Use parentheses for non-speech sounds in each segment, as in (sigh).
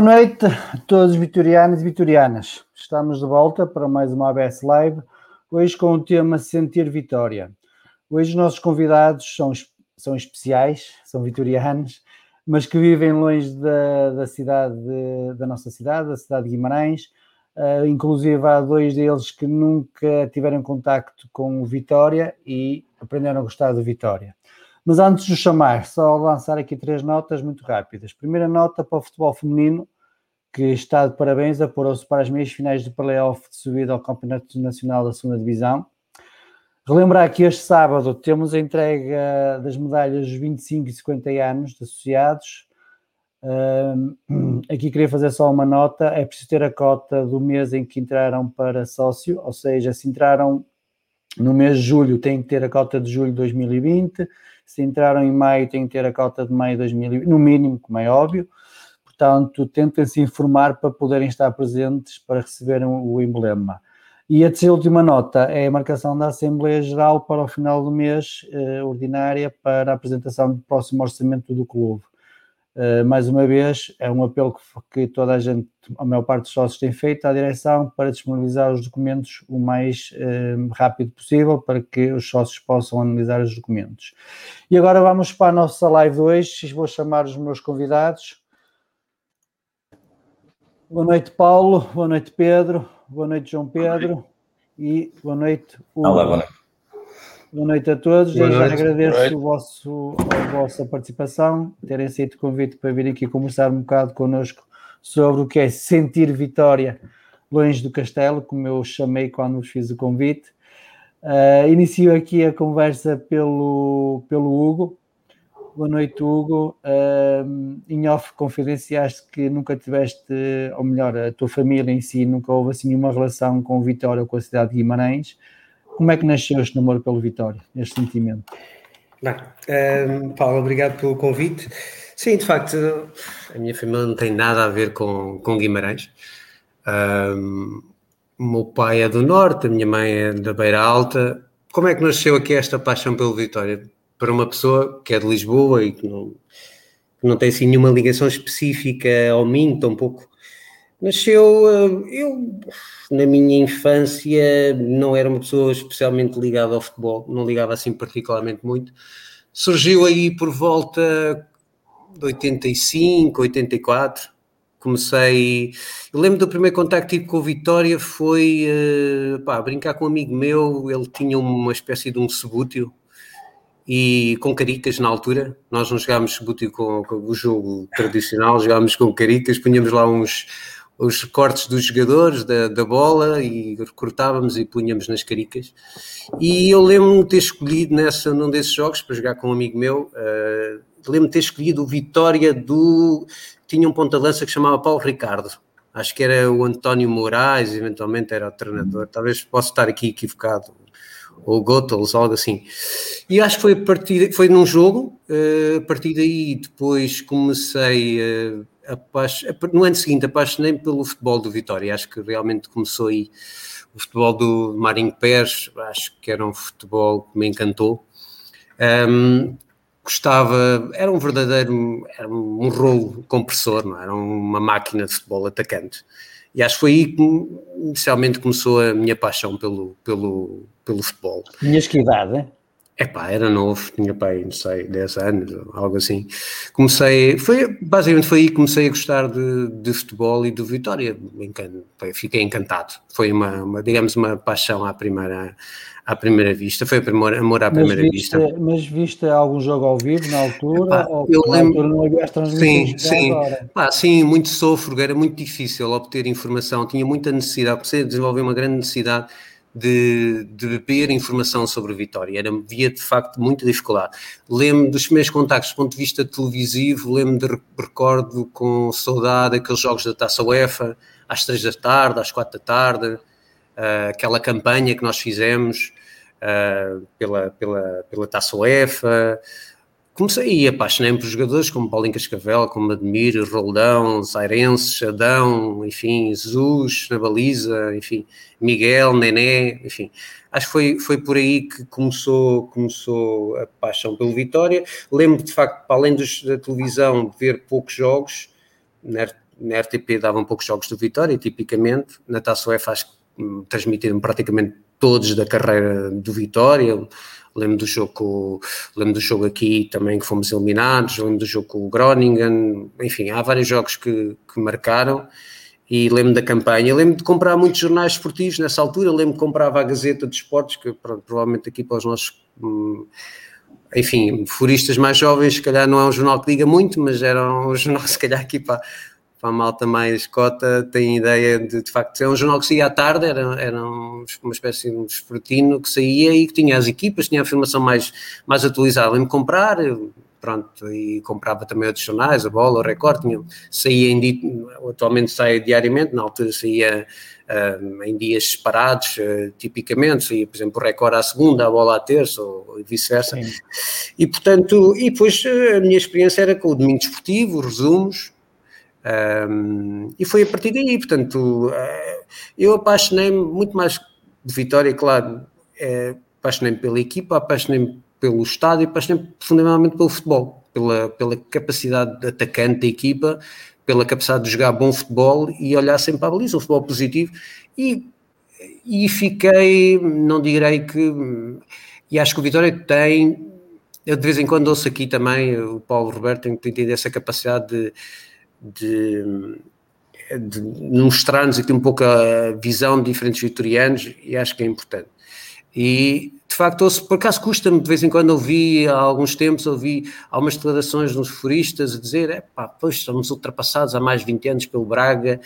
Boa noite a todos vitorianos e vitorianas. Estamos de volta para mais uma ABS Live, hoje com o tema Sentir Vitória. Hoje os nossos convidados são, são especiais, são vitorianos, mas que vivem longe da, da cidade, de, da nossa cidade, da cidade de Guimarães. Uh, inclusive há dois deles que nunca tiveram contacto com Vitória e aprenderam a gostar do Vitória. Mas antes de chamar, só lançar aqui três notas muito rápidas. Primeira nota para o futebol feminino, que está de parabéns, apurou-se para as meias finais do playoff de subida ao Campeonato Nacional da Segunda Divisão. Relembrar que este sábado temos a entrega das medalhas dos 25 e 50 anos de associados. (clears throat) aqui queria fazer só uma nota: é preciso ter a cota do mês em que entraram para sócio, ou seja, se entraram no mês de julho, têm que ter a cota de julho de 2020 se entraram em maio, têm que ter a cota de maio de 2020, no mínimo, como é óbvio. Portanto, tentem se informar para poderem estar presentes para receberem o emblema. E a terceira última nota é a marcação da Assembleia Geral para o final do mês, eh, ordinária, para a apresentação do próximo orçamento do clube. Uh, mais uma vez, é um apelo que, que, toda a gente, a maior parte dos sócios tem feito à direção para disponibilizar os documentos o mais uh, rápido possível para que os sócios possam analisar os documentos. E agora vamos para a nossa live de hoje. Vou chamar os meus convidados. Boa noite, Paulo. Boa noite, Pedro. Boa noite, João Pedro. E boa noite, Hugo. Olá, boa noite. Boa noite a todos. Boa já agradeço o vosso, a vossa participação, terem aceito o convite para vir aqui conversar um bocado connosco sobre o que é sentir vitória longe do castelo, como eu chamei quando vos fiz o convite. Uh, inicio aqui a conversa pelo, pelo Hugo. Boa noite, Hugo. Uh, em off, confidenciaste que nunca tiveste, ou melhor, a tua família em si nunca houve assim nenhuma relação com Vitória ou com a cidade de Guimarães. Como é que nasceu este namoro pelo Vitória, este sentimento? Bem, um, Paulo, obrigado pelo convite. Sim, de facto, a minha família não tem nada a ver com, com Guimarães. Um, o meu pai é do Norte, a minha mãe é da Beira Alta. Como é que nasceu aqui esta paixão pelo Vitória? Para uma pessoa que é de Lisboa e que não, que não tem assim nenhuma ligação específica ao Minho, tampouco Nasceu, eh, eu na minha infância não era uma pessoa especialmente ligada ao futebol, não ligava assim particularmente muito. Surgiu aí por volta de 85, 84. Comecei. Eu lembro do primeiro contacto que tive com o Vitória foi uh, pá, brincar com um amigo meu. Ele tinha uma espécie de um subútil e com caricas na altura. Nós não jogámos subútil com, com o jogo tradicional, jogámos com caricas, punhamos lá uns os cortes dos jogadores da, da bola e cortávamos e punhamos nas caricas. E eu lembro-me ter escolhido nessa, num desses jogos para jogar com um amigo meu. Uh, lembro-me ter escolhido o Vitória do. Tinha um ponta-lança que chamava Paulo Ricardo. Acho que era o António Moraes, eventualmente era o treinador. Talvez possa estar aqui equivocado ou Gottels, algo assim. E acho que foi a partir, foi num jogo, uh, a partir daí depois comecei uh, no ano seguinte apaixonei-me pelo futebol do Vitória, acho que realmente começou aí o futebol do Marinho Pérez, acho que era um futebol que me encantou. Um, gostava, era um verdadeiro, era um rolo compressor, não é? era uma máquina de futebol atacante. E acho que foi aí que inicialmente começou a minha paixão pelo, pelo, pelo futebol. Tinhas que idade? Epá, era novo, tinha pai, não sei, 10 anos, algo assim. Comecei, foi, basicamente foi aí que comecei a gostar de, de futebol e do Vitória. Fiquei encantado. Foi uma, uma, digamos, uma paixão à primeira, à primeira vista. Foi amor, amor à primeira mas vista. Mas viste algum jogo ao vivo na altura? Epá, ou eu lembro, não havia as transmissões? Sim, sim. Epá, sim, muito sofro, era muito difícil obter informação. Tinha muita necessidade, comecei a desenvolver uma grande necessidade de, de beber informação sobre Vitória. Era, via de facto muita dificuldade. Lembro dos primeiros contactos do ponto de vista televisivo, lembro de recordo com saudade aqueles jogos da Taça UEFA, às três da tarde, às quatro da tarde, uh, aquela campanha que nós fizemos uh, pela, pela, pela Taça UEFA. Comecei e apaixonei-me por jogadores como Paulinho Cascavel, como Admir, Roldão, Zairense, Chadão, enfim, Jesus na baliza, enfim, Miguel, Nené, enfim. Acho que foi, foi por aí que começou, começou a paixão pelo Vitória. Lembro de facto, para além dos, da televisão, de ver poucos jogos, né, na RTP davam poucos jogos do Vitória, tipicamente, na Taça UEFA acho que hum, transmitiram praticamente todos da carreira do Vitória, lembro do jogo lembro do jogo aqui também que fomos eliminados, lembro do jogo com o Groningen, enfim, há vários jogos que, que marcaram e lembro da campanha, lembro de comprar muitos jornais esportivos nessa altura, lembro que comprava a Gazeta de Esportes, que provavelmente aqui para os nossos hum, enfim, furistas mais jovens, se calhar não é um jornal que diga muito, mas era um (laughs) jornal, se calhar aqui para, para a malta mais cota, tem ideia de, de facto, é um jornal que saía à tarde, era, era uma espécie de um despertino que saía e que tinha as equipas, tinha a informação mais, mais atualizada. Lembro comprar, pronto, e comprava também outros jornais, a Bola, o Record, tinha, saía em, atualmente sai diariamente, na altura saía uh, em dias separados, uh, tipicamente, saía, por exemplo, o Record à segunda, a Bola à terça, ou, ou vice-versa, e portanto, e depois a minha experiência era com o Domingo Desportivo, resumos, um, e foi a partir daí, portanto, uh, eu apaixonei-me muito mais de Vitória, claro, é, apaixonei-me pela equipa, apaixonei-me pelo estádio, apaixonei-me fundamentalmente pelo futebol, pela, pela capacidade de atacante da equipa, pela capacidade de jogar bom futebol e olhar sempre para a baliza, o futebol positivo, e, e fiquei, não direi que, e acho que o Vitória tem, eu de vez em quando ouço aqui também, o Paulo Roberto tem, tem tido essa capacidade de de, de mostrar-nos aqui um pouco a visão de diferentes vitorianos e acho que é importante. E de facto, ouço, por acaso custa-me de vez em quando ouvi, há alguns tempos, ouvi algumas declarações dos furistas a dizer: é pá, pois estamos ultrapassados há mais de 20 anos pelo Braga.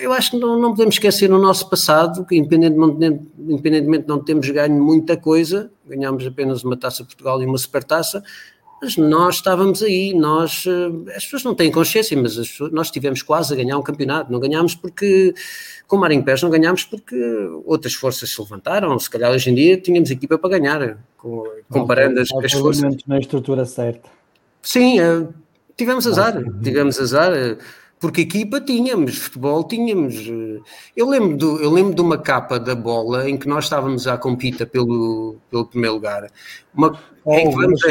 Eu acho que não, não podemos esquecer no nosso passado, que independentemente, independentemente de não termos ganho muita coisa, ganhámos apenas uma taça Portugal e uma supertaça, mas nós estávamos aí, nós, eh, as pessoas não têm consciência, mas pessoas, nós estivemos quase a ganhar um campeonato, não ganhámos porque, com o Marinho Pés não ganhámos porque outras forças se levantaram, se calhar hoje em dia tínhamos equipa para ganhar, comparando as, as forças. Na estrutura certa. Sim, eh, tivemos azar, tivemos azar, eh, porque equipa tínhamos, futebol tínhamos. Eu lembro, do, eu lembro de uma capa da bola em que nós estávamos à compita pelo, pelo primeiro lugar, uma, Oh, vamos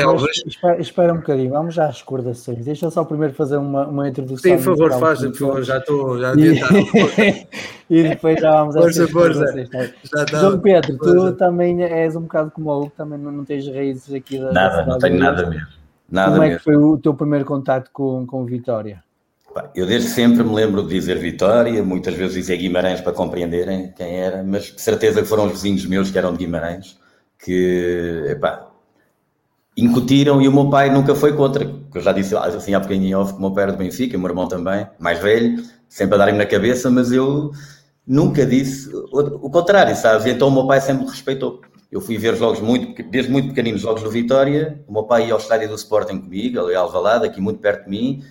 espera, espera, um bocadinho, vamos já às recordações. Deixa só primeiro fazer uma, uma introdução. Sim, por favor, faz, por favor, já estou já e, (laughs) e depois já vamos força, força. Tá. João Pedro, força. tu também és um bocado como o Hugo, também não, não tens raízes aqui da. Nada, não tenho nada mesmo. Nada como mesmo. é que foi o teu primeiro contato com, com Vitória? Eu desde sempre me lembro de dizer Vitória, muitas vezes dizer Guimarães para compreenderem quem era, mas de certeza que foram os vizinhos meus que eram de Guimarães, que, epá, incutiram e o meu pai nunca foi contra. Eu já disse assim há bocadinho off que o meu pai era do Benfica, o meu irmão também, mais velho, sempre a darem-me na cabeça, mas eu nunca disse o contrário, sabes? Então o meu pai sempre me respeitou. Eu fui ver jogos muito, desde muito pequeninos, jogos do Vitória, o meu pai ia ao estádio do Sporting comigo, ali a Alvalade, aqui muito perto de mim,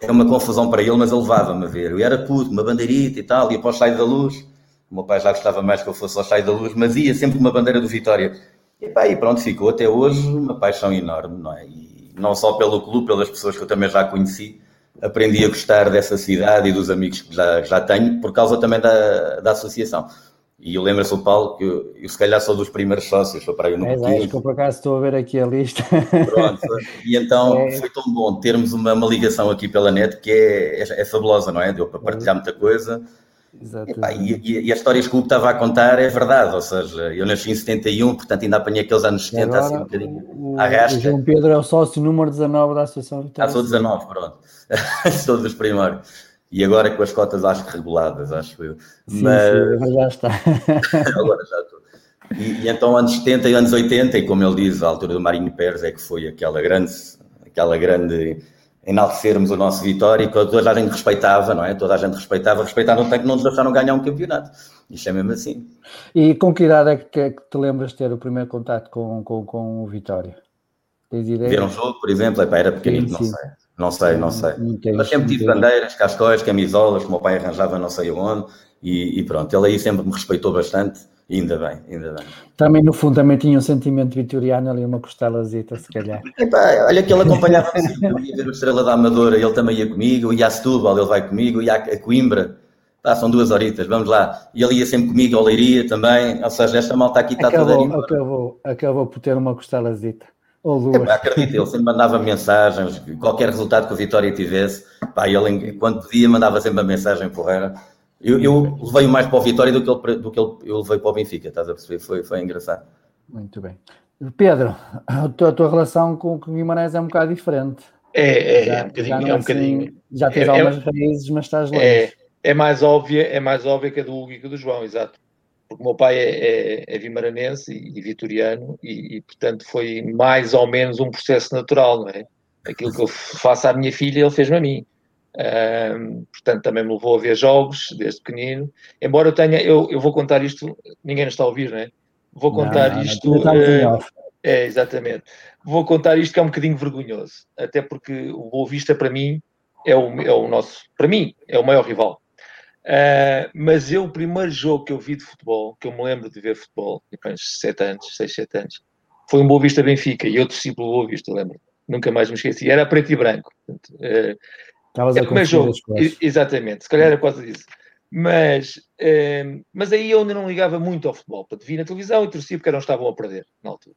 era uma confusão para ele, mas ele levava-me a ver. Eu era puto, uma bandeirita e tal, ia para o da luz, o meu pai já gostava mais que eu fosse ao estádio da luz, mas ia sempre com uma bandeira do Vitória. E pá, e pronto, ficou até hoje uma paixão enorme, não é? E não só pelo clube, pelas pessoas que eu também já conheci, aprendi a gostar dessa cidade e dos amigos que já, já tenho, por causa também da, da associação. E eu lembro-se o Paulo que eu, eu, se calhar sou dos primeiros sócios, sou para aí no é, acho que eu por acaso estou a ver aqui a lista. Pronto, e então (laughs) é. foi tão bom termos uma, uma ligação aqui pela net que é, é, é fabulosa, não é? Deu para partilhar muita coisa e, e, e, as histórias que o Hugo estava a contar é verdade, ou seja, eu nasci em 71, portanto ainda apanhei aqueles anos 70 agora, assim um bocadinho o, O João Pedro é o sócio número 19 da Associação Ah, sou 19, pronto. (laughs) sou dos primeiros. E agora com as cotas acho que reguladas, acho eu. Sim, Mas... sim, agora já está. (laughs) agora já estou. E, e, então anos 70 e anos 80, e como ele diz, a altura do Marinho Pérez é que foi aquela grande, aquela grande enaltecermos o nosso Vitória e que toda a gente respeitava, não é? Toda a gente respeitava, respeitaram até que não nos deixaram ganhar um campeonato. Isto é mesmo assim. E com que idade é que, que te lembras de ter o primeiro contato com, com, com o Vitória? Tens ideia? Ver um jogo, por exemplo, era pequenito, sim, sim. não sei. Não sei, não sei. Mas sempre tive bandeiras, cascóis, camisolas, que o meu pai arranjava não sei onde, e, e pronto, ele aí sempre me respeitou bastante Ainda bem, ainda bem. Também, no fundo, também tinha um sentimento vitoriano ali, uma costelazita, se calhar. (laughs) Epá, olha que ele acompanhava-me eu ia ver o Estrela da Amadora, ele também ia comigo, ia a Setúbal, ele vai comigo, ia a Coimbra, são duas horitas, vamos lá. E ele ia sempre comigo ao Leiria também, ou seja, esta malta aqui está acabou, toda. Acabou, acabou por ter uma costelazita. Ou duas. É, acredito, ele sempre mandava mensagens, qualquer resultado que o Vitória tivesse, pá, ele, quando podia, mandava sempre uma mensagem porreira. Eu, eu levei mais para o Vitória do que, ele, do que ele, eu levei para o Benfica, estás a perceber? Foi, foi engraçado. Muito bem. Pedro, a tua, a tua relação com o Guimarães é um bocado diferente. É, é, já, é um bocadinho. É um assim, já tens é, algumas é, raízes, mas estás longe. É, é, mais óbvia, é mais óbvia que a do Hugo e que a do João, exato. Porque o meu pai é, é, é vimaranense e, e vitoriano, e, e, portanto foi mais ou menos um processo natural, não é? Aquilo que eu faço à minha filha, ele fez-me a mim. Um, portanto, também me levou a ver jogos desde pequenino. Embora eu tenha, eu, eu vou contar isto, ninguém nos está a ouvir, não é? Vou contar não, isto. Não, uh, é, exatamente. Vou contar isto que é um bocadinho vergonhoso, até porque o Boa Vista, para mim, é o, é o nosso, para mim, é o maior rival. Uh, mas eu, o primeiro jogo que eu vi de futebol, que eu me lembro de ver futebol, depois de 7 anos, 6, 7 anos, foi um Boa Vista Benfica, e eu torci pelo Boa Vista, lembro. Nunca mais me esqueci. Era preto e branco. Portanto, uh, Estavas é a primeiro jogo. Exatamente, se calhar era quase isso. Mas, uh, mas aí eu ainda não ligava muito ao futebol. Portanto, vi na televisão e torcia porque não estavam a perder na altura.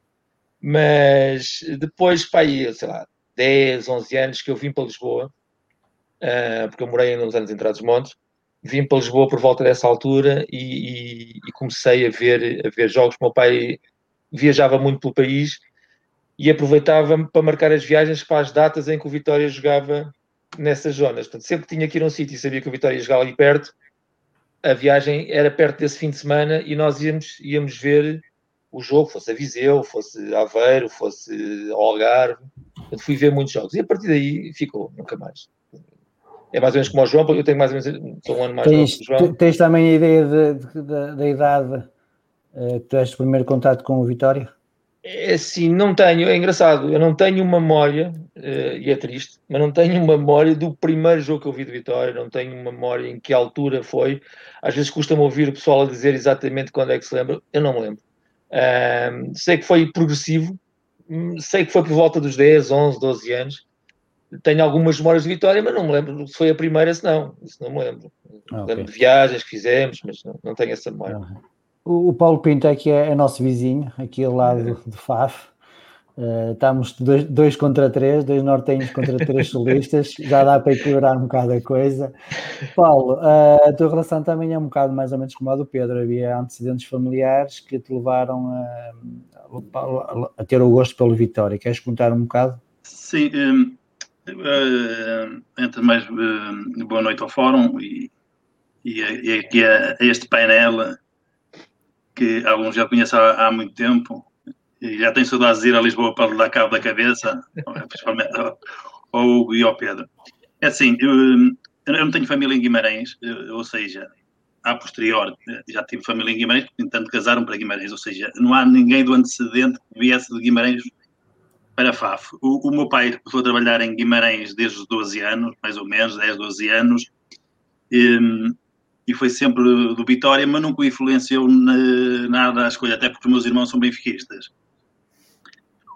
Mas depois, pá, aí, sei lá, 10, 11 anos que eu vim para Lisboa, uh, porque eu morei ainda nos anos entrados montes, vim para Lisboa por volta dessa altura e, e, e, comecei a ver, a ver jogos. Meu pai viajava muito pelo país e aproveitava para marcar as viagens para as datas em que o Vitória jogava nessas zonas. Portanto, sempre tinha que ir a um sítio e sabia que o Vitória jogava ali perto, a viagem era perto desse fim de semana e nós íamos, íamos ver o jogo, fosse a Viseu, fosse Aveiro, fosse Algarve. Portanto, fui ver muitos jogos. E a partir daí ficou, nunca mais. É mais ou menos como o João, porque eu tenho mais ou menos sou um ano mais tens, que o João. Tens também a ideia da idade uh, que tu és o primeiro contato com o Vitória? É assim, não tenho, é engraçado, eu não tenho uma memória, uh, e é triste, mas não tenho uma memória do primeiro jogo que eu vi de Vitória, não tenho uma memória em que altura foi. Às vezes custa-me ouvir o pessoal a dizer exatamente quando é que se lembra, eu não me lembro. Sei que foi progressivo, hum, sei que foi por volta dos 10, 11, 12 anos. Tenho algumas memórias de Vitória, mas não me lembro se foi a primeira, se não. Isso não me lembro. Ah, okay. Lembro de viagens que fizemos, mas não, não tenho essa memória. Uhum. O, Paulo Pinto aqui é, é nosso vizinho, aqui ao lado do, do FAF. Uh, estamos dois, dois, contra três, dois nortenhos contra três (laughs) solistas, já dá para equilibrar um bocado a coisa. Paulo, uh, a tua relação também é um bocado mais ou menos como a do Pedro, havia antecedentes familiares que te levaram a, a, a ter o gosto pelo Vitória. Queres contar um bocado? Sim, um, uh, entre mais uh, boa noite ao fórum e, e, aqui a, a este painel que alguns já conhecem há, há muito tempo e já tenho saudades de ir a Lisboa para dar cabo da cabeça, (laughs) principalmente ao, Hugo e ao Pedro. É assim, eu, eu não tenho família em Guimarães, ou seja, a posterior já tive família em Guimarães, entanto casaram para Guimarães, ou seja, não há ninguém do antecedente que viesse de Guimarães para FAF. O, o meu pai começou a trabalhar em Guimarães desde os 12 anos, mais ou menos, 10, 12 anos, e, e foi sempre do Vitória, mas nunca influenciou na, nada a escolha, até porque os meus irmãos são benfiquistas.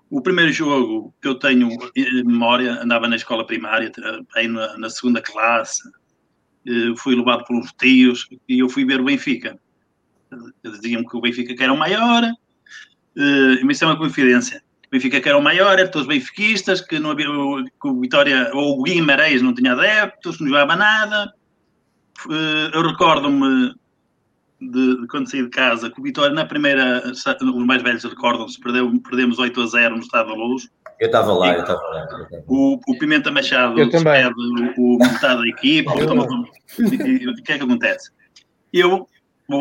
O primeiro jogo que eu tenho em memória, andava na escola primária, aí na, na segunda classe, eh, fui levado por uns tios e eu fui ver o Benfica. Diziam-me que o Benfica que era o maior, eh, mas isso é uma confidência. O Benfica que era o maior, eram todos benfiquistas, que, não havia, que o Vitória, ou o Guimarães não tinha adeptos, não jogava nada. Eh, eu recordo-me de, de, quando saí de casa, que o Vitória na primeira, os mais velhos recordam-se, perdemos 8 a 0 no Estado da Luz. Eu estava lá, eu estava lá. O, o Pimenta Machado despede o, o metade da equipa. o que é que acontece? Eu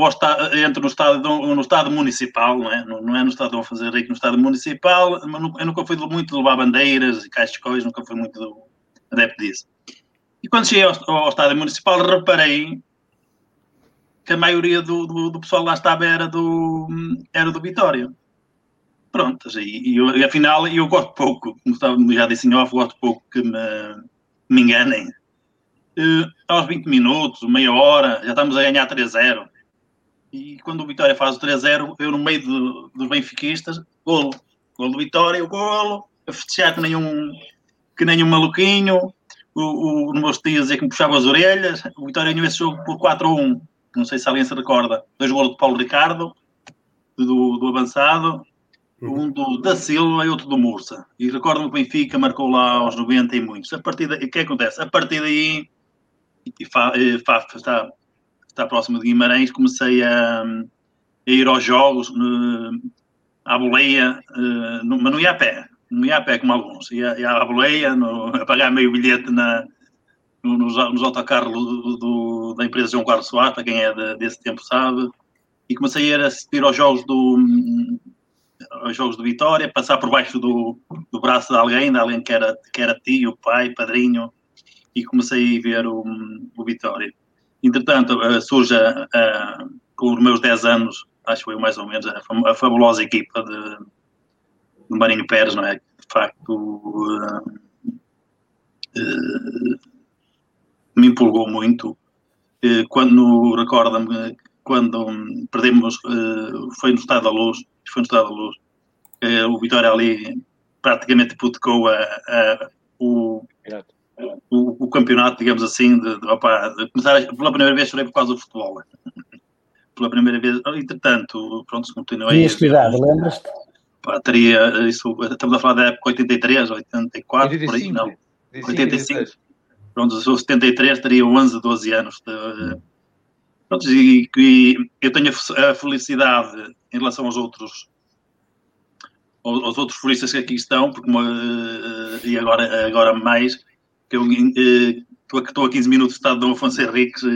estar, entro no estado, no estado municipal, não é? Não, não é no estado de fazer rico, no estado municipal. Eu nunca fui muito de levar bandeiras e caixas de coisas, nunca fui muito adepto disso. E quando cheguei ao, ao estádio municipal, reparei que a maioria do, do, do, pessoal lá estava era do, era do Vitória. Pronto, e, e, eu, e afinal eu gosto pouco, como já disse em off, gosto pouco que me, me enganem. Uh, aos 20 minutos, meia hora, já estamos a ganhar 3-0. E quando o Vitória faz o 3-0, eu no meio do, dos benfiquistas, golo. Golo do Vitória, o golo, a festejar que nem um, que nem um maluquinho. O, o, meus tios dizer que me puxava as orelhas. O Vitória ganhou esse jogo por 4-1 não sei se alguém se recorda, dois golos de Paulo Ricardo, do, do avançado, um do da Silva e outro do Mursa. E recordo-me que o Benfica marcou lá aos 90 e muitos. A partir daí, o que acontece? A partir daí, e Faf está, está próximo de Guimarães, comecei a, a ir aos jogos, à boleia, mas não ia a pé, não ia a pé como alguns, ia, ia à boleia, no, (laughs) a pagar meio bilhete na, nos, nos autocarros do, do, da empresa João Carlos Soares, para quem é de, desse tempo sabe, e comecei a ir aos jogos do aos jogos de Vitória, passar por baixo do, do braço de alguém, de alguém que era, que era tio, pai, padrinho, e comecei a ver o, o Vitória. Entretanto, uh, surge uh, com os meus 10 anos, acho que foi mais ou menos, a, fabulosa equipa de, de Marinho Pérez, não é? De facto, uh, me empolgou muito. quando, recorda-me, quando perdemos, foi no Estado da Luz, foi no Estado da Luz, o Vitória ali praticamente hipotecou a, a, o, o, o, campeonato, digamos assim, de, de, opa, de começar, pela primeira vez chorei por causa do futebol. pela primeira vez, entretanto, pronto, se continuei. Tinhas que idade, lembras-te? Teria, isso, estamos a falar da época 83, 84, 85, por aí, não. 85. Pronto, sou 73, teria 11, 12 anos. De, pronto, e, e eu tenho a felicidade em relação aos outros aos outros furistas que aqui estão, porque uma, e agora, agora mais, que eu estou a 15 minutos do estado de Afonso Henriques, uh,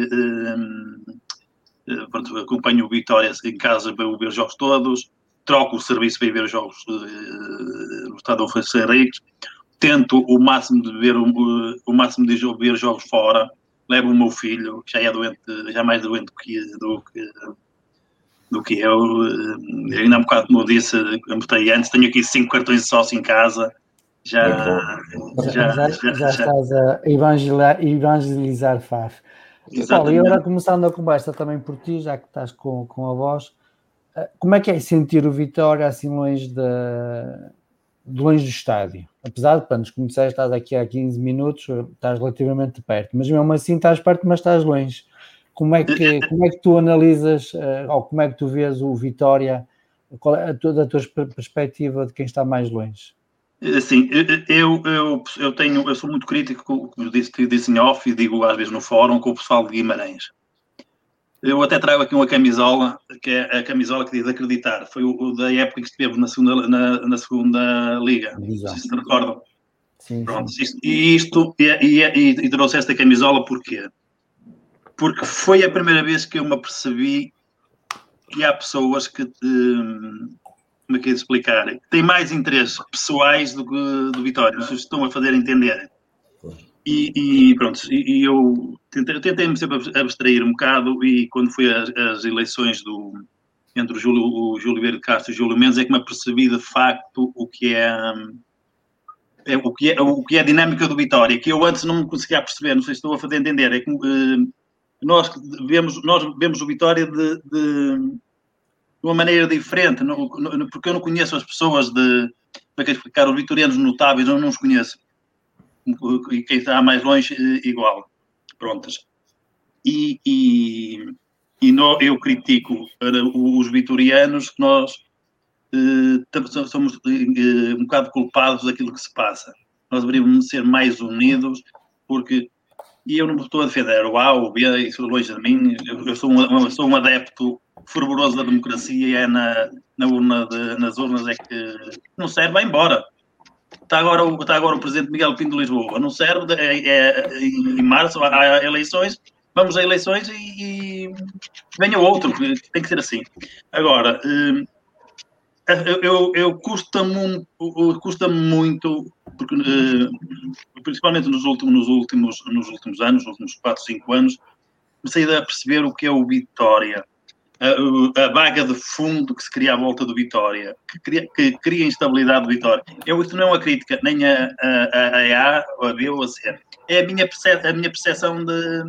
uh, pronto, acompanho o Vitória em casa para ver os jogos todos, troco o serviço para ir ver os jogos no estado de Afonso Henriques, tento o máximo de ver o, máximo de ver jogos fora, levo o meu filho, que já é doente, já mais doente do que, do que do que eu. Eh, ainda há um bocado, como eu disse, eu antes, tenho aqui cinco cartões de sócio em casa. Já, já, já, já, já, estás a evangelizar, evangelizar FAF. Paulo, e agora começando a conversa também por ti, já que estás com, com a voz, eh, como é que é sentir o Vitória assim longe, de, de longe do estádio? Apesar de, quando começaste, estás aqui há 15 minutos, estás relativamente perto, mas mesmo assim estás perto, mas estás longe. Como é que, (laughs) como é que tu analisas, eh, ou como é que tu vês o Vitória, qual é a tua, a tua perspectiva de quem está mais longe? Assim, eu, eu, eu, tenho, eu sou muito crítico, como disse, disse em off e digo às vezes no fórum, com o pessoal de Guimarães. Eu até trago aqui uma camisola, que é a camisola que diz acreditar. Foi o, o da época que estivemos na segunda, na, na segunda liga. Exato. Se recordam. Sim, Pronto, sim. Isto, e isto, e, e, e, e trouxe esta camisola porquê? porque foi a primeira vez que eu me apercebi que há pessoas que, hum, como é que é de explicar, têm mais interesses pessoais do que do Vitória, se estão a fazer entender. E, e pronto, e, eu tentei-me tentei sempre abstrair um bocado e quando foi as, as eleições do, entre o Júlio, o Júlio Verde Castro e o Júlio Mendes é que me apercebi de facto o que é, é, o, que é o que é a dinâmica do Vitória, que eu antes não me conseguia perceber, não sei se estou a fazer entender, é que uh, nós vemos, nós vemos o Vitória de, de, de uma maneira diferente, porque eu não conheço as pessoas de, para que explicar, os vitorianos notáveis, eu não os conheço. E quem está mais longe, eh, igual. Prontas. E, e, e no, eu critico os vitorianos nós eh, somos eh, um bocado culpados daquilo que se passa. Nós deveríamos ser mais unidos, porque e eu não estou a defender o A ou o B, isso longe de mim. Eu, sou, um, sou um adepto fervoroso da democracia e é na, na urna de, nas urnas é que não serve, vai embora. Está agora, o, está agora o presidente Miguel Pinto de Lisboa, não serve, é, é, em março há eleições, vamos a eleições e, e venha outro, tem que ser assim. Agora, hum, eu, eu, custa-me custa muito, porque, uh, principalmente nos últimos, nos, últimos, nos últimos anos, nos últimos 4, 5 anos, comecei a perceber o que é o Vitória. A, a vaga de fundo que se cria à volta do Vitória, que cria, que cria instabilidade do Vitória. Eu, isto não é uma crítica nem a, a, a, A, a B ou a C. É a minha, perce, a minha percepção de,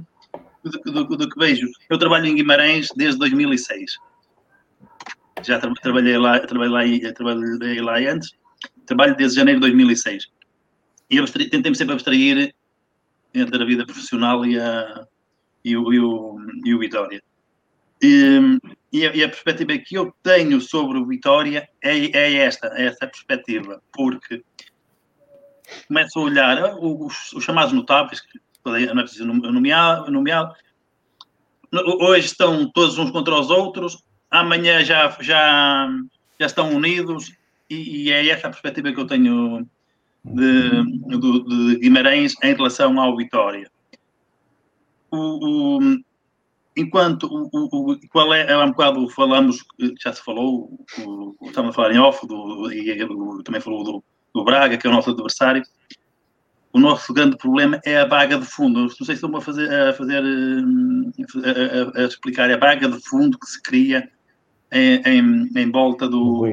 do que vejo. Eu trabalho em Guimarães desde 2006 já tra trabalhei lá, trabalhei lá, trabalhei lá antes, trabalho desde janeiro de 2006. E tentei-me sempre abstrair entre a vida profissional e, a, e, o, e, o, e o Vitória. E, e a, e a, perspectiva que eu tenho sobre o Vitória é, é esta, é esta perspectiva, porque começo a olhar os, os chamados notáveis, não é preciso nomear, hoje estão todos uns contra os outros, amanhã já, já, já estão unidos, e, e é essa a perspectiva que eu tenho de, de, de Guimarães em relação ao Vitória. O, o, enquanto o, o, qual é, há um bocado falamos, já se falou, o, estamos a falar em off, do, e também falou do, do Braga, que é o nosso adversário. O nosso grande problema é a vaga de fundo. Não sei se estou a fazer, a, fazer a, a, a explicar a vaga de fundo que se cria em, em, em volta do,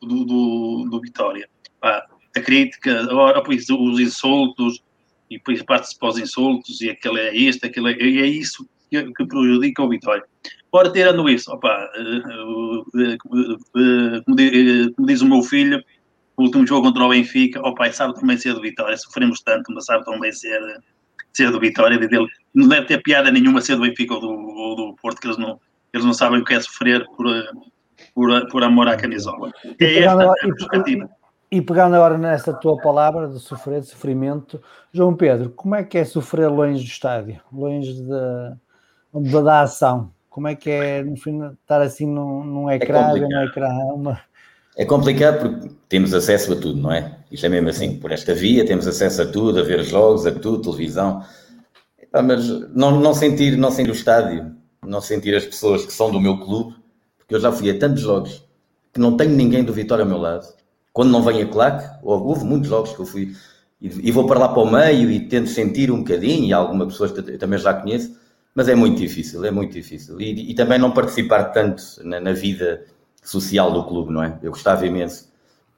do, do, do Vitória. a crítica, agora, os insultos, e depois parte-se para os insultos, e aquele é este, aquele é, e é isso que, que prejudica o Vitória. Ora, tirando isso, opa, como diz o meu filho, o último jogo contra o Benfica, opa, e sabe também ser do Vitória, sofremos tanto, mas sabe também ser, ser do Vitória, dele. não deve ter piada nenhuma ser do Benfica ou do, ou do Porto, que eles não, eles não sabem o que é sofrer por, por, por amor à camisola. É esta a perspectiva. E pegando agora nessa tua palavra de sofrer, de sofrimento, João Pedro, como é que é sofrer longe do estádio, longe da, da ação? Como é que é, no fim, estar assim num, num ecrã, é num ecrã, uma... É complicado porque temos acesso a tudo, não é? Isto é mesmo assim, por esta via temos acesso a tudo, a ver jogos, a tudo, televisão. Mas não, não, sentir, não sentir o estádio, não sentir as pessoas que são do meu clube, porque eu já fui a tantos jogos que não tenho ninguém do Vitória ao meu lado quando não vem a claque, houve muitos jogos que eu fui e, vou para lá para o meio e tento sentir um bocadinho, e algumas pessoas que eu também já conheço, mas é muito difícil, é muito difícil. E, e também não participar tanto na, na, vida social do clube, não é? Eu gostava imenso.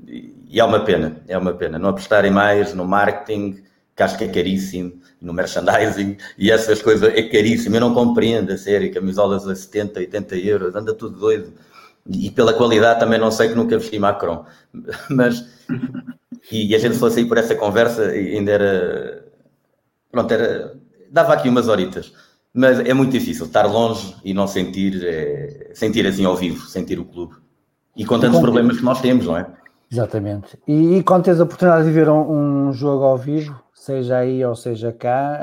E, e é uma pena, é uma pena. Não apostarem mais no marketing, que acho que é caríssimo, no merchandising, e essas coisas é caríssimo. Eu não compreendo a sério, camisolas a 70, 80 euros, anda tudo doido e pela qualidade também não sei que nunca vesti Macron, (laughs) mas e a gente fosse aí por essa conversa ainda era pronto, era, dava aqui umas horitas, mas é muito difícil estar longe e não sentir é, sentir assim ao vivo, sentir o clube e com tantos problemas que nós temos, não é? Exatamente. E, e quando tens a oportunidade de ver um, um jogo ao vivo, seja aí ou seja cá,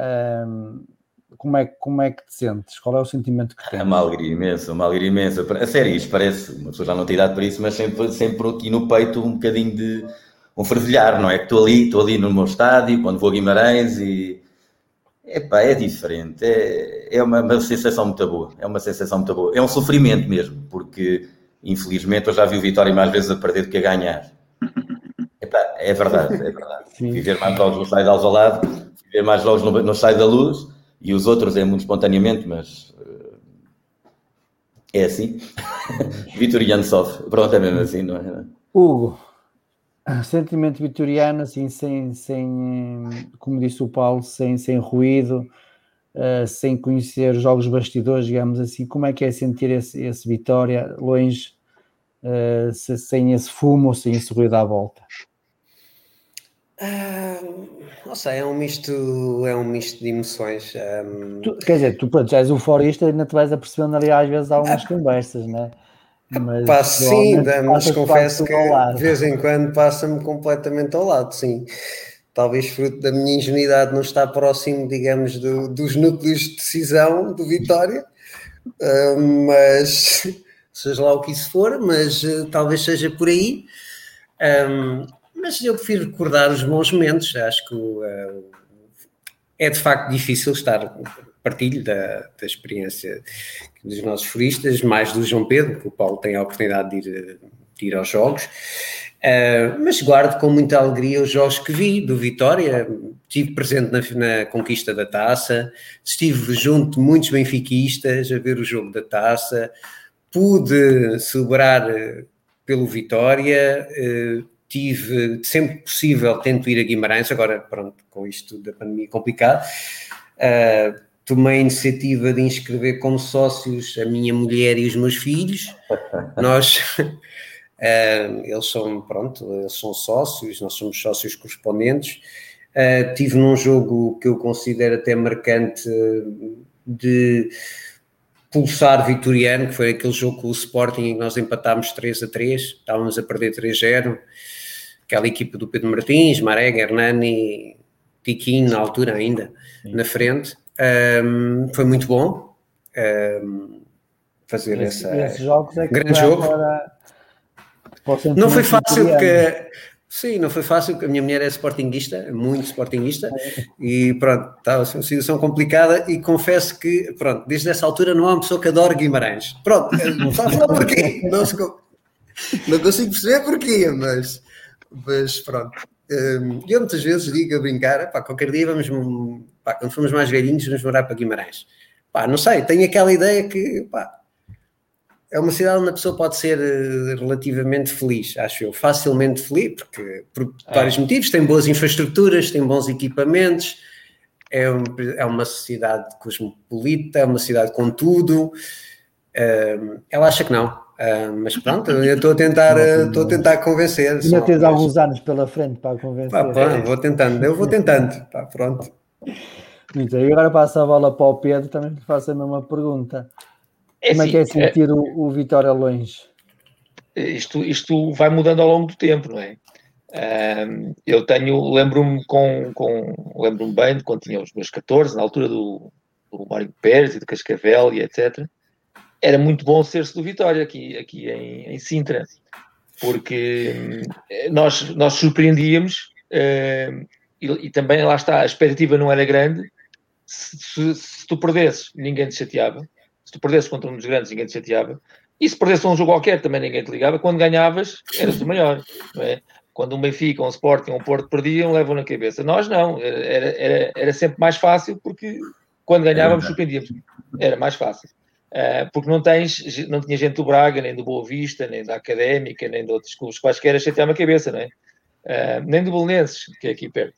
como é, como é que te sentes? Qual é o sentimento que tens? É uma alegria imensa, uma alegria imensa. A sério, isto parece, uma pessoa já não tem idade para isso, mas sempre, sempre aqui no peito um bocadinho de um fervilhar, não é? Que estou ali, estou ali no meu estádio, quando vou a Guimarães e. Epá, é diferente, é, é uma, uma sensação muito boa, é uma sensação muito boa. É um sofrimento mesmo, porque infelizmente eu já vi o Vitória mais vezes a perder do que a ganhar. É verdade, é verdade. Sim. Viver mais jogos no estádio de Alvalade, viver mais jogos no, no estádio da Luz, e os outros é muito espontaneamente, mas uh, é assim. (laughs) Vitoriano sofre. Pronto, é mesmo assim, não é? Hugo, sentimento vitoriano, assim, sem, sem como disse o Paulo, sem, sem ruído, uh, sem conhecer jogos bastidores, digamos assim, como é que é sentir esse, esse Vitória longe, uh, sem esse fumo, sem esse ruído à volta? Uh, não sei, é um misto, é um misto de emoções. Um... Tu, quer dizer, tu pronto, já és euforista e ainda te vais apercebendo ali às vezes algumas ah, conversas, né? Mas, pá, sim, mas confesso que de vez em quando passa-me completamente ao lado, sim. Talvez fruto da minha ingenuidade não estar próximo, digamos, do, dos núcleos de decisão do Vitória, uh, mas (laughs) seja lá o que isso for, mas uh, talvez seja por aí. Um, mas eu prefiro recordar os bons momentos. Acho que uh, é de facto difícil estar partilho da, da experiência dos nossos furistas, mais do João Pedro, que o Paulo tem a oportunidade de ir, de ir aos jogos. Uh, mas guardo com muita alegria os jogos que vi do Vitória. Estive presente na, na, conquista da taça, estive junto de muitos benfiquistas a ver o jogo da taça, pude celebrar uh, pelo Vitória. Uh, tive sempre possível, tento ir a Guimarães, agora pronto, com isto da pandemia complicado, uh, tomei a iniciativa de inscrever como sócios a minha mulher e os meus filhos, (laughs) nós, uh, (laughs) eles são, pronto, eles são sócios, nós somos sócios correspondentes, uh, tive num jogo que eu considero até marcante de pulsar vitoriano, que foi aquele jogo com o Sporting em que nós empatámos 3 a 3, estávamos a perder 3-0, aquela equipa do Pedro Martins, Marega, Hernani, Tiquinho na altura ainda, Sim. na frente, um, foi muito bom um, fazer esse, essa esses jogos é grande jogo. Para, não foi fácil porque Sim, não foi fácil, porque a minha mulher é sportinguista, muito sportinguista, (laughs) e pronto, estava uma situação complicada e confesso que, pronto, desde essa altura não há uma pessoa que adore Guimarães. Pronto, não (laughs) sabe falar porquê, não, não consigo perceber porquê, mas, mas pronto. Hum, eu muitas vezes digo a brincar, pá, qualquer dia vamos, pá, quando formos mais velhinhos, vamos morar para Guimarães. Pá, não sei, tenho aquela ideia que, pá, é uma cidade onde a pessoa pode ser eh, relativamente feliz, acho eu, facilmente feliz, porque por é. vários motivos, tem boas infraestruturas, tem bons equipamentos, é, um, é uma cidade cosmopolita, é uma cidade com tudo. Uh, ela acha que não, uh, mas pronto, (laughs) eu estou a tentar, estou a tentar convencer. Ainda tens alguns anos pela frente para convencer. Pá, pá, vou tentando, eu vou tentando, pá, pronto. Muito bem, agora passo a bola para o Pedro, também lhe faço a mesma pergunta. É Como é que é assim, sentir é... o, o Vitória longe? Isto, isto vai mudando ao longo do tempo, não é? Um, eu tenho, lembro-me com, com lembro-me bem de quando tinha os meus 14, na altura do, do Mário Pérez e do Cascavel e etc. Era muito bom ser-se do Vitória aqui, aqui em, em Sintra, porque hum, nós, nós surpreendíamos uh, e, e, também lá está, a expectativa não era grande. Se, se, se tu perdesses, ninguém te chateava se tu perdesses contra um dos grandes, ninguém te chateava. E se perdesse um jogo qualquer, também ninguém te ligava. Quando ganhavas, eras o maior. É? Quando um Benfica, um Sporting, um Porto perdiam, levam na cabeça. Nós não. Era, era, era sempre mais fácil porque quando ganhávamos, surpreendíamos. Era mais fácil. Uh, porque não tens, não tinha gente do Braga, nem do Boa Vista, nem da Académica, nem de outros clubes quaisquer a chatear-me a cabeça, não é? Uh, nem do Belenenses, que é aqui perto.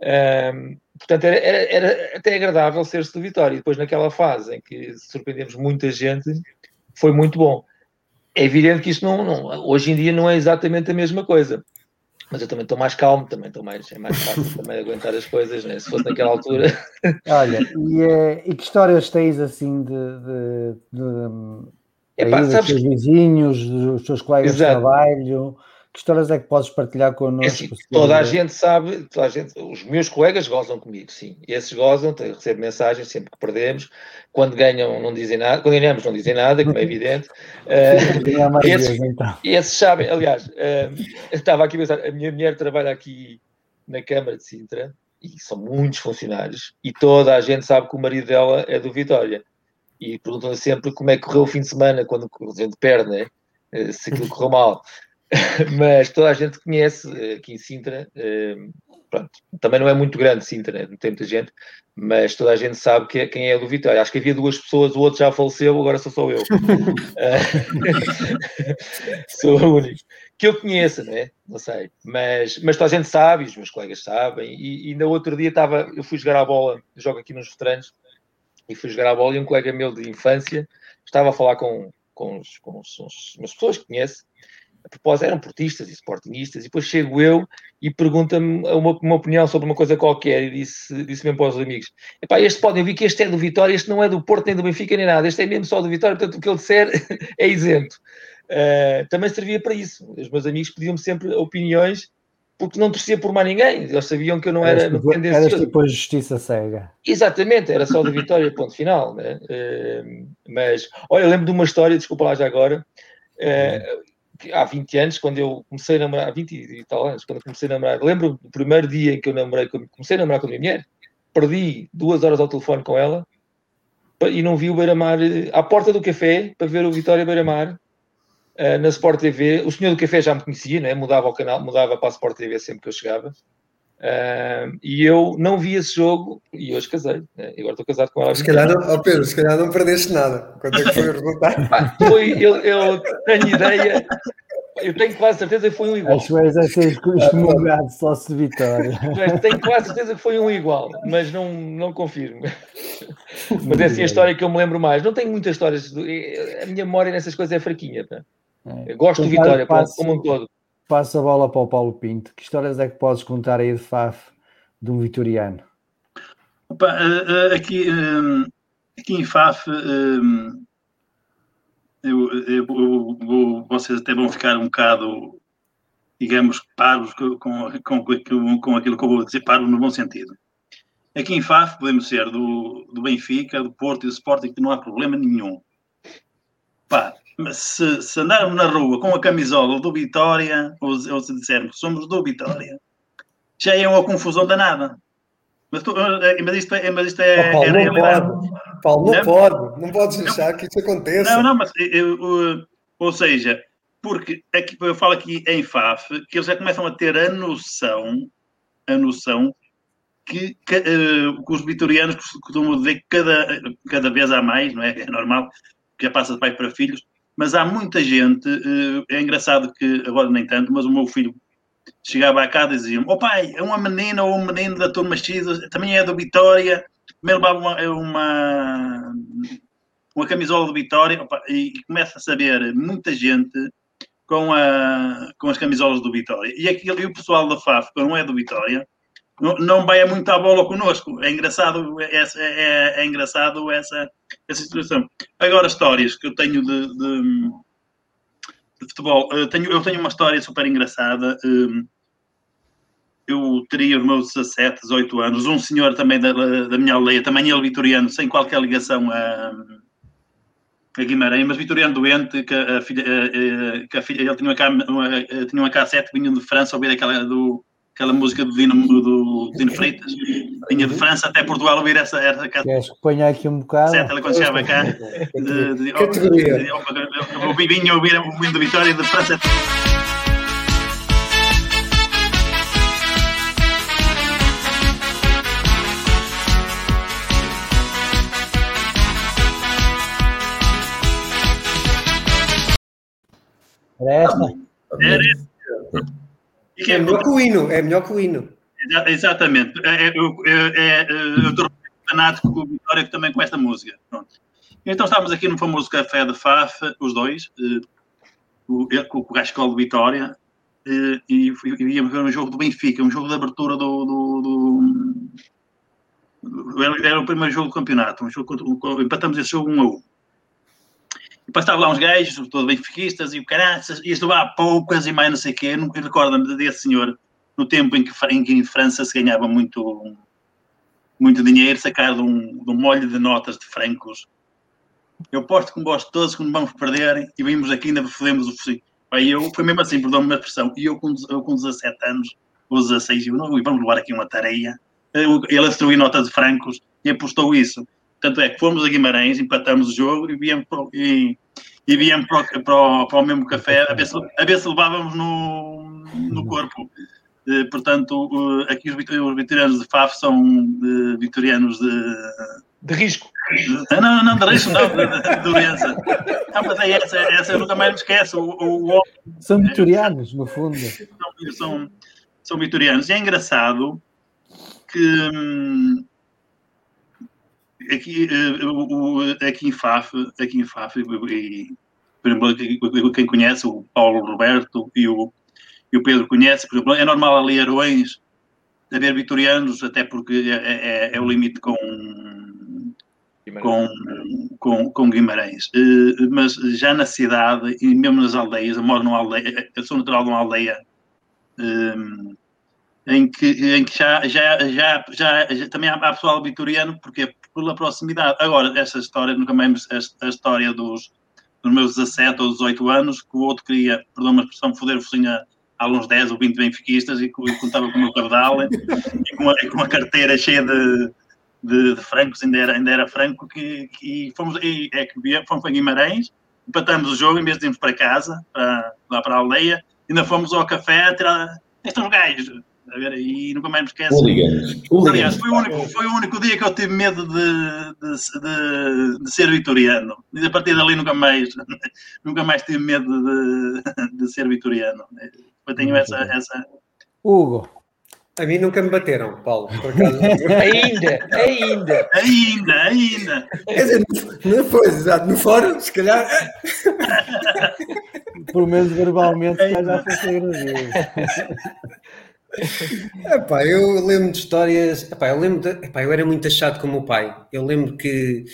Uh, portanto, era, era, era, até agradável ser-se do Vitória. E depois, naquela fase em que surpreendemos muita gente, foi muito bom. É evidente que isto não, não, hoje em dia não é exatamente a mesma coisa. Mas eu também estou mais calmo, também estou mais, é mais fácil também aguentar as coisas, né? se fosse naquela altura. (laughs) Olha, e, eh, e que histórias tens assim de, de, de Epá, aí, sabes dos teus vizinhos, dos teus colegas Exato. de trabalho? Que histórias é que podes partilhar connosco? É assim, toda a gente sabe, toda a gente, os meus colegas gozam comigo, sim. Esses gozam, recebo mensagens sempre que perdemos. Quando ganham, não dizem nada. Quando ganhamos, não dizem nada, como é evidente. (laughs) uh, esses, então. esses sabem, aliás, uh, estava aqui a pensar, a minha mulher trabalha aqui na Câmara de Sintra e são muitos funcionários e toda a gente sabe que o marido dela é do Vitória. E perguntam sempre como é que correu o fim de semana quando a gente perde, né? Eh, se aquilo correu mal. (laughs) mas toda a gente conhece eh, aqui em Sintra. Eh, pronto, também não é muito grande Sintra, não tem muita gente, mas toda a gente sabe que, é, quem é do Vitória. Acho que havia duas pessoas, o outro já faleceu, agora sou só eu. (laughs) Eh, (laughs) sou o único. Que eu conheça, não é? Não sei. Mas, mas toda a gente sabe, os meus colegas sabem. E, e no outro dia estava, eu fui jogar a bola, jogo aqui nos veteranos, e fui jogar a bola e um colega meu de infância estava a falar com, com, os, com os, as pessoas que conhece a propósito, eram portistas e sportingistas, e depois chego eu e pergunta-me uma, uma, opinião sobre uma coisa qualquer, e disse, disse mesmo para os amigos: Epá, este podem ouvir que este é do Vitória, este não é do Porto nem do Benfica nem nada, este é mesmo só do Vitória, portanto o que ele disser (laughs) é isento. Uh, também servia para isso. Os meus amigos pediam-me sempre opiniões porque não torcia por mais ninguém. Eles sabiam que eu não era eras, tipo, Eras tipo a justiça cega. Exatamente, era só do Vitória, ponto final. Né? Uh, mas, olha, lembro de uma história, desculpa lá já agora. Uh, há 20 anos, quando eu comecei a namorar, há 20 e tal anos, quando comecei a namorar, lembro do primeiro dia em que eu namorei, comecei a namorar com a minha mulher, perdi duas horas ao telefone com ela e não vi o Beira-Mar eh, à porta do café para ver o Vitória Beira-Mar uh, na Sport TV. O senhor do café já me conhecia, né? mudava o canal, mudava para a Sport TV sempre que eu chegava. Uh, e eu não vi esse jogo e hoje casei. Né? Agora estou casado com ela. Se calhar, não, oh Pedro, se calhar não perdeste nada. Quando é que foi o resultado? (laughs) foi, eu, eu, tenho ideia, eu tenho quase certeza que foi um igual. Acho que vais a ser excomungado só se vitória. tenho quase certeza que foi um igual, mas não, não confirmo. Mas é assim a história que eu me lembro mais. Não tenho muitas histórias. A minha memória nessas coisas é fraquinha. É. Gosto do Vitória, como um todo passo a bola para o Paulo Pinto. Que histórias é que podes contar aí de Faf de um vitoriano? Opa, eh, eh, aqui, eh, aqui em Faf eu, eu, eu, vocês até vão ficar um bocado, digamos, paros com, com, com, aquilo que eu vou dizer, paros no bom sentido. Aqui em Faf podemos ser do, do Benfica, do Porto e do Sporting, que não há problema nenhum. Pá, se, se andarmos na rua com a camisola do Vitória, ou, ou se dissermos que somos do Vitória, já é uma confusão danada. Mas, tu, eh, mas, isto é, mas isto é, oh, Paulo, é não pode. Paulo, não, não, pode. Não podes deixar que isso aconteça. Não, não, mas eu, eu, ou seja, porque aqui, eu falo aqui em FAF que eles já começam a ter a noção, a noção que, que, uh, que os vitorianos costumam dizer que cada, cada vez há mais, não é? É normal, que já passa de pai para filhos, mas há muita gente, uh, é engraçado que agora nem tanto, mas o meu filho chegava a casa e dizia: Ó oh, pai, é uma menina ou um menino da turma X, também é do Vitória, também levava uma, uma, uma camisola do Vitória, opa, e, e começa a saber muita gente com, a, com as camisolas do Vitória. E, aquilo, e o pessoal da FAF, que não é do Vitória, não, vai muito à bola connosco. É engraçado, essa, é, é, engraçado essa, essa situação. Agora, histórias que eu tenho de, de de futebol. Eu tenho, eu tenho uma história super engraçada. Hum, eu teria os meus 17, 18 anos. Um senhor também da, da minha aldeia, também ele vitoriano, sem qualquer ligação a, a Guimarães, mas vitoriano doente, que a filha, que a filha ele tinha uma, tinha uma cassete vinha de França, ouvir aquela do aquela música do Dino, do Dino Freitas. Vinha de França até Portugal ouvir essa, essa. Queres que ponha aqui um bocado? Ela quando chegava cá, eu vinha ouvir o Vindo Vitória de França. Era esta? Era é, é melhor que o hino, é melhor que o hino. Exatamente. É, é, é, é eu estou fanático com o Vitória que também com esta música. Pronto. Então estávamos aqui no famoso café de Faf, os dois, eh, o, com o Gascol de Vitória, eh, e íamos ver um jogo do Benfica, um jogo de abertura do, do, do era o primeiro jogo do campeonato, um jogo, empatamos esse jogo 1 a 1. E depois estavam lá uns gajos, todos benfiquistas, e o caraças, isto levar poucas e mais não sei o quê. Eu recordo-me desse senhor, no tempo em que, em que em França se ganhava muito, muito dinheiro, sacar de um, de um molho de notas de francos. Eu posto com vós todos que não vamos perder e vimos aqui ainda fodemos o focinho. Aí eu, foi mesmo assim, perdão-me a pressão, e eu com, eu com 17 anos, ou 16, eu, não, vamos levar aqui uma tareia. Ele destruiu notas de francos e apostou isso. Tanto é que fomos a Guimarães, empatamos o jogo e viemos para, e, e viemos para, para, para, o mesmo café a ver se, a ver se levávamos no, no corpo. Uh, portanto, uh, aqui os, os vitorianos de FAF são uh, vitorianos de. De risco. Não, não, não, de risco, não, de, de, doença. Não, mas é essa, essa eu nunca mais me esqueço. O, o, o, são vitorianos, no fundo. São, são, são vitorianos. E é engraçado que. Hum, aqui, uh, aqui em Faf, aqui em Faf, e, por exemplo, quem conhece, o Paulo Roberto e o, e o Pedro conhece, por exemplo, é normal ali Arões haver vitorianos, até porque é, é, é, é o limite com, com, com, com Guimarães. Mas já na cidade e mesmo nas aldeias, eu moro numa aldeia, eu sou natural de uma aldeia em que, em que já, já, já, já, também há, há pessoal vitoriano, porque pela proximidade. Agora, essa história, nunca mais a, história dos, dos meus 17 ou 18 anos, que o outro queria, perdão uma expressão, foder o focinho a, alguns 10 ou 20 benfiquistas e, contava com o meu cabedal e, e com a carteira cheia de, de, de, francos, ainda era, ainda era franco, que, que fomos, e, é que fomos para Guimarães, empatamos o jogo, em vez de irmos para casa, para, lá para a aldeia, ainda fomos ao café tirar estes gajos, a ver, e nunca mais me esqueço. Aliás, foi o, único, foi o único dia que eu tive medo de, de, de, de ser vitoriano. E a partir dali nunca mais, (laughs) nunca mais tive medo de, de ser vitoriano. Eu tenho essa, essa. Hugo. A mim nunca me bateram, Paulo, (laughs) ainda, ainda. Ainda, ainda. Quer dizer, não foi, exato. No fórum, se calhar. Por menos verbalmente, já foi agradecer. (laughs) Epá, eu lembro de histórias. Epá, eu lembro de, epá, eu era muito achado com o meu pai. Eu lembro que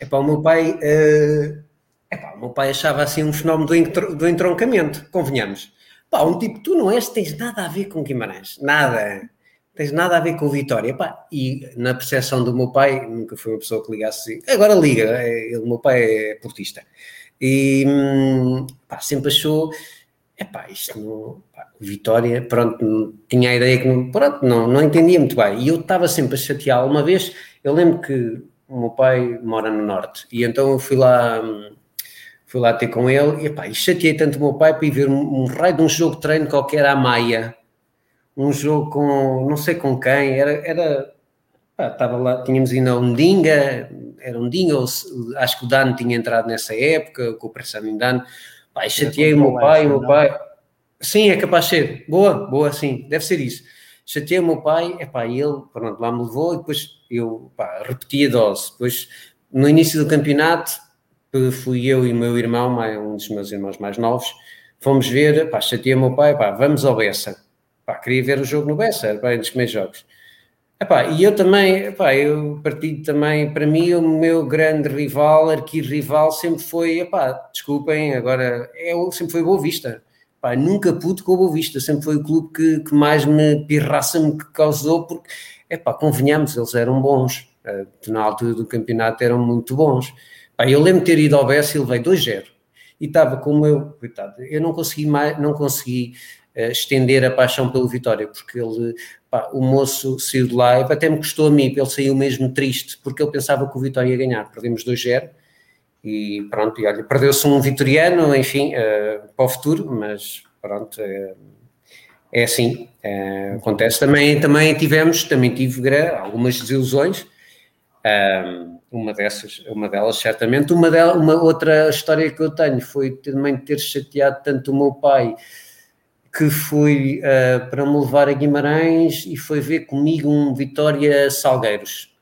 epá, o meu pai uh, Epá, o meu pai achava assim um fenómeno do, entro, do entroncamento, convenhamos. Pá, um tipo, tu não és, tens nada a ver com Guimarães, nada. Tens nada a ver com o Vitória. Epá, e na percepção do meu pai, nunca foi uma pessoa que ligasse assim. Agora liga, ele, o meu pai é portista. E hum, pá, sempre achou, epá, isto não, pá, Vitória, pronto, tinha a ideia que pronto, não, não entendia muito bem. E eu estava sempre a chatear. Uma vez, eu lembro que o meu pai mora no Norte, e então eu fui lá, fui lá ter com ele, e, epá, e chateei tanto o meu pai para ir ver um, um raio de um jogo de treino qualquer à Maia, um jogo com, não sei com quem, era, era pá, estava lá, tínhamos ido a Undinga, era Undinga, ou, acho que o Dano tinha entrado nessa época, com o em Dano, pá, e chateei o meu pai, o meu pai, sim, é capaz de ser, boa, boa, sim, deve ser isso, chateei o meu pai, epá, e ele, pronto, lá me levou, e depois eu, pá, repeti a dose, depois, no início do campeonato, fui eu e o meu irmão, um dos meus irmãos mais novos, fomos ver, pá, chateei o meu pai, pá, vamos ao Bessa, pá, queria ver o jogo no Bessa, era um dos meus jogos, Epá, e eu também, epá, eu partido também, para mim, o meu grande rival, arqui-rival, sempre foi, epá, desculpem, agora, é, sempre foi Boa Vista. Epá, nunca pude com o Boa Vista, sempre foi o clube que, que mais me pirraça-me que causou, porque, epá, convenhamos, eles eram bons, eh, na altura do campeonato eram muito bons. Epá, eu lembro de ter ido ao Bessa e levei 2-0, e estava como eu, coitado, eu não consegui mais, não consegui uh, estender a paixão pelo Vitória, porque ele Pá, o moço saiu de lá, e até me custou a mim, ele saiu mesmo triste, porque ele pensava que o Vitória ia ganhar. Perdemos 2-0 e pronto, e olha, perdeu-se um vitoriano, enfim, uh, para o futuro, mas pronto, uh, é assim, uh, acontece. Também, também tivemos, também tive algumas desilusões, uma dessas, uma delas certamente, uma, delas, uma outra história que eu tenho foi também ter chateado tanto o meu pai que foi uh, para me levar a Guimarães e foi ver comigo um Vitória Salgueiros,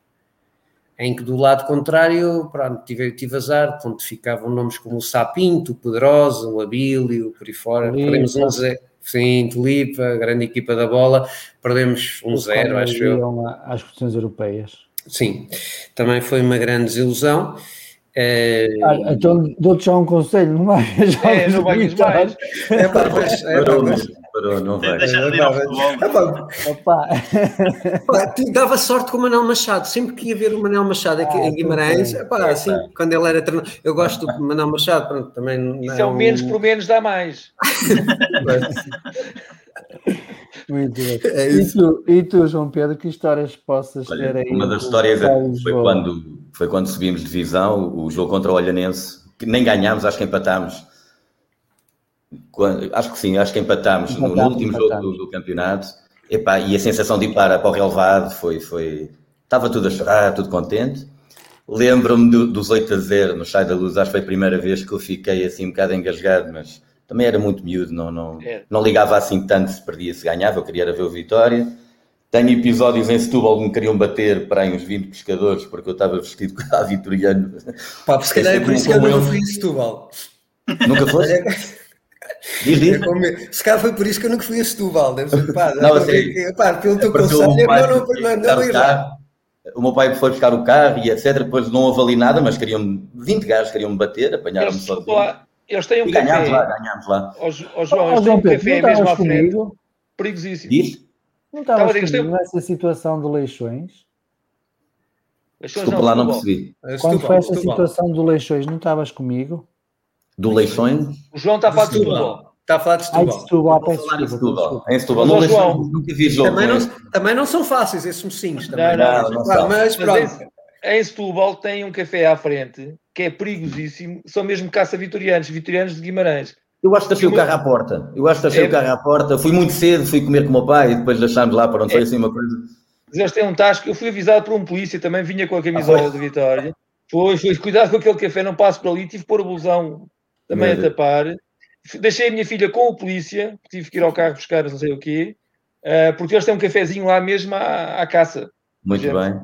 em que do lado contrário, pronto, tive, tive azar, onde ficavam nomes como o Sapinto, o Poderosa, o Abílio, por aí fora, perdemos um zero, sim, Tulipa, grande equipa da bola, perdemos um zero, acho eu. Às questões europeias. Sim, também foi uma grande desilusão. É... Ah, então dou-te já um conselho, não vai é, não vais mais. É, pá, mas, é, parou, mas, parou, não vai. Ao futebol. Dava sorte com o Manel Machado, sempre que ia ver o Manel Machado aqui ah, em Guimarães, epá, assim, quando ele era treinador, eu gosto do Manel Machado, pronto, também. Isso é o menos por menos dá mais. (laughs) Muito bem. É e, tu, e tu, João Pedro, que histórias possas Olha, ter aí? Uma das histórias é, foi, quando, foi quando subimos de divisão, o jogo contra o Olhanense, que nem ganhámos, acho que empatámos. Quando, acho que sim, acho que empatámos, empatámos no, último empatámos. jogo do, do campeonato. Epá, e a sensação de ir para, para o relevado foi, foi. Estava tudo a chorar, tudo contente. Lembro-me do, dos 8 a 0 no Chai da Luz, acho que foi a primeira vez que eu fiquei assim um bocado engasgado, mas também era muito miúdo, não, não, é. não ligava assim tanto se perdia, se ganhava, eu queria ver o Vitória. Tenho episódios em Setúbal que me queriam bater para aí uns 20 pescadores porque eu estava vestido (laughs) com a vitoriano. Pá, se calhar é por isso que eu não fui em Setúbal. Nunca foste? (laughs) Diz, diz. Se calhar foi por isso que eu nunca fui a Setúbal. Deve ser, pá, não, sei. Pá, pelo teu conselho, não, não, não, não, não, o meu pai foi buscar o carro e etc. Depois não houve ali nada, mas queriam 20 gajos queriam me bater, apanharam-me só. Eles têm um e café. Ganhámos lá, ganhámos lá. Ó, ó João, eles têm um café mesmo à frente. Perigosíssimo. Diz? Não estava comigo nessa situação de Leixões? Leixões Desculpa não, lá, não percebi. Quando foi essa situação do Leixões, não estavas comigo? Do Leixões? O João está a falar de Setúbal. Está a falar de Setúbal. Ai, Setúbal, peço desculpa. Setúbal. Em Setúbal. Não, João, nunca vi jogo. Também não, também não são fáceis esses mocinhos. Também. Não, não, não, não Mas pronto. Em Setúbal tem um café à frente que é perigosíssimo. São mesmo caça-vitorianos, vitorianos de Guimarães. Eu acho que deixei o carro à porta. Eu acho que deixei é. o carro à porta. Fui muito cedo, fui comer com o meu pai e depois deixámos lá para onde é. foi assim uma coisa. Eles têm um tasco. Eu fui avisado por um polícia também, vinha com a camisola ah, de Vitória. Foi, foi, cuidado com aquele café, não passo por ali. Tive que pôr o blusão também a tapar. Deixei a minha filha com o polícia, tive que ir ao carro buscar não sei o quê, uh, porque eles têm um cafezinho lá mesmo à, à caça. Muito bem.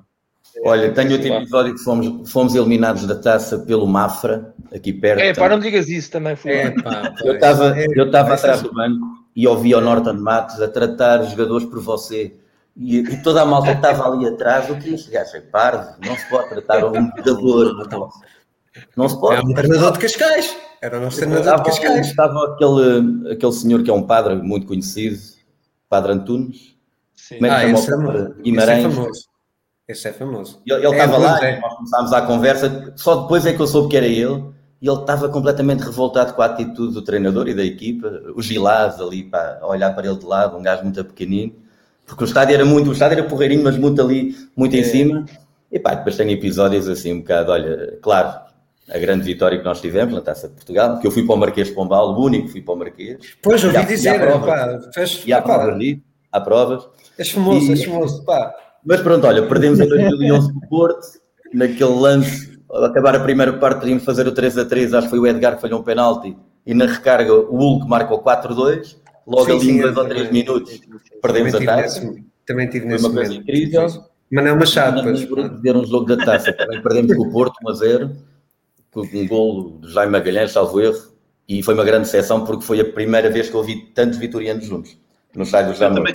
Olha, tenho outro episódio que fomos, fomos eliminados da taça pelo Mafra, aqui perto. É, pá, não digas isso também. Foi é, pá, eu estava eu estava atrás do banco e ouvi o Norton Matos a tratar os jogadores por você. E, e toda a malta que estava ali atrás, o que este gajo é parvo, não se pode tratar um jogador. Então, Não se pode. É um treinador de Cascais. Era o nosso treinador de Cascais. Estava aquele, aquele senhor que é um padre muito conhecido, Padre Antunes. Sim. Como é que ah, esse, é, Guimarães. Esse é famoso. É. Ele, ele é, estava lá, é. nós começámos a conversa, só depois é que eu soube que era ele, e ele estava completamente revoltado com a atitude do treinador e da equipa, o Gilás ali, para olhar para ele de lado, um gajo muito pequenino, porque o estádio era muito, o estádio era porreirinho, mas muito ali, muito é. em cima, e pá, depois tem episódios assim um bocado, olha, claro, a grande vitória que nós tivemos na Taça de Portugal, que eu fui para o Marquês de Pombal, o único que fui para o Marquês. Pois, ouvi dizer, e há pá, fez, e há provas ali, há provas. És famoso, e, és famoso, pá. Mas pronto, olha, perdemos em 2011 o Porto, naquele lance, ao acabar a primeira parte, podíamos fazer o 3 a 3, acho que foi o Edgar que falhou um penalti, e na recarga o Hulk marcou 4-2, logo sim, ali em 2 ou 3 minutos perdemos a taça. Também tive nesse Foi uma coisa incrível. Mas não é uma chave. Mas ver um jogo da taça, também perdemos com o Porto 1 a 0, com um gol de Jaime Magalhães, salvo erro, e foi uma grande sessão porque foi a primeira vez que eu vi tantos vitorianos juntos no estádio do Jamor.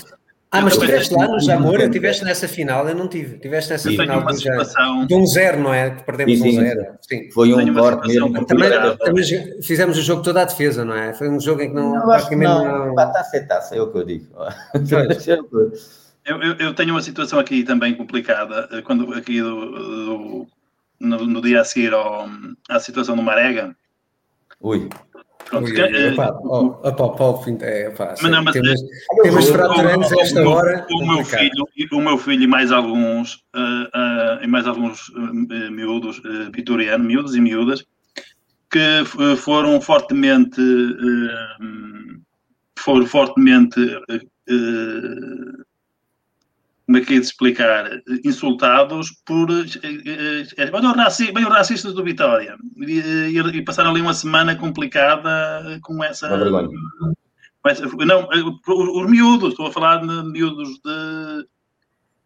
Ah, mas estiveste lá no Jamor, eu estiveste nessa final, eu não tive. Tiveste nessa sim, final do situação... de um zero, não é? Que perdemos sim, sim, um zero. Sim. Foi um corte mesmo. Também, também, fizemos o jogo toda a defesa, não é? Foi um jogo em que não. Não, acho que não. não... Taça é taça, é o que eu digo. (laughs) Eu, eu, eu, tenho uma situação aqui também complicada, eh, quando aqui do, do no, no, dia a seguir ao, à situação do Marega. Ui. Pronto, Ui, que, opa, oh, opa, Paulo, é, opa, mas não, mas, temos, é, temos fraturanos a esta hora. O, meu filho, o meu filho e mais alguns, uh, uh, e mais alguns miúdos, uh, vitorianos, miúdos e miúdas, que foram fortemente, foram fortemente como é que é de explicar, insultados por eh, eh, bem, os racistas do Vitória. E, e, passaram ali uma semana complicada com essa, com essa não, eh, os miúdos, estou a falar de miúdos de,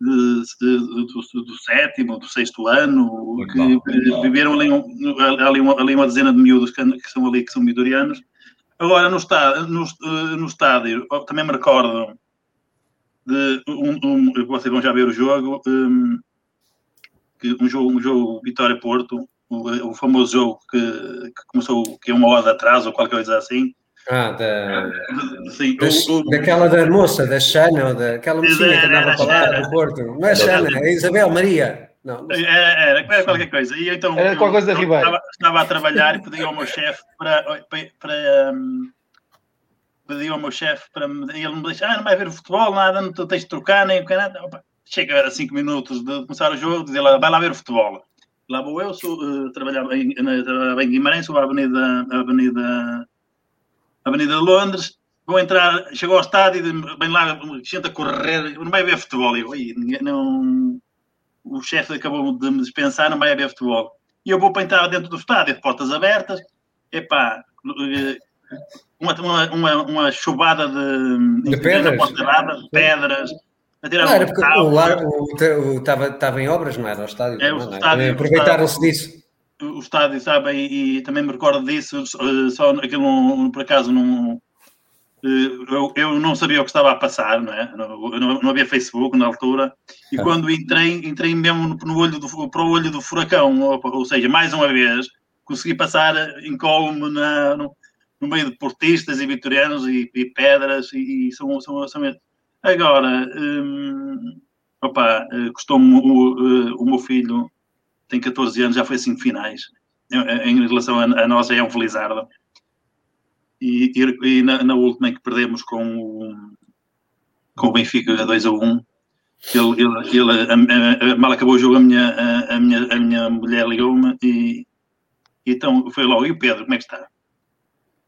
de, de do, do, sétimo, do sexto ano, que, que viveram ali, um, ali, uma, ali uma dezena de miúdos que, que são ali, que são vitorianos. Agora, no, estádio, no, no estádio, também me recordo de um, um, vocês vão já ver o jogo, um, um jogo, um jogo Vitória-Porto, o, o, famoso jogo que, que, começou, que é uma hora de atraso ou qualquer coisa assim. Ah, da, Sim, das, o, daquela da moça, da Xana, daquela mocinha que andava para lá do Porto. Não é Xana, é Isabel Maria. Não, não era, era, era, qualquer coisa. E então, era qualquer coisa da Ribeira. Estava, estava, a trabalhar e pedi ao meu chefe para, para, para um, pedi ao meu chefe para me. Ele me disse: Ah, não vai ver futebol, nada, não tens de trocar, nem o que nada. Opa, chega a 5 minutos de começar o jogo, diz ele: Vai lá ver futebol. Lá vou eu, sou, uh, trabalhava, em, em Guimarães, sou a Avenida, Avenida, Avenida Londres. Vou entrar, chegou ao estádio, bem lá, gente a correr, não vai ver futebol. Eu, não, o chefe acabou de me dispensar, não vai haver futebol. E eu vou para entrar dentro do estádio, portas abertas. Epá, eh, uma, uma, uma, chuvada de, de pedras, de pedras a tirar não, era porque o lar estava, em obras, não era? O estádio. É, o é? estádio Aproveitaram-se disso. O estádio, sabe, e, e, também me recordo disso, só aquilo por acaso não. Eu, eu não sabia o que estava a passar, não é? Não, não havia Facebook na altura, e ah. quando entrei, entrei mesmo no olho do, para o olho do furacão, ou, ou seja, mais uma vez, consegui passar incólume na, no, no meio de portistas e vitorianos e, e pedras e, e, são, são, são agora hum, opa, eh, custou-me o, eh, o meu filho tem 14 anos, já foi cinco finais. Em relação a, a nós é um felizardo. E, e, e na, na, última em que perdemos com o, com o Benfica 2 a 1 ele, ele, ele a, a, mal acabou o jogo a minha, a minha, a minha mulher ligou-me e então foi logo, e o Pedro, como é que está?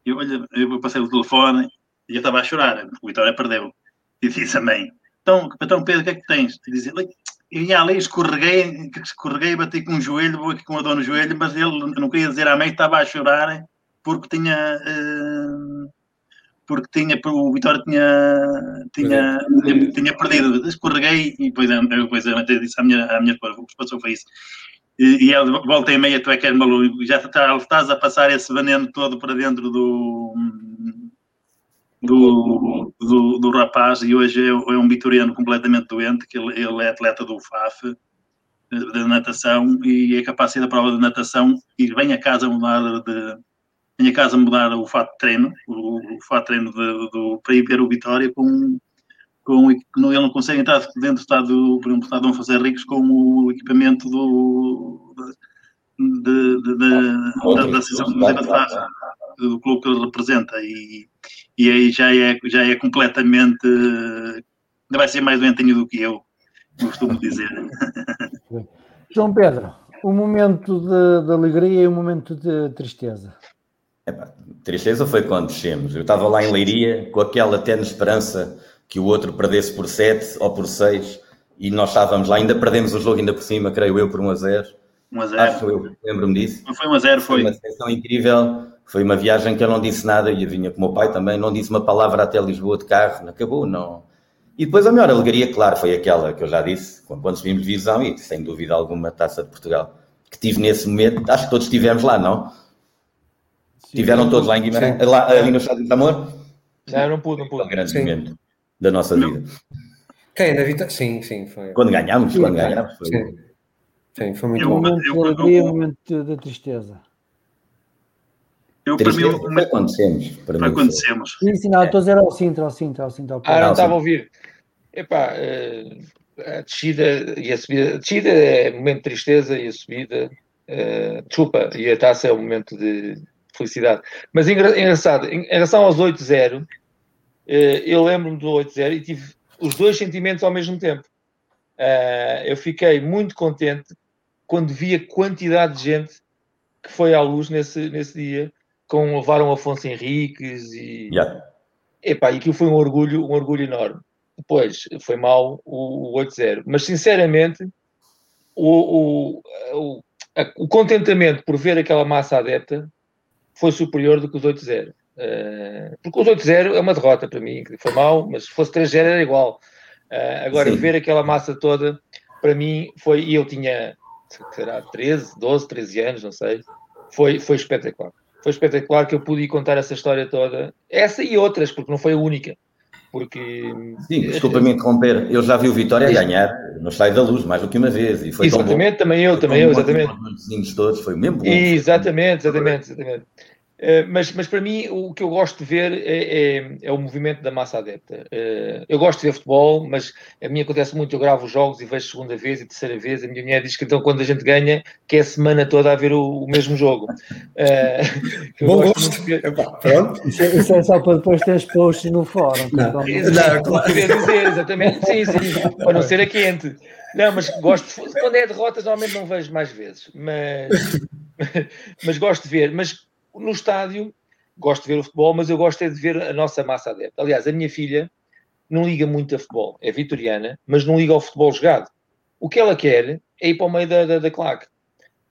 Eu, olha, eu passei o telefone e eu estava a chorar. O Vitória perdeu. E disse a mãe: Então, então Pedro, o que é que tens? E dizia: Eu ia ali, escorreguei, escorreguei, bati com um joelho, vou aqui com a dor no joelho, mas ele não queria dizer à mãe que estava a chorar porque tinha. Uh, porque tinha, o Vitória tinha, tinha, tinha, tinha perdido. Escorreguei e depois, depois eu disse à minha, à minha esposa: O que passou foi isso. E, ele volta e meia, tu é que és maluco, já tá, estás a passar esse veneno todo para dentro do, do, do, do rapaz, e hoje é, é um vitoriano completamente doente, que ele, ele é atleta do FAF, da natação e é capaz de ser da prova de natação e vem a casa mudar de vem a casa mudar o fato de treino, o, o fato de treino de, do, para ir ver o Vitória com, com ele não consegue entrar dentro do estado, por exemplo, estado Dom José Ricos com o equipamento do de, de, de, da, da Associação de do clube que ele representa e, e aí já é, já é completamente ainda vai ser mais doentinho do que eu costumo dizer. (laughs) João Pedro, o momento de, de alegria e o momento de tristeza. Epá, tristeza foi quando descemos. Eu estava lá em Leiria com aquela tênis esperança que o outro perdesse por 7 ou por 6 e nós estávamos lá, ainda perdemos o jogo ainda por cima, creio eu, por 1 a 0. 1 a 0. Acho eu, lembro-me disso. Não foi 1 a 0, foi. Foi uma sensação incrível. Foi uma viagem que eu não disse nada e eu vinha com o meu pai também, não disse uma palavra até Lisboa de carro, acabou, não. E depois a maior alegria, claro, foi aquela que eu já disse, quando subimos visão e sem dúvida alguma Taça de Portugal, que tive nesse momento, acho que todos estivemos lá, não? Sim, Tiveram todos lá em Guimarães, Sim. lá, ali no Estádio de Amor? Não, não pude, não Foi um pude. grande Sim. momento da nossa vida. Quem? Na Vitória? Sim, sim, foi. Quando ganhámos, quando Sim, ganhámos, foi. Sim. Sim, foi muito Eu- bom. O momento eu- alegria eu- o momento de tristeza. Eu, para mim, o foi momento quando descemos. Para para mim, acontecemos. Sim, sim, não, estou a dizer ao Sintra, ao Sintra, ao Sintra. ao Ah, não estava a ouvir. Epá, eh, a descida e a subida. A descida é momento de tristeza e a subida. eh, desculpa, e a taça é um momento de felicidade. Mas engra- engraçado, em relação aos 8-0, eh, eu lembro-me do 8-0 e tive os dois sentimentos ao mesmo tempo. Eh, eu fiquei muito contente quando vi a quantidade de gente que foi à luz nesse, nesse dia, com levaram Afonso Henriques e. Já. Epá, e aquilo foi um orgulho, um orgulho enorme. Depois foi mal o, o 8-0. Mas sinceramente, o, o, o, a- o contentamento por ver aquela massa adepta foi superior do que os 8-0. Eh, porque os 8-0 é uma derrota para mim, que foi mal, mas se fosse 3-0 era igual. Eh, agora, Sim. ver aquela massa toda, para mim, foi. E eu tinha, será, 13, 12, 13 anos, não sei. Foi, foi espetacular. Foi espetacular que eu pude contar essa história toda. Essa e outras, porque não foi a única. Porque. Sim, desculpa-me interromper. Eu já vi o Vitória Isto- ganhar no Estádio da Luz, mais do que uma vez. E foi. Exatamente, também eu, também eu, exatamente. Todos, foi mesmo bom. Exatamente, exatamente, exatamente. Eh, mas, mas para mim o que eu gosto de ver é, é- é o movimento da massa adepta. Eh, eu gosto de ver futebol, mas a mim acontece muito, eu gravo os jogos e vejo segunda vez e terceira vez. A minha mulher diz que então quando a gente ganha, que é a semana toda a ver o, o mesmo jogo. Eh, (laughs) Bom gosto gosto. ver- Epá, pronto. Isso, é, isso é só para depois ter os posts no fórum. Não. Então, Exato, Não, claro. dizer, exatamente, sim, sim, para não ser a quente. Não, mas gosto, de- quando é derrotas, normalmente não vejo mais vezes, mas, (laughs) mas gosto de ver. Mas no estádio, gosto de ver o futebol, mas eu gosto é de ver a nossa massa adepta. Aliás, a minha filha não liga muito a futebol, é vitoriana, mas não liga ao futebol jogado. O que ela quer é ir para o meio da, da, da claque.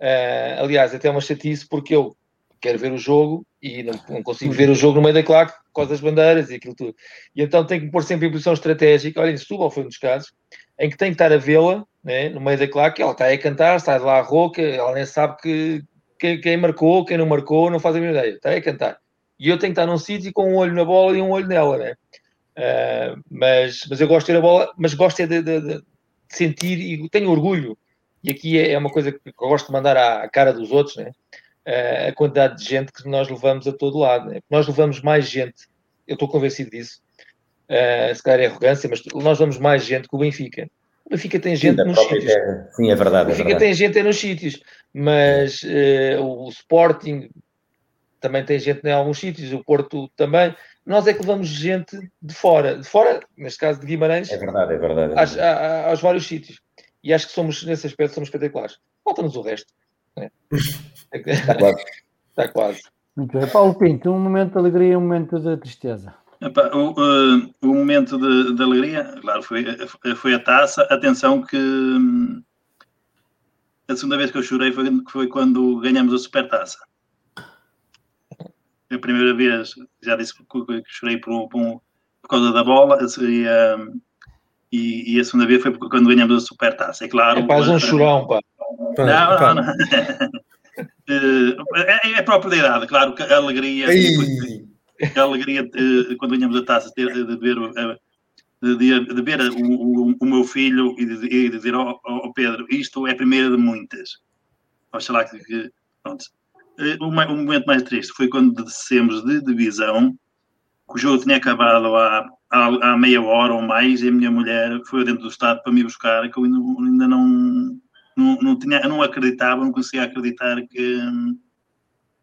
Ah, aliás, até é uma chatice porque eu quero ver o jogo e não, não consigo ver o jogo no meio da claque por causa das bandeiras e aquilo tudo. E então tenho que me pôr sempre em posição estratégica. Olha, em Setúbal foi um dos casos em que tenho que estar a vê-la né, no meio da claque. Ela está aí a cantar, está lá a rouca, ela nem sabe que, quem, quem marcou, quem não marcou, não faz a minha ideia. Está aí a cantar. E eu tenho que estar num sítio com um olho na bola e um olho nela, né? Ah, mas, mas eu gosto de ter a bola, mas gosto é de, de- de sentir e tenho orgulho. E aqui é, é uma coisa que eu gosto de mandar à, à cara dos outros, né? Ah, a quantidade de gente que nós levamos a todo lado. Né? Nós levamos mais gente, eu estou convencido disso. Ah, se calhar é arrogância, mas nós levamos mais gente que o Benfica. O Benfica tem Sim, gente da nos sítios. terra. Sim, é verdade. O É Benfica verdade. tem gente é nos sítios, mas eh, o Sporting também tem gente em alguns sítios, o Porto também. Nós é que levamos gente de fora, de fora, neste caso de Guimarães, É verdade, é verdade. é às, verdade. a- a- aos vários sítios. E acho que somos, nesse aspecto, somos espetaculares. Falta-nos o resto. né? (laughs) Está claro. Está quase. Muito bem. Paulo Pinto, um momento de alegria e um momento de tristeza. Epá, o, eh, o momento de, de alegria, claro, foi, foi a taça. Atenção que hum, a segunda vez que eu chorei foi, foi quando ganhamos a supertaça. A primeira vez, já disse que chorei por, por, por causa da bola, e, hum, e, e a segunda vez foi quando ganhamos a supertaça. É claro. É és um chorão, pá. Não, não, não. (laughs) Eh, É, é próprio da idade, claro que a alegria. Ei, a alegria de, quando ganhamos a taça ter- de ver de, de ver o, o, o, meu filho e de, de dizer ao, ao, Pedro, isto é a primeira de muitas. Oxalá que, que pronto. Eh, o, o, momento mais triste foi quando descemos de divisão, que o jogo tinha acabado há, há, há, meia hora ou mais, e a minha mulher foi dentro do estado para me buscar, que eu ainda, ainda não, não, não, tinha, não acreditava, não conseguia acreditar que,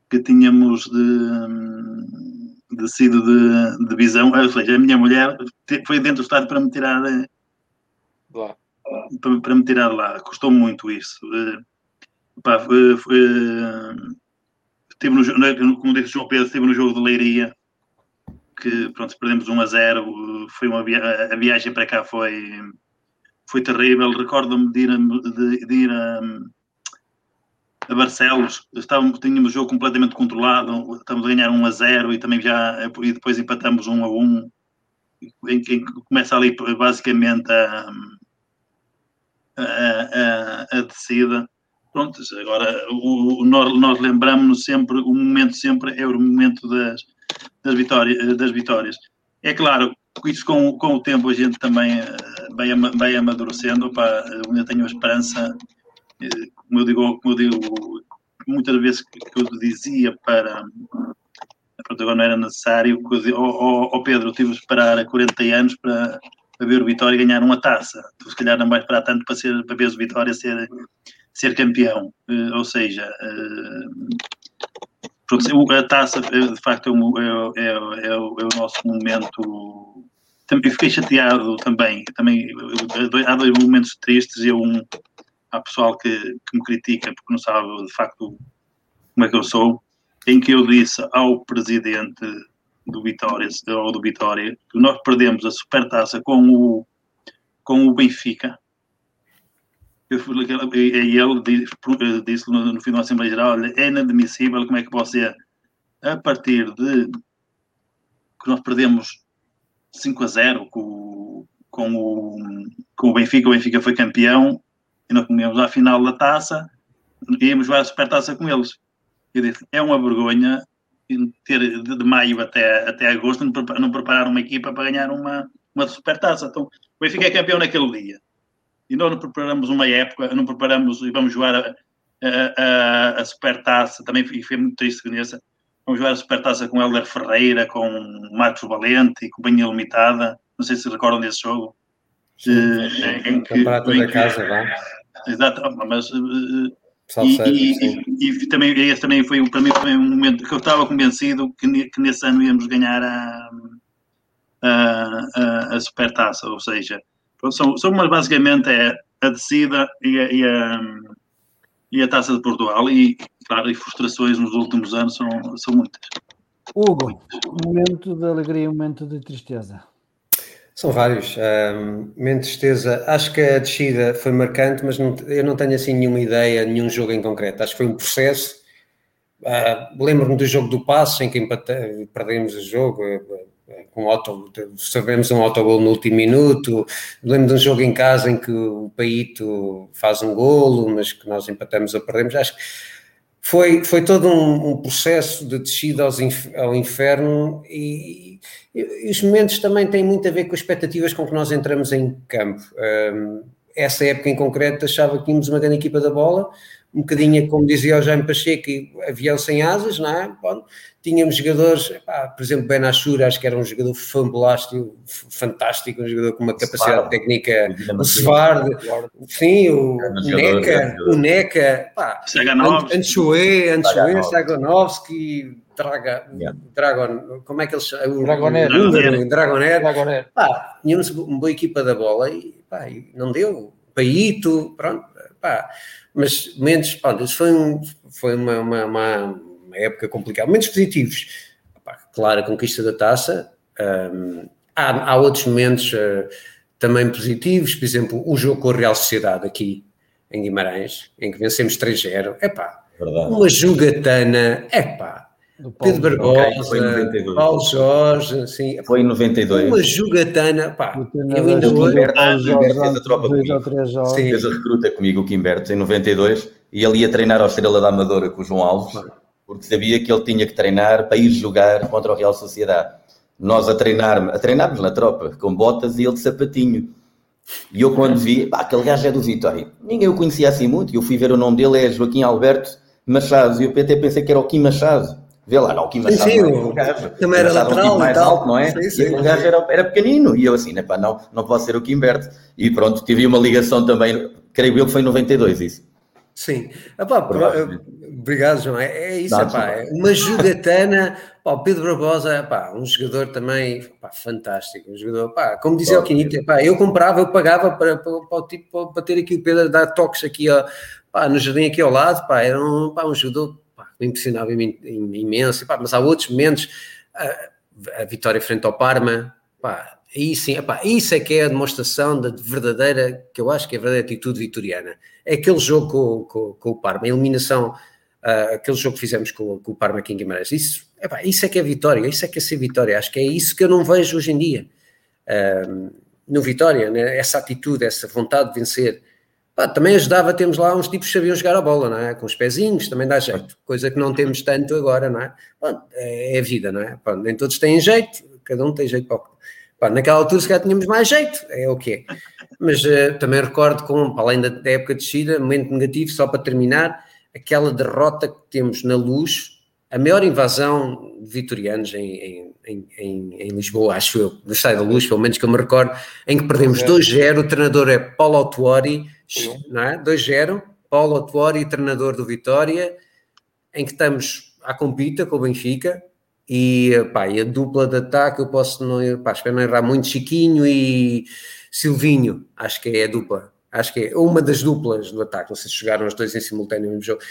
que tínhamos de descido de, de visão, ou seja, a minha mulher foi dentro do estado para me tirar lá. Para, para me tirar lá, custou muito isso. Uh, pá, uh, uh, estive no, como disse o João Pedro, estive no jogo de Leiria, que pronto, perdemos 1 a 0, foi uma via a viagem para cá foi, foi terrível, recordo-me de ir, a, de, de ir a, a Barcelos, estávamos, tínhamos o jogo completamente controlado, estamos a ganhar 1 a 0 e também já e depois empatamos 1 a 1, em que começa ali basicamente a, a, a, a descida. Pronto, agora o, o, nós, nós lembramos sempre, o momento sempre é o momento das, das, vitórias, das vitórias. É claro, isso com, com o tempo a gente também eh, vai, vai amadurecendo, pá, eu ainda tenho a esperança como eu digo, como eu digo muitas vezes que eu dizia para pronto, agora não era necessário ó oh, oh, Pedro, tive de esperar 40 anos para, para ver o Vitória ganhar uma taça. Tu se calhar não vais esperar tanto para, ser, para ver o Vitória ser, ser campeão. Uh, ou seja pronto, a taça eh, de facto é, é, é, é, o, é o nosso momento. Também fiquei chateado também também há dois momentos tristes e um há pessoal que, que me critica porque não sabe de facto como é que eu sou, em que eu disse ao presidente do Vitória, ou do Vitória, que nós perdemos a supertaça com o, com o Benfica. Eu, e ele disse, disse no, no fim da Assembleia Geral: olha, é inadmissível como é que você, a partir de que nós perdemos 5 a 0 com, com, o, com o Benfica, o Benfica foi campeão, e nós comíamos à final da taça, íamos jogar a supertaça com eles. Eu disse, é uma vergonha ter de, maio até, até agosto não, não preparar uma equipa para ganhar uma, uma supertaça. Então, o Benfica é campeão naquele dia. E nós não preparamos uma época, não preparamos e vamos jogar a, a, a, a supertaça, também e foi muito triste que nessa. Vamos jogar a supertaça com Helder Ferreira, com Marcos Valente e Companhia Limitada. Não sei se recordam desse jogo. Sim, uh, em que, Campeonato da casa, vá. Exato, mas. Uh, e, e, e, e, também esse também foi para mim foi um momento que eu estava convencido que, que nesse ano íamos ganhar a, a, a, a supertaça, ou seja, são, são mas basicamente é a descida e a, e a, e a taça de Portugal e claro, e frustrações nos últimos anos são, são muitas. Hugo, momento de alegria, momento de tristeza. São vários. Um, de tristeza, acho que a descida foi marcante, mas não, eu não tenho assim nenhuma ideia, nenhum jogo em concreto. Acho que foi um processo. Uh, Lembro-me do jogo do Passo, em que empate, perdemos o jogo, uh, com auto, sabemos um autogol no último minuto. Lembro de um jogo em casa em que o Paito faz um golo, mas que nós empatamos ou perdemos. Acho que foi, foi todo um, um processo de descida aos, ao inferno e, e, os momentos também têm muito a ver com as expectativas com que nós entramos em campo. Um, essa época em concreto achava que tínhamos uma grande equipa da bola, um bocadinho como dizia o Jaime Pacheco, avião sem asas, não é? Bom, tínhamos jogadores, por exemplo, Ben Ashura, acho que era um jogador fantástico, fantástico, um jogador com uma capacidade Svard, técnica, o Svard, sim, o, o Neca, o Neca, pá, Anchoe, Anchoe, Sagonovski, Draga, yeah. Dragon, como é que eles chamam? Dragonet. Dragonet. Dragonet. Pá, tínhamos uma boa equipa da bola e, pá, e não deu. Paíto, pronto, pá. Mas momentos, pronto, isso foi, um, foi uma, uma, uma, época complicada. Momentos positivos. Pá, claro, a conquista da taça. Há, há outros momentos uh, também positivos, por exemplo, o jogo com a Real Sociedade aqui em Guimarães, em que vencemos 3-0. É pá, uma jogatana, é pá Pedro Barbosa, okay, Paulo Jorge, assim, foi em 92. Uma jogatana, pá. Eu ainda hoje. Quimberto fez a tropa comigo. Fez a recruta comigo, o Quimberto, em 92, e ele ia treinar ao Estrela da Amadora com o João Alves, porque sabia que ele tinha que treinar para ir jogar contra o Real Sociedade. nós a treinar, a treinarmos na tropa, com botas e ele de sapatinho. E eu quando vi, pá, aquele gajo é do Vitória. Ninguém o conhecia assim muito, e eu fui ver o nome dele, é Joaquim Alberto Machado, e eu até pensei que era o Kim Machado. Vê lá, não, o Kim sim, sim, é o gajo. Também era lateral um tipo mais alto, não é? Sim, sim, e aquele gajo era, era pequenino, e eu assim, né, pá, não, não pode ser o Kim Berto. E pronto, tive uma ligação também, creio eu que foi em 92 isso. Sim. Epá, obrigado, João. É, é isso, Não, epá, é uma jogatana. (laughs) O Pedro Barbosa, epá, um jogador também epá, fantástico. Um jogador, epá, como dizia o Quinito, epá, eu comprava, eu pagava para, para, para, tipo, para ter aqui o Pedro dar toques aqui ó, pá, no jardim aqui ao lado. Epá, era um, epá, um jogador pá, impressionava imenso. Epá, mas há outros momentos. A, a vitória frente ao Parma, pá, Aí sim, isso é que é a demonstração da verdadeira, que eu acho que é a verdadeira atitude vitoriana. É aquele jogo com, com, com o Parma, a eliminação, uh, aquele jogo que fizemos com, com o Parma aqui em Guimarães. Isso, epá, isso é que é vitória, isso é que é ser vitória. Acho que é isso que eu não vejo hoje em dia. No Vitória, né? essa atitude, essa vontade de vencer. Também ajudava, temos lá uns tipos que sabiam jogar a bola, não é? Com os pezinhos, também dá jeito. Coisa que não temos tanto agora, não é? Bom, é a vida, não é? Bom, nem todos têm jeito, cada um tem jeito para o Pá, naquela altura se calhar tínhamos mais jeito, é o quê? Mas uh, também recordo com, além da, da época de descida, momento negativo, só para terminar, aquela derrota que temos na luz, a maior invasão de vitorianos em, em, em, em Lisboa, acho eu, no Estádio da Luz, pelo menos que eu me recordo, em que perdemos 2-0, o treinador é Paulo Autuori, não é? 2-0, Paulo Autuori, treinador do Vitória, em que estamos à compita com o Benfica, e, pá, e a dupla de ataque eu posso não, pá, espero não errar muito, Chiquinho e Silvinho, acho que é a dupla, acho que é uma das duplas do ataque, não sei se jogaram os dois em simultâneo no jogo.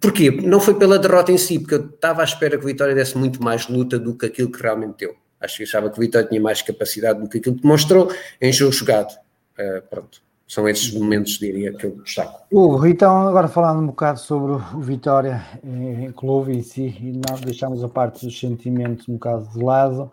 Porquê? Não foi pela derrota em si, porque eu estava à espera que o Vitória desse muito mais luta do que aquilo que realmente deu. Acho que achava que o Vitória tinha mais capacidade do que aquilo que demonstrou em jogo jogado. Uh, pronto são esses momentos, diria, que eu destaco. Hugo, então agora falando um bocado sobre o Vitória em clube em si, e nós deixamos a parte dos sentimentos um bocado de lado,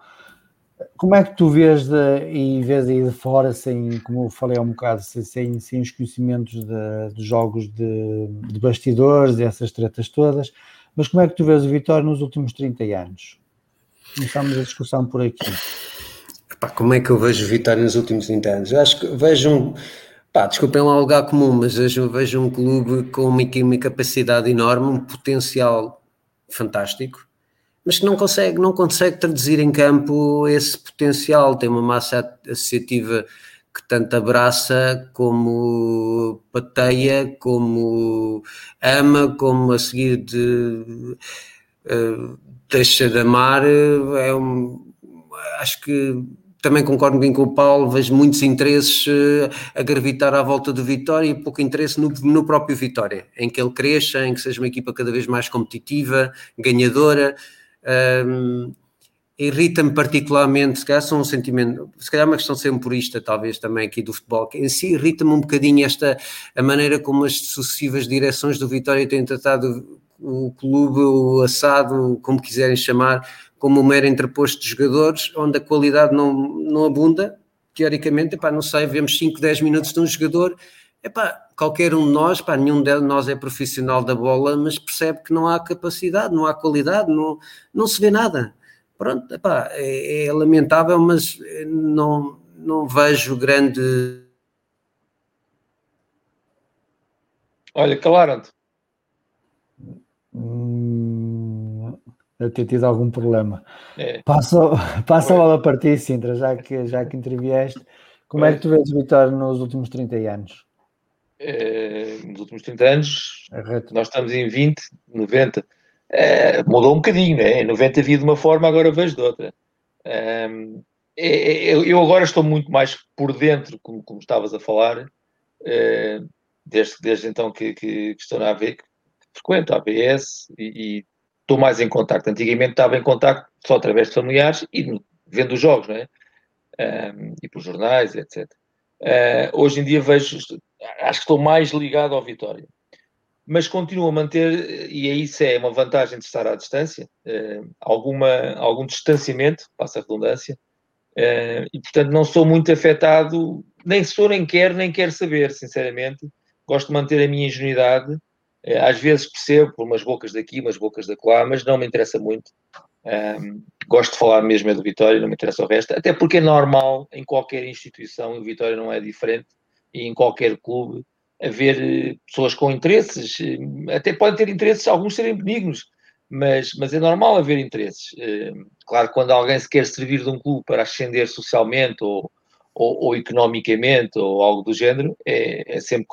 como é que tu vês de, e vês aí de fora, sem, como eu falei há um bocado, sem, sem os conhecimentos de jogos de, de bastidores, essas tretas todas, mas como é que tu vês o Vitória nos últimos 30 anos? Começamos a discussão por aqui. Epá, como é que eu vejo o Vitória nos últimos 30 anos? Eu acho que vejo um Pá, desculpem lá o lugar comum, mas eu vejo um clube com uma, uma capacidade enorme, um potencial fantástico, mas que não consegue, não consegue traduzir em campo esse potencial. Tem uma massa associativa que tanto abraça como pateia, como ama, como a seguir de, uh, deixa de amar. É um, acho que também concordo bem com o Paulo, vejo muitos interesses uh, a gravitar à volta do Vitória e pouco interesse no, no, próprio Vitória, em que ele cresça, em que seja uma equipa cada vez mais competitiva, ganhadora. Um, Irrita-me particularmente, se calhar são um sentimento, se calhar é uma questão purista, talvez também aqui do futebol, que em si irrita-me um bocadinho esta, a maneira como as sucessivas direções do Vitória têm tratado o clube, o assado, como quiserem chamar, como um mero interposto de jogadores, onde a qualidade não, não abunda, teoricamente, epá, não sei, vemos 5, 10 minutos de um jogador, epá, qualquer um de nós, epá, nenhum de nós é profissional da bola, mas percebe que não há capacidade, não há qualidade, não, não se vê nada. Pronto, epá, é, é lamentável, mas não, não vejo grande... Olha, calaram-te. Hum, eu ter tido algum problema. É. Passa, (laughs) passa a bola para ti, Sintra, já que, já que intervieste. Como é que tu vês o Vitória nos últimos 30 anos? É, nos últimos 30 anos, é nós estamos em 20, 90. É, mudou um bocadinho, né? Em 90 havia de uma forma, agora vejo de outra. É, é, eu agora estou muito mais por dentro, como, como estavas a falar, desde, desde então que, que, que estou na AV, frequento a ABS e, e estou mais em contacto. Antigamente estava em contacto só através de familiares e vendo os jogos, não é? Um, e por jornais, etc. Uh, hoje em dia vejo, acho que estou mais ligado ao Vitória. Mas continuo a manter, e isso é uma vantagem de estar à distância, uh, alguma, algum distanciamento, passa a redundância, uh, e portanto não sou muito afetado, nem sou, nem quero, nem quero saber, sinceramente. Gosto de manter a minha ingenuidade às vezes percebo por umas bocas daqui, umas bocas da lá, mas não me interessa muito. Um, gosto de falar mesmo é do Vitória, não me interessa o resto, até porque é normal em qualquer instituição, o Vitória não é diferente, e em qualquer clube, haver eh, pessoas com interesses, eh, até podem ter interesses, alguns serem benignos, mas, mas é normal haver interesses. Claro, quando alguém se quer servir de um clube para ascender socialmente ou, ou, ou economicamente ou algo do género, é, é sempre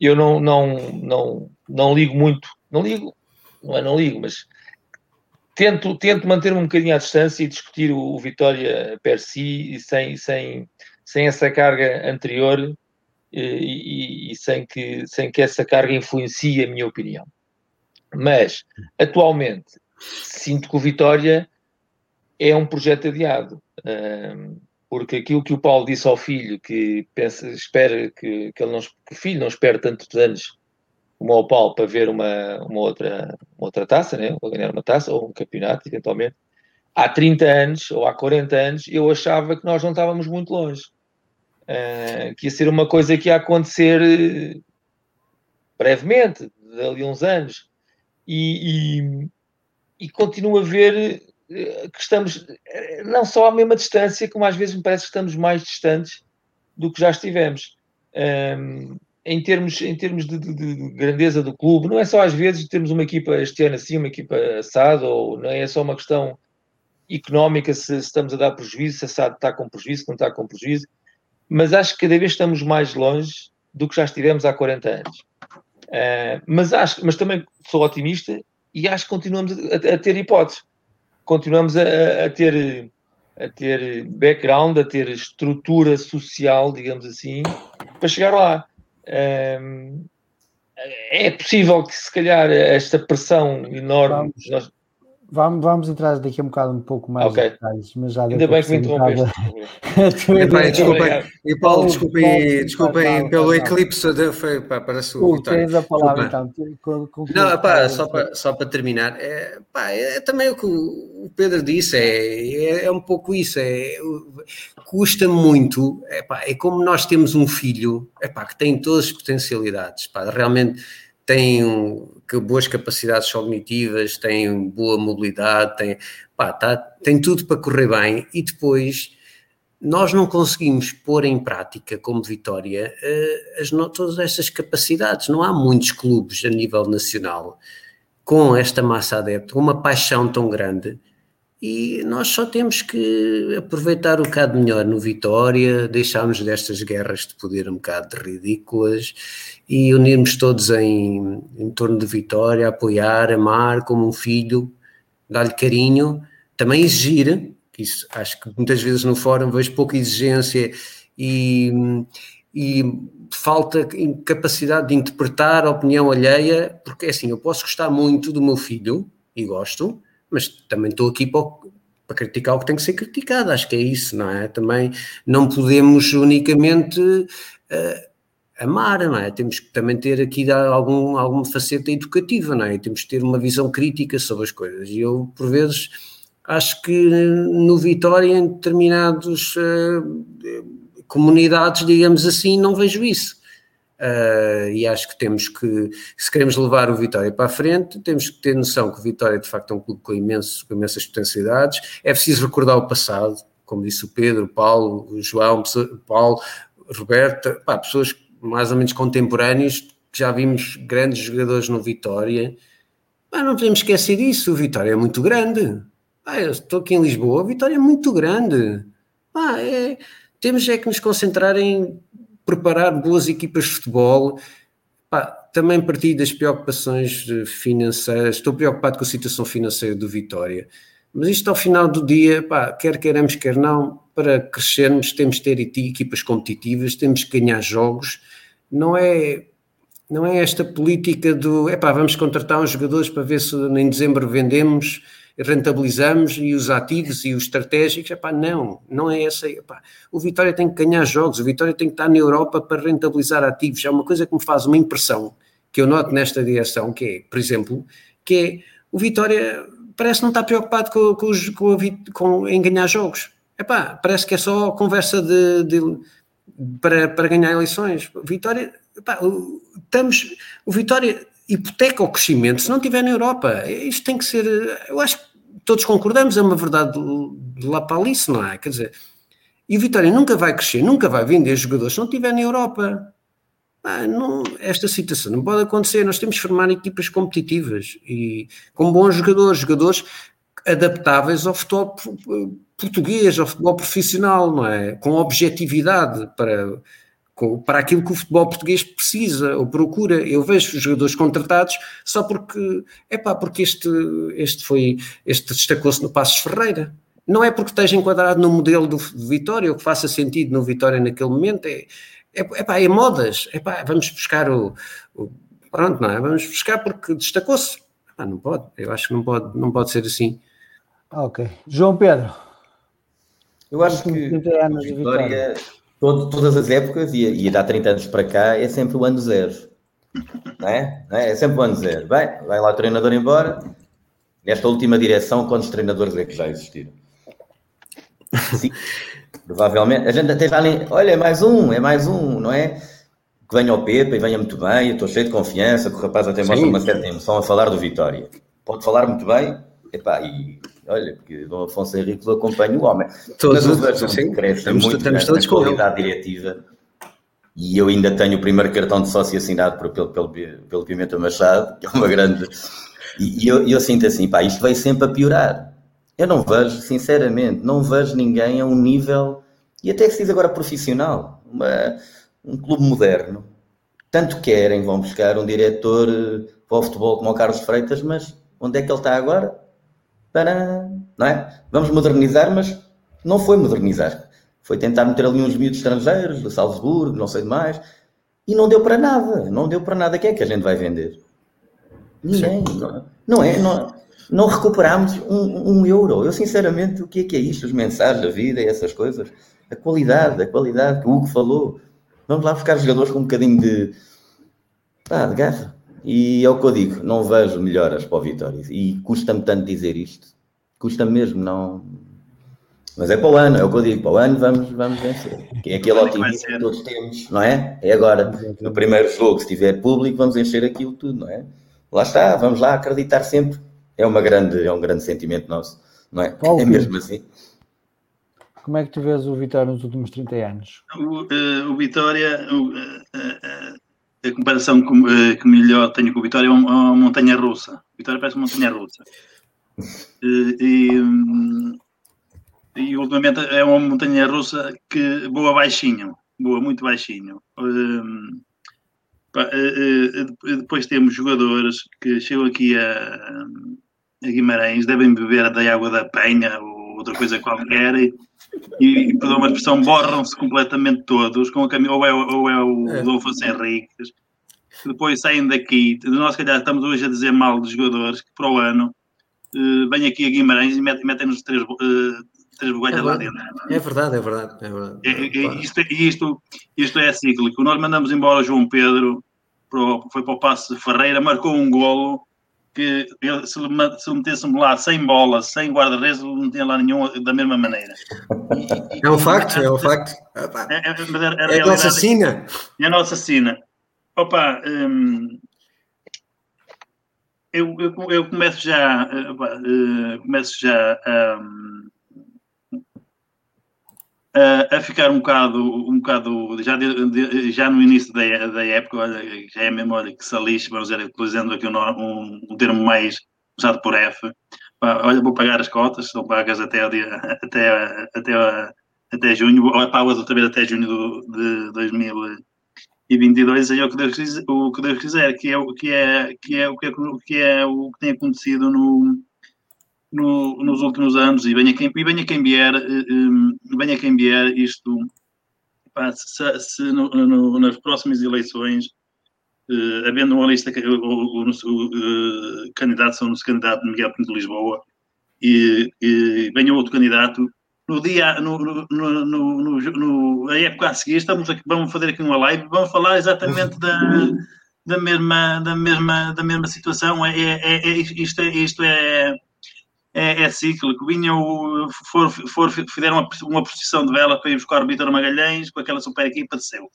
eu não, não, não, não ligo muito, não ligo, não é não ligo, mas tento, tento manter-me um bocadinho à distância e discutir o, o Vitória per si, sem, sem, sem essa carga anterior e, e, e, sem, que, sem que essa carga influencie a minha opinião. Mas, atualmente, sinto que o Vitória é um projeto adiado. Porque aquilo que o Paulo disse ao filho, que pensa, espera que, que, ele não, que o filho não espere tantos anos como ao Paulo para ver uma, uma, outra, uma outra taça, né? ou ganhar uma taça, ou um campeonato, eventualmente. Há 30 anos, ou há 40 anos, eu achava que nós não estávamos muito longe. Uh, que ia ser uma coisa que ia acontecer eh, brevemente, dali uns anos. E, e, e continuo a ver que estamos não só à mesma distância, como às vezes me parece que estamos mais distantes do que já estivemos. Um, em termos, em termos de, de, de, grandeza do clube, não é só às vezes termos uma equipa este ano assim, uma equipa assada, ou não é só uma questão económica se, se estamos a dar prejuízo, se a SAD está com prejuízo, se não está com prejuízo, mas acho que cada vez estamos mais longe do que já estivemos há 40 anos. Uh, mas, acho, mas também sou otimista e acho que continuamos a, a ter hipóteses. Continuamos a, a, ter, a ter background, a ter estrutura social, digamos assim, para chegar lá é possível que, se calhar, esta pressão enorme. Nós... vamos, vamos entrar daqui a um bocado um pouco mais okay. detalhes, mas já Ainda bem que me interrompeste. (laughs) Epá, desculpem, e Paulo, desculpem, desculpem pelo eclipse, de, foi, pá, para a sua vitória. Tens a palavra, então. Com, com Não, pá, só, para, só para terminar, é, pá, é também o que o Pedro disse, é, é, é um pouco isso, é, custa muito, é, pá, é como nós temos um filho é, pá, que tem todas as potencialidades, pá, realmente tem um, que boas capacidades cognitivas, tem boa mobilidade, tem, pá, tá, tem tudo para correr bem e depois nós não conseguimos pôr em prática como Vitória uh, as, todas estas capacidades. Não há muitos clubes a nível nacional com esta massa adepta, com uma paixão tão grande e nós só temos que aproveitar um bocado melhor no Vitória, deixarmos destas guerras de poder um bocado ridículas e unirmos todos em, em torno de Vitória, apoiar, amar como um filho, dar-lhe carinho, também exigir, que isso acho que muitas vezes no fórum vejo pouca exigência e, e falta capacidade de interpretar a opinião alheia, porque é assim, eu posso gostar muito do meu filho, e gosto, mas também estou aqui para, para, criticar o que tem que ser criticado, acho que é isso, não é? Também não podemos unicamente uh, amar, não é? Temos que também ter aqui algum, alguma faceta educativa, não é? E temos que ter uma visão crítica sobre as coisas. E eu, por vezes, acho que no Vitória, em determinadas uh, comunidades, digamos assim, não vejo isso. Uh, e acho que temos que, se queremos levar o Vitória para a frente, temos que ter noção que o Vitória de facto é um clube com, imenso, com imensas potencialidades. É preciso recordar o passado, como disse o Pedro, o Paulo, o João, Paulo, Roberto, pá, pessoas mais ou menos contemporâneos que já vimos grandes jogadores no Vitória. Mas não podemos esquecer disso, o Vitória é muito grande. Ah, estou aqui em Lisboa, o Vitória é muito grande. Ah, é, temos é que nos concentrar em preparar boas equipas de futebol. Também partilho das preocupações financeiras, estou preocupado com a situação financeira do Vitória, mas isto ao final do dia, pá, quer queiramos, quer não, para crescermos temos de ter equipas competitivas, temos que ganhar jogos, não é não é esta política do, epá, vamos contratar uns jogadores para ver se em dezembro vendemos rentabilizamos e os ativos e os estratégicos, epá, não, não é essa. Epá, o Vitória tem que ganhar jogos, o Vitória tem que estar na Europa para rentabilizar ativos. É uma coisa que me faz uma impressão que eu noto nesta direção, que é, por exemplo, que é o Vitória parece não estar preocupado com, com, com, com em ganhar jogos. Epá, parece que é só conversa de, de para, para ganhar eleições. Vitória, epá, estamos, o Vitória hipoteca o crescimento se não estiver na Europa. Isto tem que ser. Eu acho que todos concordamos, é uma verdade de lá para ali, não é? Quer dizer, e o Vitória nunca vai crescer, nunca vai vender jogadores se não estiver na Europa. Ah, não, esta situação não pode acontecer. Nós temos que formar equipas competitivas e com bons jogadores, jogadores adaptáveis ao futebol português, ao futebol profissional, não é? Com objetividade para, para aquilo que o futebol português precisa ou procura. Eu vejo os jogadores contratados só porque, é pá, porque este, este foi, este destacou-se no Passos Ferreira. Não é porque esteja enquadrado no modelo do Vitória ou que faça sentido no Vitória naquele momento, é, é, é, pá, é modas, é pá, vamos buscar o, o, pronto, não é? Vamos buscar porque destacou-se. Ah, não pode, eu acho que não pode, não pode ser assim. Ok. João Pedro. Eu acho que Vitória, Vitória todo, todas as épocas, e, e dá 30 anos para cá, é sempre o ano zero. Não é? Não é? é sempre o ano zero. Vai, vai lá o treinador embora. Nesta última direção, quantos treinadores é que já existiram? Sim, (laughs) provavelmente. A gente até já nem. Olha, é mais um, é mais um, não é? Que venha o Pepe e venha muito bem, eu estou cheio de confiança, que o rapaz até mostra uma certa emoção a falar do Vitória. Pode falar muito bem, epá, e olha, porque Dom Afonso Henrique acompanha o homem. Todos, Mas o sim, cresce estamos, muito estamos todos com qualidade diretiva. E eu ainda tenho o primeiro cartão de sócio assinado por, pelo, pelo, pelo Pimenta Machado, que é uma grande. E, e eu, eu, sinto assim, pá, isto vai sempre a piorar. Eu não vejo, sinceramente, não vejo ninguém a um nível, e até que se diz agora profissional, uma, um clube moderno. Tanto querem, vão buscar um diretor eh, para o futebol como o Carlos Freitas, mas onde é que ele está agora? Para, não é? Vamos modernizar, mas não foi modernizar. Foi tentar meter ali uns miúdos estrangeiros, do Salzburgo, não sei mais, e não deu para nada. Não deu para nada. Quem é que a gente vai vender? Ninguém. Não, não é? Não, não recuperámos um, um, euro. Eu, sinceramente, o que é que é isto? Os mensagens da vida e essas coisas? A qualidade, a qualidade que o Hugo falou. Vamos lá buscar jogadores com um bocadinho de, ah, de garra. E é o que eu digo, não vejo melhoras para o Vitória. E custa-me tanto dizer isto. Custa mesmo, não. Mas é para o ano, é o que eu digo, para o ano vamos, vamos vencer. Que é aquele otimismo que todos temos, não é? É agora, no primeiro jogo, se tiver público, vamos encher aquilo tudo, não é? Lá está, vamos lá acreditar sempre é, uma grande, é um grande sentimento nosso, não é? Paulo, é mesmo assim. Como é que tu vês o Vitória nos últimos 30 anos? O, uh, o Vitória, o, uh, a comparação que, que, melhor tenho com o Vitória é uma, uma montanha russa. Vitória parece uma montanha russa. e, um, e ultimamente é uma montanha russa que boa baixinho, boa muito baixinho. Um, depois temos jogadores que chegam aqui a, a Guimarães devem beber da água da penha outra coisa qualquer e, e, e por uma expressão, borram-se completamente todos, com a cam... ou, é, ou é o é. Adolfo Henriques, depois saem daqui, nós se calhar estamos hoje a dizer mal dos jogadores que para o ano uh, vêm aqui a Guimarães e metem-nos três, uh, três bugalhas é lá dentro. É verdade, é verdade. É verdade. É, é, isto, isto, isto é cíclico. Nós mandamos embora o João Pedro, foi para o Passo de Ferreira, marcou um golo que eu, se, ele, se metesse-me lá sem bola, sem guarda-redes, não tinha lá nenhum da mesma maneira. (laughs) É um facto, é um facto. É, é, é, a nossa sina. É a nossa sina. Opa, hum, eu, eu, eu, começo já, uh, começo já um, a, a, ficar um bocado, um bocado já, de, de, já no início da, da época, olha, já é mesmo, olha, que se lixe, vamos dizer, utilizando aqui um, um, um, termo mais usado por F, olha, vou pagar as cotas, são pagas até, o dia, até, até, até junho, ou pagas outra vez até junho do, de 2022, aí é o que Deus, o que Deus quiser, que é, que é, que é, o que é, que é o que tem acontecido no no, nos últimos anos e venha quem, e venha quem vier, um, venha quem vier isto, pá, se, se no, no, nas próximas eleições, uh, havendo uma lista, o, o, o, o candidato, são no candidato Miguel Pinto de Lisboa, e, e venha outro candidato, no dia, no, no, no, no, a época a seguir, estamos aqui, vamos fazer aqui uma live, vamos falar exatamente da, da, mesma, da, mesma, da mesma situação. É, é, é, isto, é, isto é, é, é cíclico. Vinham, for, for, fizeram uma, uma procissão de vela para ir buscar o Vitor Magalhães com aquela super equipa de seu.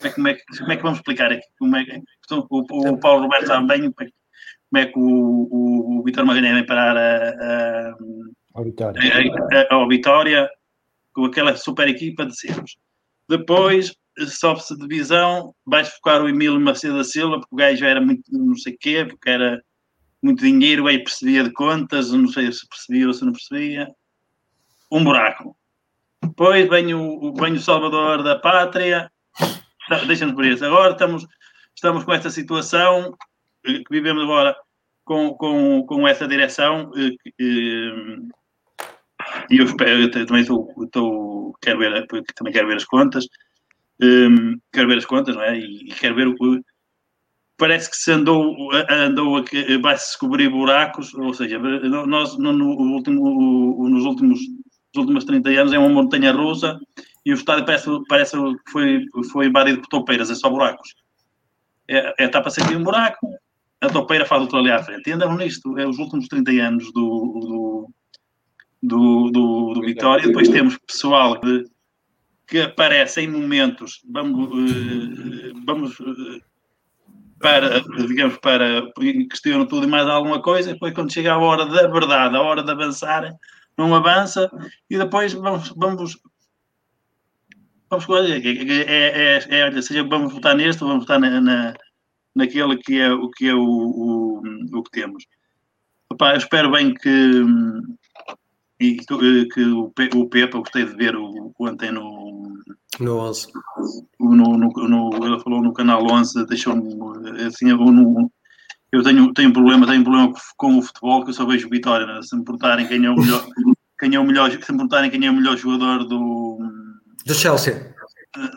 Como é, como, é, como é que vamos explicar aqui? Como é que, então, o, o Paulo Roberto também. como é que o, o, o Vitor Magalhães vem parar a, a, Vitória. A, a, a, Vitória com aquela super equipa de sempre. Depois sobe-se divisão, vais focar o Emílio Macedo da Silva, porque o gajo era muito não sei o quê, porque era muito dinheiro, aí percebia de contas, não sei se percebia ou se não percebia. Um buraco. Depois vem o, vem o Salvador da Pátria, deixa-nos por isso. Agora estamos, estamos com esta situação eh, que vivemos agora com, com, com essa direção eh, eh, e eu espero, eu também estou, estou, quero ver, também quero ver as contas, quero ver as contas, não é? E, quero ver o parece que se andou, andou vai-se descobrir buracos, ou seja, nós no, último, nos últimos, nos últimos 30 anos é uma montanha russa e o estádio parece, parece que foi, foi invadido por topeiras, é só buracos. É, é está para sentir um buraco, a topeira faz outro ali à frente. E nisto, é os últimos 30 anos do, do, do, do, do Vitória. Depois temos pessoal que, que aparece em momentos, vamos, eh, vamos eh, para, digamos, para questionam tudo e mais alguma coisa, e depois quando chega a hora da verdade, a hora de avançar, não avança, e depois vamos, vamos, vamos é, é, é, é, seja vamos votar neste, vamos votar na, na, naquele que é o que é o, o, o que temos. Opa, eu espero bem que e que o, o Pepa, gostei de ver o, ontem no no 11 no, no, no, ele falou no canal 11 deixou-me assim eu, no, eu tenho, tenho problema tenho problema com o futebol que eu só vejo Vitória né? se me portarem quem é o melhor quem é o melhor se me portarem quem é o melhor jogador do do Chelsea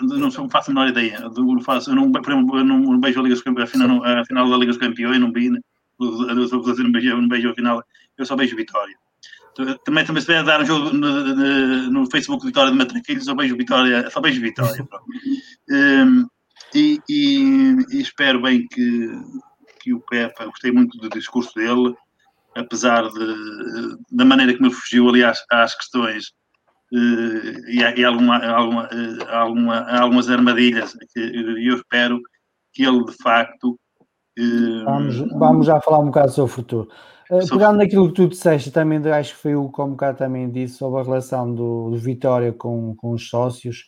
não faço a menor ideia não faço, eu não, eu não vejo a, Liga dos Campeões, a, final, a final da Liga dos Campeões não vi né? eu não vejo, não vejo a final eu só vejo Vitória também, também se vier dar um jogo no, no, Facebook Vitória de Matraquilhos, só vejo Vitória, só vejo Vitória. (laughs) um, e, e, e, espero bem que, que o Pepa, gostei muito do discurso dele, apesar de, da maneira como ele fugiu ali às, às questões uh, e, e alguma, alguma, uh, alguma, algumas armadilhas, e eu espero que ele de facto. Vamos, vamos já falar um bocado sobre o futuro. Uh, pegando naquilo que tu disseste, também acho que foi o como cá também disse sobre a relação do, do Vitória com, com os sócios.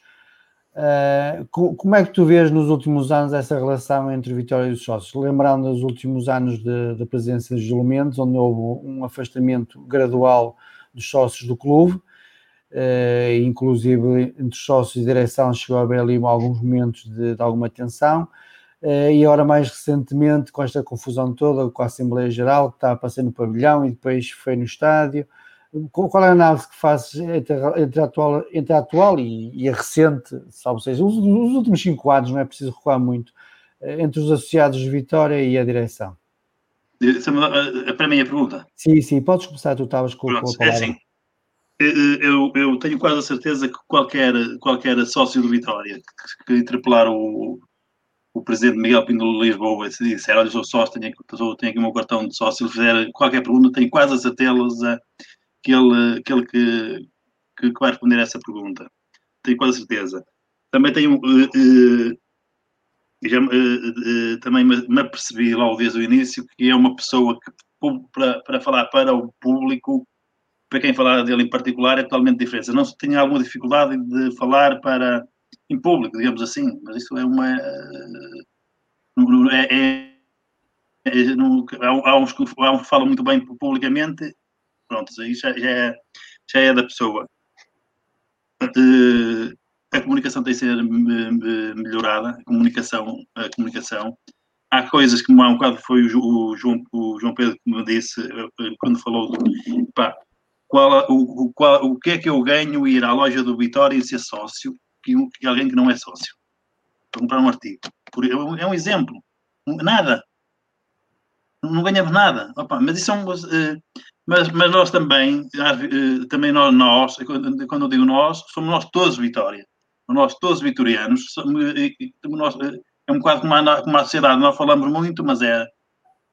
Uh, como é que tu vês nos últimos anos essa relação entre Vitória e os sócios? Lembrando os últimos anos da presença dos elementos, onde houve um afastamento gradual dos sócios do clube, uh, inclusive entre os sócios e direção chegou a haver ali alguns momentos de, de alguma tensão. Eh, e agora mais recentemente com esta confusão toda com a Assembleia Geral que está a passar no pavilhão e depois foi no estádio. Qual é a análise que fazes entre, entre, a atual, entre a atual e, e a recente, salvo seja, os, os, últimos cinco anos, não é preciso recuar muito, eh, entre os associados de Vitória e a direção? Para mim a pergunta? Sim, sim, podes começar, tu estavas com, Pronto, com a é palavra. É assim, eu, eu, tenho quase a certeza que qualquer, qualquer sócio do Vitória que, que interpelar o, o presidente Miguel Pinto de Lisboa se disser, olha, sou sócio, tenho, tenho aqui o meu cartão de sócio, se fizer qualquer pergunta, tenho quase a certeza que ele, que, ele que, que, vai responder a essa pergunta. Tenho quase certeza. Também tenho... Uh, uh, já, uh, também me, apercebi logo desde o início que é uma pessoa que, para, para falar para o público, para quem falar dele em particular, é totalmente diferente. Não se tenha alguma dificuldade de falar para em público, digamos assim, mas isso é uma. É, é, é, não, há, que, há uns que falam muito bem publicamente, pronto, aí já, já, é, já é da pessoa. Uh, a comunicação tem de ser melhorada, a comunicação, a comunicação. Há coisas que há um bocado foi o, o, João, o João Pedro que me disse eh, quando falou pá, qual, o, qual, o que é que eu ganho ir à loja do Vitória e ser sócio que, que alguém que não é sócio para comprar um artigo. Por, é um exemplo. Nada. Não ganhamos nada. Opa, mas isso é um. Uh, mas, mas nós também, uh, também nós, nós, quando eu digo nós, somos nós todos Vitória. Nós todos vitorianos. Somos, nós, é um bocado como a, como a sociedade, nós falamos muito, mas é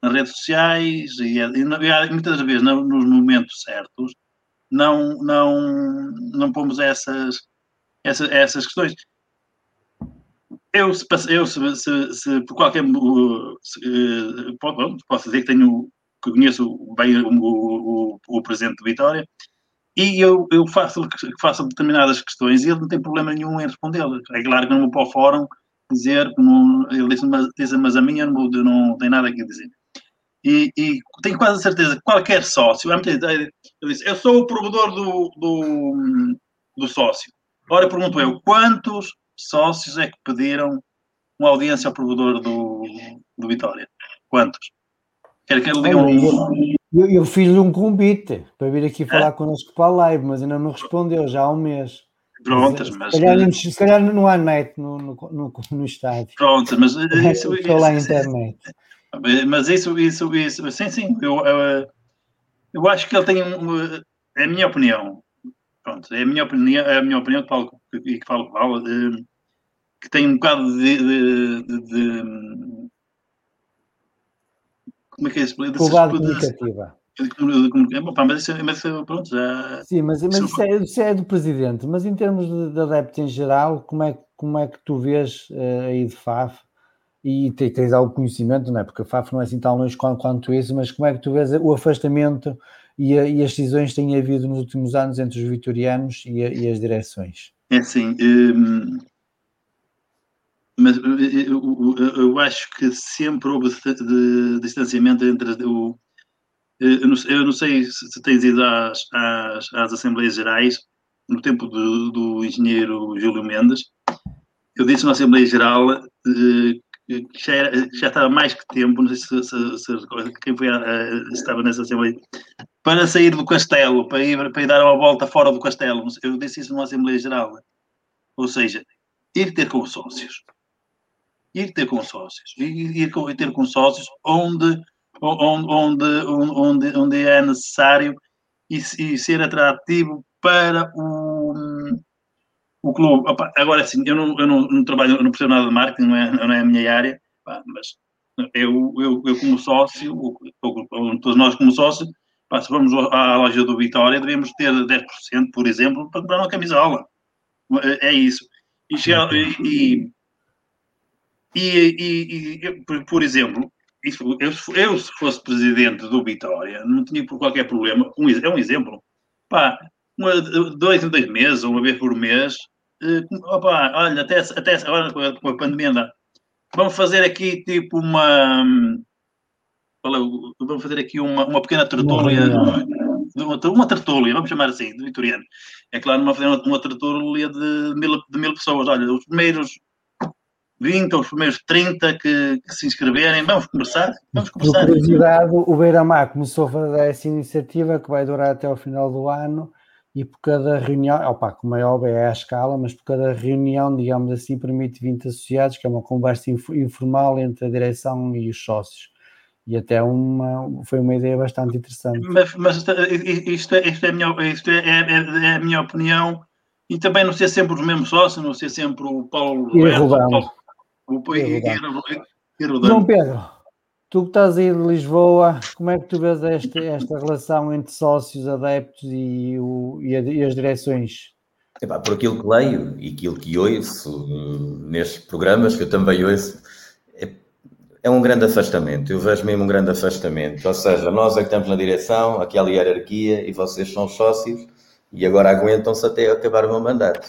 nas redes sociais e, é, e muitas vezes nos momentos certos não, não, não pomos essas, essa, essas questões. eu, se, eu se, se, se por qualquer. Se, posso dizer que tenho. que conheço bem o, o, o presidente de Vitória e eu, eu faço, faço determinadas questões e ele não tem problema nenhum em responder. É claro que não vou para o fórum dizer, não, ele disse, mas, disse, mas a minha não, não tem nada a dizer. E, e, tenho quase certeza que qualquer sócio, ele disse, eu sou o provedor do, do, do sócio. Ora, pergunto eu, quantos sócios é que pediram uma audiência ao provedor do, do Vitória? Quantos? Quero que ele diga um... Eu, eu fiz-lhe um convite para vir aqui falar é? connosco para a live, mas ainda não respondeu, já há um mês. Prontas, mas. Se calhar, se calhar não há net no, no, no, no estádio. Pronto, mas. (laughs) Isso, Estou lá internet. Mas isso, isso, isso, sim, sim. Eu, eu, eu acho que ele tem. Um, é a minha opinião. Pronto, é a minha opinião, é a minha opinião que falo, que, que falo, falo que tem um bocado de, de, de, de como é que é isso? Qualidade comunicativa. Mas isso, mas pronto, já... Sim, mas, mas isso, é, isso é do presidente. Mas em termos de, de adeptos em geral, como é, como é que tu vês uh, aí de FAF? E tens algum conhecimento, não é? Porque a FAF não é assim tão longe quanto, quanto isso, mas como é que tu vês o afastamento e, a, e as decisões têm havido nos últimos anos entre os vitorianos e, a, e as direções? É assim, hum, mas eh, eu, eu, eu, acho que sempre houve distanciamento entre o. Eu não, eu não sei se tens ido às, às, às Assembleias Gerais, no tempo do, do, engenheiro Júlio Mendes. Eu disse na Assembleia Geral eh, que já, era, já estava mais que tempo, não sei se, se, se quem foi a, estava nessa Assembleia, para sair do castelo, para ir, para ir dar uma volta fora do castelo. Eu disse isso numa Assembleia Geral. Ou seja, ir ter com sócios ir ter consórcios, ir, ir ter consórcios onde, onde, onde, onde é necessário e, e ser atrativo para o, o clube. Opa, agora, sim, eu não, eu não, não trabalho, não percebo nada de marketing, não é, não é a minha área, mas eu, eu, eu como sócio, todos nós como sócio, se vamos à loja do Vitória, devemos ter 10%, por exemplo, para comprar uma camisola. É, é isso. E, e, e, e, por exemplo, isso, eu, eu, se fosse presidente do Vitória, não tinha por qualquer problema. Um, é um exemplo. Pá, uma, dois em dois meses, uma vez por mês. Uh, opa, olha, até, até agora com a pandemia, vamos fazer aqui tipo uma. Vamos fazer aqui uma, uma pequena tertúlia. Uma, uma tertúlia, vamos chamar assim, de vitoriano. É claro, vamos fazer uma, uma tertúlia de mil, de mil pessoas. Olha, os primeiros 20 ou os primeiros 30 que, que, se inscreverem. Vamos conversar. Vamos conversar. Por curiosidade, o Beira-Mar começou a fazer essa iniciativa que vai durar até ao final do ano e por cada reunião, opa, como é óbvio, é à escala, mas por cada reunião, digamos assim, permite 20 associados, que é uma conversa informal entre a direção e os sócios. E até uma, foi uma ideia bastante interessante. Mas, mas isto, é, isto, é, a minha, isto é, é, é, a minha opinião. E também não ser sempre os mesmos sócios, não ser sempre o Paulo Roberto, o Paulo, João Pedro, tu que estás aí de Lisboa, como é que tu vês esta, esta relação entre sócios, adeptos e, o, e, a, e as direções? Epá, por aquilo que leio e aquilo que ouço uh, nestes programas, que eu também ouço, é, é, um grande afastamento. Eu vejo mesmo um grande afastamento. Ou seja, nós é que estamos na direção, aquela hierarquia, e vocês são sócios, e agora aguentam-se até acabar o meu mandato.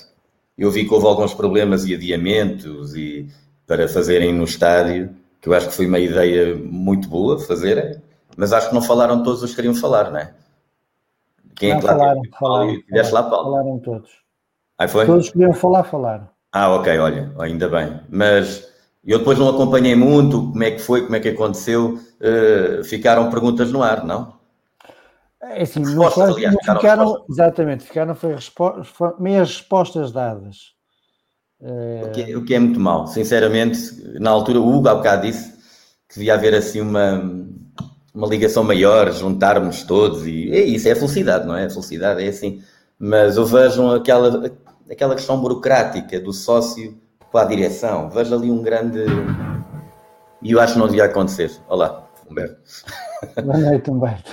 Eu vi que houve alguns problemas e adiamentos e para fazerem no estádio, que eu acho que foi uma ideia muito boa fazerem, mas acho que não falaram todos os que queriam falar, não é? Quem não, é que lá falaram, falaram, falaram, lá, Paulo? Falaram todos. Aí foi? Todos que queriam falar, falaram. Ah, ok, olha, ainda bem. Mas eu depois não acompanhei muito como é que foi, como é que aconteceu. Uh, ficaram perguntas no ar, não? É assim, respostas, não, aliás, ficaram, ficaram exatamente, ficaram foi respo meias respostas dadas. O que, é, o que é muito mau, sinceramente. Na altura, o Hugo há bocado disse que devia haver assim uma, uma ligação maior, juntarmos todos e é isso, é felicidade, não é? A felicidade é assim. Mas eu vejo aquela, aquela questão burocrática do sócio com a direção. Vejo ali um grande. E eu acho que não devia acontecer. Olá, Humberto. Boa noite, Humberto.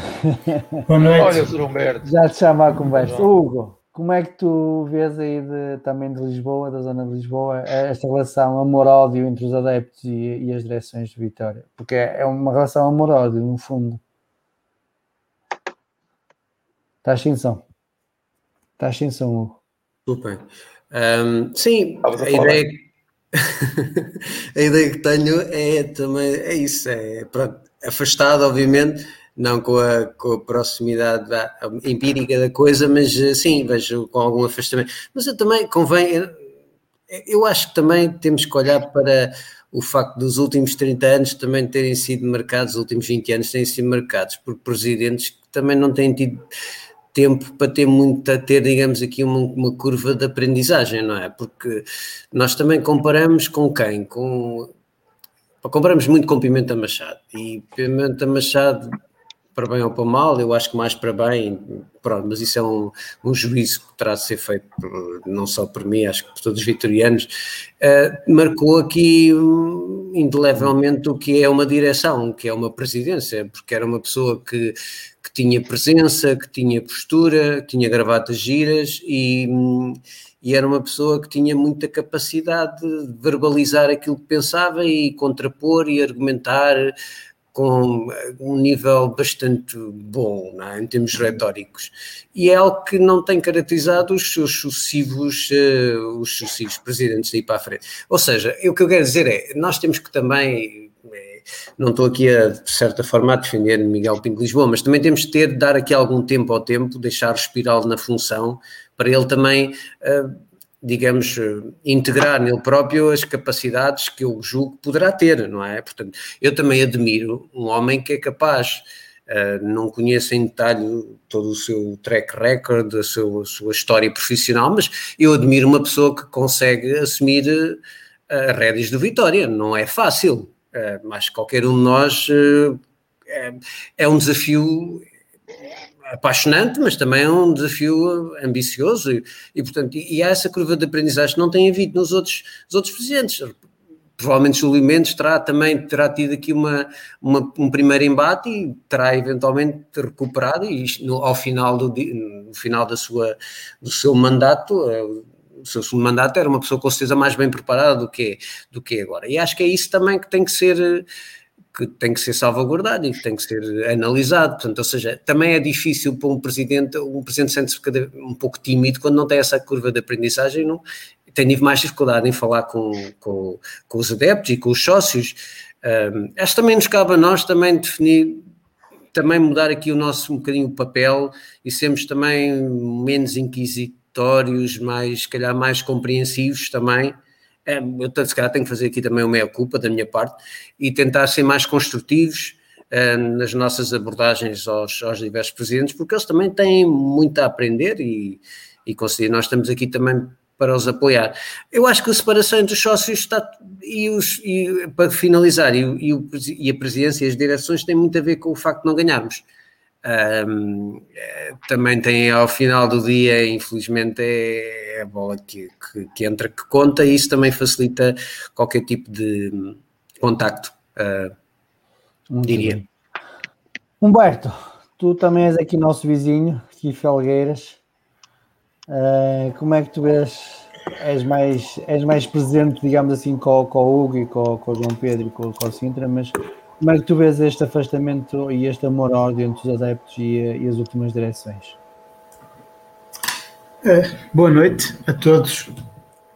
Boa noite. Olha, Sr. Humberto. Já te chamo à conversa. Hugo. como é que tu vês aí de, também de Lisboa, da zona de Lisboa, esta relação amor-ódio entre os adeptos e, e, as direções de Vitória? Porque é, é uma relação amor-ódio, no fundo. Estás sem som. Estás sem som, Hugo. Desculpem. Um, sim, a, a ideia, (laughs) a ideia que tenho é também é isso, é pronto, afastado, obviamente, não com a, com a proximidade da, empírica da coisa, mas eh, sim, vejo com algum afastamento. Mas eu também convém, eu, eu acho que também temos que olhar para o facto dos últimos 30 anos também terem sido marcados, os últimos 20 anos terem sido marcados por presidentes que também não têm tido tempo para ter muito, ter, digamos aqui, uma, uma, curva de aprendizagem, não é? Porque nós também comparamos com quem? Com, comparamos muito com Pimenta Machado e Pimenta Machado para bem ou para mal, eu acho que mais para bem, pronto, mas isso é um, um juízo que terá de ser feito por, não só por mim, acho que por todos os vitorianos, uh, marcou aqui um, indelevelmente o que é uma direção, que é uma presidência, porque era uma pessoa que, que tinha presença, que tinha postura, que tinha gravatas giras e, e era uma pessoa que tinha muita capacidade de verbalizar aquilo que pensava e contrapor e argumentar com um nível bastante bom é? em termos retóricos e é algo que não tem caracterizado os seus sucessivos, uh, os sucessivos presidentes daí para a frente. Ou seja, o que eu quero dizer é, nós temos que também, não estou aqui a, de certa forma a defender Miguel Pinto de Lisboa, mas também temos de ter, de dar aqui algum tempo ao tempo, deixar respirar na função, para ele também... Uh, digamos, integrar nele próprio as capacidades que eu julgo poderá ter, não é? Portanto, eu também admiro um homem que é capaz, uh, não conheço em detalhe todo o seu track record, a sua, a sua história profissional, mas eu admiro uma pessoa que consegue assumir uh, rédeas do Vitória, não é fácil, uh, mas qualquer um de nós uh, é, é um desafio apaixonante, mas também é um desafio ambicioso e, portanto, e, há essa curva de aprendizagem que não tem havido nos outros, nos outros presidentes. Provavelmente Júlio Mendes terá também terá tido aqui uma, uma, um primeiro embate e terá eventualmente recuperado e no, ao final do no final da sua, do seu mandato eh, o seu segundo mandato era uma pessoa com certeza mais bem preparada do que, do que agora. E acho que é isso também que tem que ser que tem que ser salvaguardado e que tem que ser analisado. Portanto, ou seja, também é difícil para um presidente, um presidente sente-se um pouco tímido quando não tem essa curva de aprendizagem, não, tem mais dificuldade em falar com, com, com os adeptos e com os sócios. Um, acho também nos cabe a nós também definir, também mudar aqui o nosso um bocadinho o papel e sermos também menos inquisitórios, mais, se calhar mais compreensivos também, é, eu se calhar tenho que fazer aqui também uma meia-culpa da minha parte e tentar ser mais construtivos uh, nas nossas abordagens aos, aos, diversos presidentes, porque eles também têm muito a aprender e, e nós estamos aqui também para os apoiar. Eu acho que a separação entre os sócios está, e, os, e para finalizar, e, e, e a presidência e as direções têm muito a ver com o facto de não ganharmos. Um, também tem ao final do dia, infelizmente, é a bola que, que, que, entra que conta e isso também facilita qualquer tipo de contacto, uh, diria. Humberto, tu também és aqui nosso vizinho, aqui em Felgueiras. Uh, como é que tu vês? És mais, és mais presente, digamos assim, com, com o Hugo e com, com o João Pedro e com, com o Sintra, mas como é que tu vês este afastamento e este amor-ódio entre os adeptos e, e, as últimas direções? É, boa noite a todos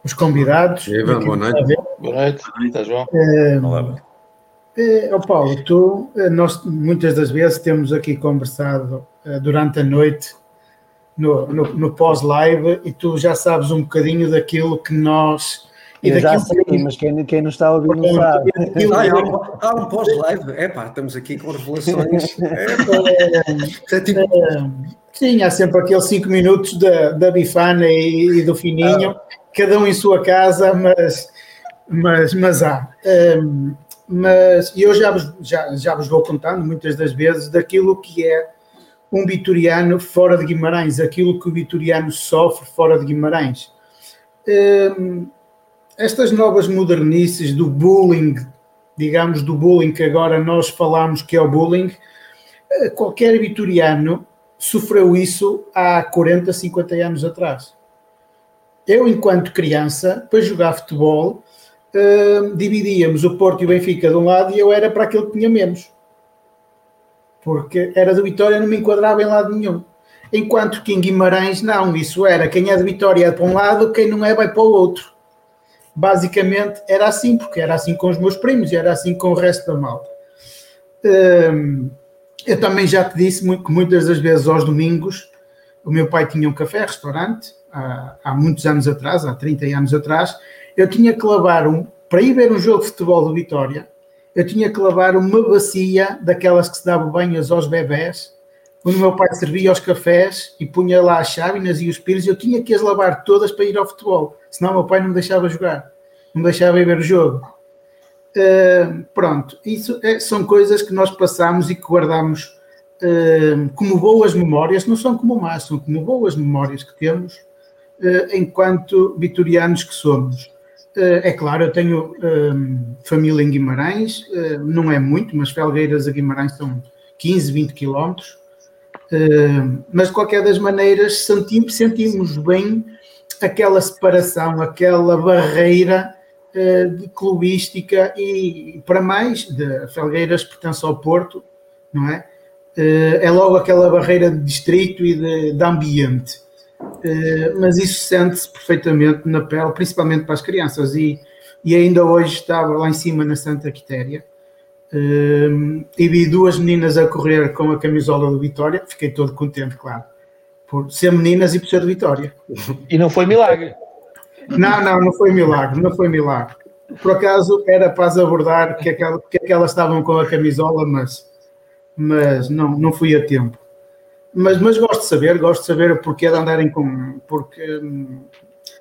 os convidados. Eva, boa noite. Boa noite, está João. É, Olá. É, oh Paulo, tu, é, nós muitas das vezes temos aqui conversado é, durante a noite no, no, no pós-live e tu já sabes um bocadinho daquilo que nós e Eu já sei, mas quem, quem não está a ouvir não sabe. Ah, (laughs) há um, um pós-live. É pá, estamos aqui com revelações. (laughs) É, é, tipo... é, sim, há sempre aqueles 5 minutos da, da bifana e, e do fininho, ah. cada um em sua casa, mas, mas, mas há. Um, mas eu já vos, já, já vos vou contando muitas das vezes daquilo que é um vitoriano fora de Guimarães, aquilo que o vitoriano sofre fora de Guimarães. Um, estas novas modernices do bullying, digamos, do bullying que agora nós falamos que é o bullying, eh, qualquer vitoriano sofreu isso há 40, 50 anos atrás. Eu, enquanto criança, para jogar futebol, uh, dividíamos o Porto e o Benfica de um lado e eu era para aquele que tinha menos. Porque era do Vitória, não me enquadrava em lado nenhum. Enquanto que em Guimarães, não, isso era quem é de Vitória é para um lado, quem não é vai para o outro. Basicamente era assim, porque era assim com os meus primos e era assim com o resto da malta. Um, eu também já te disse que muitas das vezes aos domingos o meu pai tinha um café, restaurante, há, há muitos anos atrás, há 30 anos atrás, eu tinha que lavar um, para ir ver um jogo de futebol do Vitória, eu tinha que lavar uma bacia daquelas que se dava banhos aos bebés, onde o meu pai servia os cafés e punha lá as chávenas e os pires, eu tinha que as lavar todas para ir ao futebol, senão o meu pai não me deixava jogar, não me deixava ir ver o jogo. Uh, pronto, isso é, são coisas que nós passamos e que guardamos uh, como boas memórias, não são como más, são como boas memórias que temos uh, enquanto vitorianos que somos. é claro, eu tenho família em Guimarães, não é muito, mas Felgueiras a Guimarães são 15, 20 quilómetros, mas de qualquer das maneiras sentimos, sentimos bem aquela separação, aquela barreira eh, de clubística e, para mais, de Felgueiras pertence ao Porto, não é? Eh, é logo aquela barreira de distrito e de, de ambiente. Eh, mas isso sente-se perfeitamente na pele, principalmente para as crianças. E, e ainda hoje estava lá em cima na Santa Quitéria e vi duas meninas a correr com a camisola do Vitória. Fiquei todo contente, claro, por ser meninas e por ser do Vitória. E não foi milagre. Não, não, não foi milagre, não foi milagre. Por acaso era para as abordar que, aquela, que aquelas estavam com a camisola, mas, mas não, não fui a tempo. Mas, mas gosto de saber, gosto de saber o porquê de andarem com. Porque hum,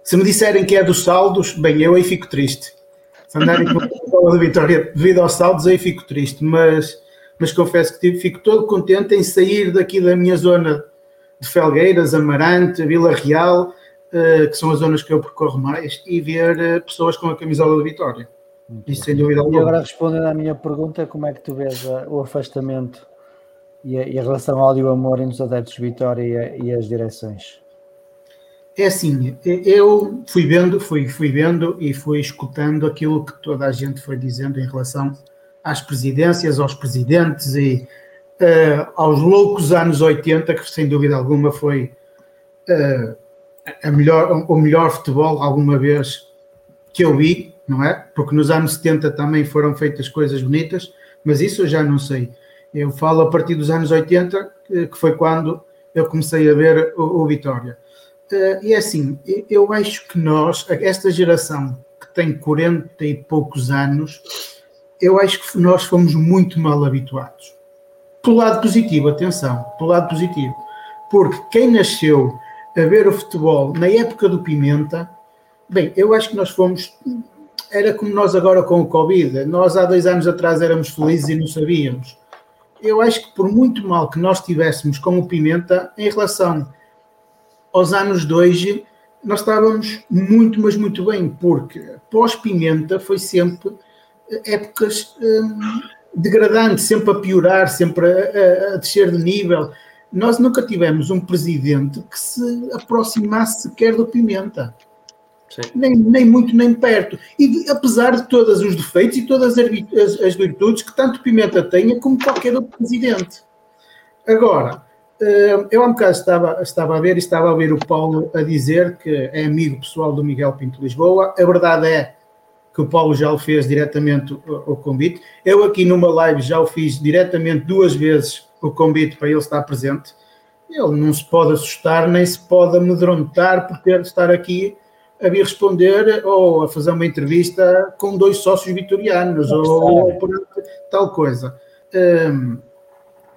se me disserem que é dos saldos, bem, eu aí fico triste. Andarem com a camisola da vitória devido aos saldos, aí fico triste. Mas, mas confesso que fico todo contente em sair daqui da minha zona de Felgueiras, Amarante, Vila Real uh, que são as zonas que eu percorro mais, e ver uh, pessoas com a camisola da Vitória. Isso sem dúvida alguma. E agora respondendo à minha pergunta, como é que tu vês uh, o afastamento e a, e a relação ódio amor entre os adeptos de Vitória e, e as direções? É assim, eu fui vendo, fui, fui vendo e fui escutando aquilo que toda a gente foi dizendo em relação às presidências, aos presidentes e uh, aos loucos anos 80, que sem dúvida alguma foi uh, a melhor, o melhor futebol alguma vez que eu vi, não é? Porque nos anos 70 também foram feitas coisas bonitas, mas isso eu já não sei. Eu falo a partir dos anos 80, que foi quando eu comecei a ver o, o Vitória. Eh, e é assim, eu acho que nós, esta geração que tem 40 e poucos anos, eu acho que nós fomos muito mal habituados. Pelo lado positivo, atenção, pelo lado positivo. Porque quem nasceu a ver o futebol na época do Pimenta, bem, eu acho que nós fomos. Era como nós agora com o Covid. Nós há dois anos atrás éramos felizes e não sabíamos. Eu acho que por muito mal que nós tivéssemos com o Pimenta, em relação aos anos de hoje, nós estávamos muito, mas muito bem, porque pós-Pimenta foi sempre épocas hum, degradantes, sempre a piorar, sempre a, a, a descer de nível nós nunca tivemos um presidente que se aproximasse sequer do Pimenta. Nem, nem muito nem perto. E apesar de todos os defeitos e todas as, as virtudes que tanto Pimenta tenha como qualquer outro presidente. Agora, eh, eu há um bocado estava, estava a ver e estava a ver o Paulo a dizer que é amigo pessoal do Miguel Pinto Lisboa. A verdade é que o Paulo já o fez diretamente o, o convite. Eu aqui numa live já o fiz diretamente duas vezes o convite para ele estar presente, ele não se pode assustar nem se pode amedrontar por ter de estar aqui a vir responder ou a fazer uma entrevista com dois sócios vitorianos ou, ou tal coisa. Um,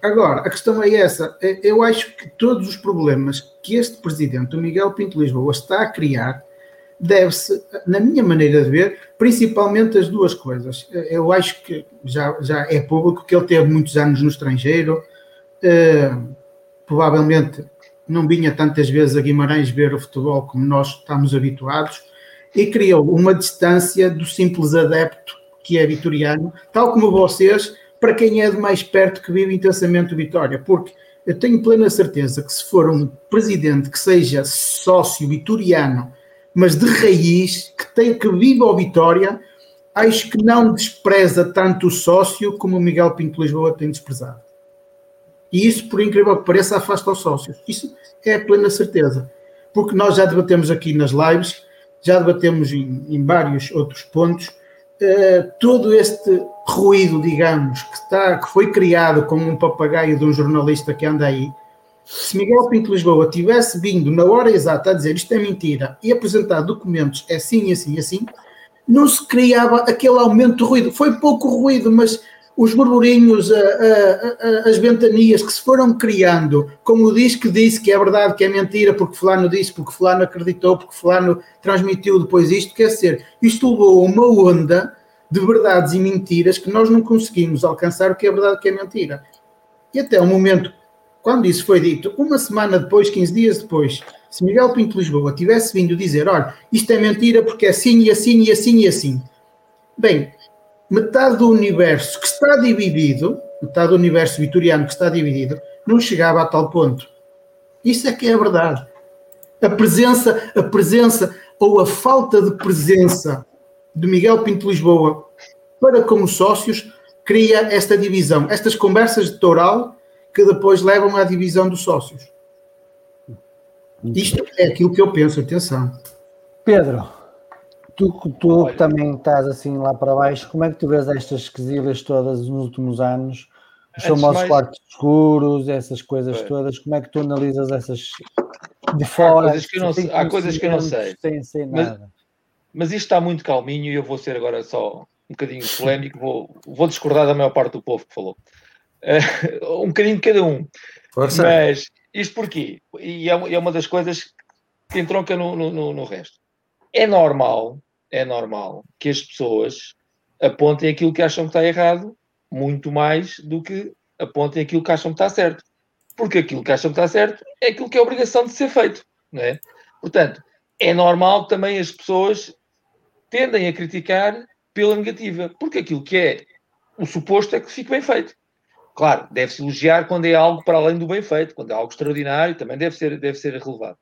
agora, a questão é essa. Eu acho que todos os problemas que este presidente, o Miguel Pinto Lisboa, está a criar deve-se, na minha maneira de ver, principalmente as duas coisas. Eu acho que já, já é público que ele teve muitos anos no estrangeiro, uh, provavelmente não vinha tantas vezes a Guimarães ver o futebol como nós estamos habituados, e criou uma distância do simples adepto que é vitoriano, tal como vocês, para quem é de mais perto que vive intensamente o Vitória, porque eu tenho plena certeza que se for um presidente que seja sócio vitoriano, mas de raiz, que tem que viva a Vitória, acho que não despreza tanto o sócio como o Miguel Pinto Lisboa tem desprezado. E isso, por incrível que pareça, afasta os sócios. Isso é plena certeza. Porque nós já debatemos aqui nas lives, já debatemos em, em vários outros pontos, uh, todo este ruído, digamos, que, está, que foi criado como um papagaio de um jornalista que anda aí, se Miguel Pinto Lisboa tivesse vindo na hora exata a dizer isto é mentira e apresentar documentos é assim, assim, assim, não se criava aquele aumento de ruído. Foi pouco ruído, mas os burburinhos, as ventanias que se foram criando, como diz que disse que é verdade, que é mentira, porque fulano disse, porque fulano acreditou, porque fulano transmitiu depois isto, quer dizer, isto levou uma onda de verdades e mentiras que nós não conseguimos alcançar o que é verdade e o que é mentira. E até o momento, quando isso foi dito, uma semana depois, 15 dias depois, se Miguel Pinto Lisboa tivesse vindo dizer, olha, isto é mentira porque é assim e assim e assim e assim. Bem, metade do universo que está dividido, metade do universo vitoriano que está dividido, não chegava a tal ponto. Isso é que é a verdade. A presença, a presença ou a falta de presença de Miguel Pinto Lisboa para com os sócios cria esta divisão, estas conversas de toral que depois levam à divisão dos sócios. Isto é aquilo que eu penso, atenção. Pedro, Tu, tu Olha, também estás assim lá para baixo, como é que tu vês estas quesilhas todas nos últimos anos? Os famosos mais... quartos escuros, essas coisas é. todas, como é que tu analisas essas de fora? Há coisas que eu não, sei, há coisas que eu não sei. Sem, sem mas, mas isto está muito calminho e eu vou ser agora só um bocadinho polémico, vou, vou discordar da maior parte do povo que falou. Uh, (laughs) um bocadinho de cada um. Força. Mas isto porquê? E é, é uma das coisas que entronca no, no, no resto. É normal é normal que as pessoas apontem aquilo que acham que está errado muito mais do que apontem aquilo que acham que está certo. Porque aquilo que acham que está certo é aquilo que é obrigação de ser feito. Não é? Portanto, é normal que também as pessoas tendem a criticar pela negativa, porque aquilo que é o suposto é que fique bem feito. Claro, deve-se elogiar quando é algo para além do bem feito, quando é algo extraordinário, também deve ser, deve ser relevado.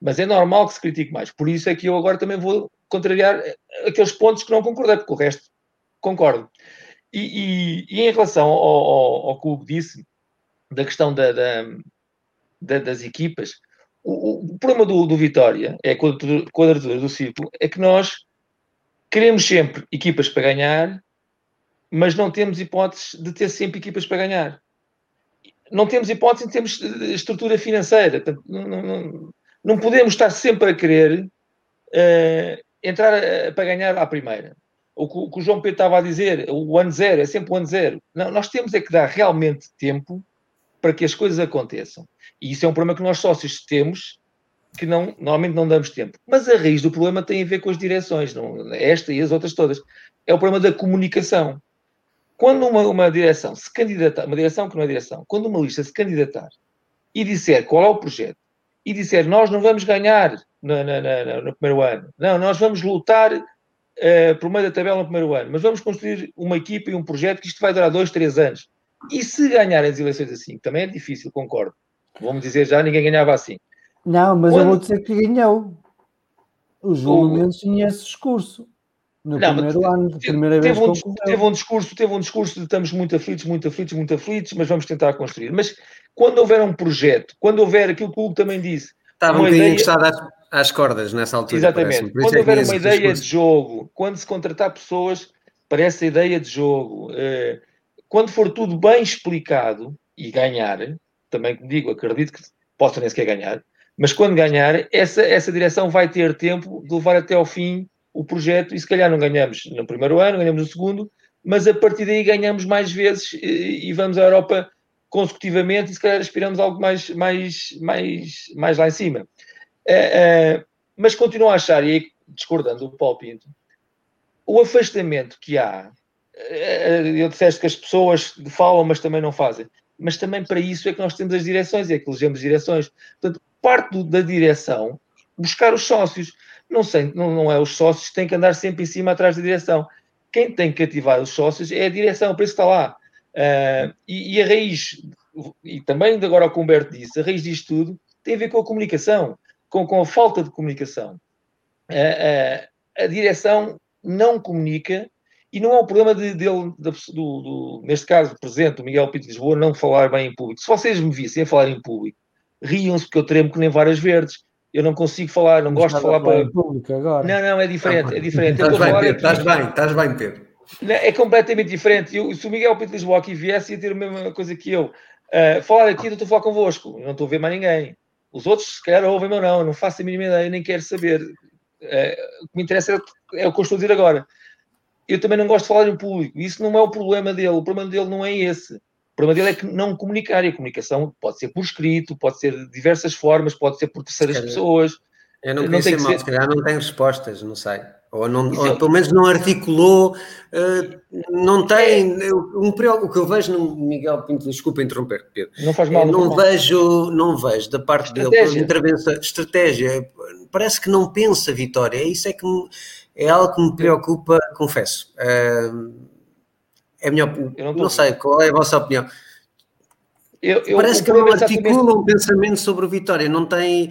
Mas é normal que se critique mais. Por isso é que eu agora também vou contrariar aqueles pontos que não concordei, porque o resto concordo. E, e, e em relação ao, ao, ao, que o Hugo disse, da questão da, da, da, das equipas, o, o problema do, do, Vitória, é a quadratura do círculo, é que nós queremos sempre equipas para ganhar, mas não temos hipóteses de ter sempre equipas para ganhar. Não temos hipótese em termos de estrutura financeira. Não, não, não podemos estar sempre a querer uh, entrar para ganhar à primeira. O que, o que, o João Pedro estava a dizer, o ano zero, é sempre o ano zero. Não, nós temos é que dar realmente tempo para que as coisas aconteçam. E isso é um problema que nós sócios temos, que não, normalmente não damos tempo. Mas a raiz do problema tem a ver com as direções, não, esta e as outras todas. É o problema da comunicação. Quando uma, uma direção se candidatar, uma direção que não é direção, quando uma lista se candidatar e disser qual é o projeto, e disser nós não vamos ganhar no, no, no, no primeiro ano, não, nós vamos lutar uh, por meio da tabela no primeiro ano, mas vamos construir uma equipa e um projeto que isto vai durar dois, três anos. E se ganharem as eleições assim, também é difícil, concordo. Vamos dizer já, ninguém ganhava assim. Não, mas Quando... eu vou dizer que ganhou. O João o... Mendes tinha esse discurso. No não, primeiro ano, teve, primeira teve vez um, teve um discurso, teve um discurso de estamos muito aflitos, muito aflitos, muito aflitos, mas vamos tentar construir. Mas quando houver um projeto, quando houver aquilo que o Hugo também disse. Estava um bocadinho encostado às, às, cordas nessa altura. Exatamente. Quando é houver uma ideia discurso. de jogo, quando se contratar pessoas para essa ideia de jogo, eh, quando for tudo bem explicado e ganhar, também digo, acredito que possa nem sequer ganhar, mas quando ganhar, essa, essa direção vai ter tempo de levar até ao fim o projeto e se calhar não ganhamos no primeiro ano, ganhamos no segundo, mas a partir daí ganhamos mais vezes e, e vamos à Europa consecutivamente e se calhar aspiramos algo mais, mais, mais, mais lá em cima. Uh, uh, mas continuo a achar, e aí discordando do Paulo Pinto, o afastamento que há, eu disseste que as pessoas falam, mas também não fazem, mas também para isso é que nós temos as direções, é que elegemos direções. Portanto, parte do, da direção, buscar os sócios. Não, sei, não, não é os sócios que têm que andar sempre em cima atrás da direção. Quem tem que ativar os sócios é a direção, por isso está lá. Uh, e, e, a raiz e também agora o Humberto disse, a raiz disto tudo tem a ver com a comunicação, com, com a falta de comunicação. A, a, a direção não comunica e não é um problema de, dele, de, do, do, neste caso, o presidente, o Miguel Pinto de Lisboa, não falar bem em público. Se vocês me vissem a falar em público, riam-se porque eu tremo que nem várias verdes. Eu não consigo falar, não gosto de falar para. Público agora. Não, não, é diferente, é diferente. Estás bem, Pedro, estás bem, estás bem, Pedro. É completamente diferente. Eu, se o Miguel Pinto de Lisboa aqui viesse, ia ter a mesma coisa que eu. Uh, falar aqui, eu estou a falar convosco, não estou a ver mais ninguém. Os outros, se calhar, ouvem-me ou não, não faço a mínima ideia, nem quero saber. Uh, o que me interessa é, é o que eu estou a dizer agora. Eu também não gosto de falar em público. Isso não é o problema dele. O problema dele não é esse. O problema dele é que não comunicar. E a comunicação pode ser por escrito, pode ser de diversas formas, pode ser por terceiras pessoas. Eu não, não mal, ser... se calhar não tem respostas, não sei. Ou, não, ou pelo menos não articulou, uh, não tem. É. Um, o que eu vejo no Miguel Pinto, desculpa interromper, Pedro. Não faz mal. Não, não vejo, não vejo da parte estratégia. dele, intervenção, estratégia. Parece que não pensa vitória. É isso é que me, é algo que me preocupa, confesso. Uh, é opinião. Não, não, sei, qual é a vossa opinião? Eu, eu, Parece que não articula um pensamento sobre o Vitória, não tem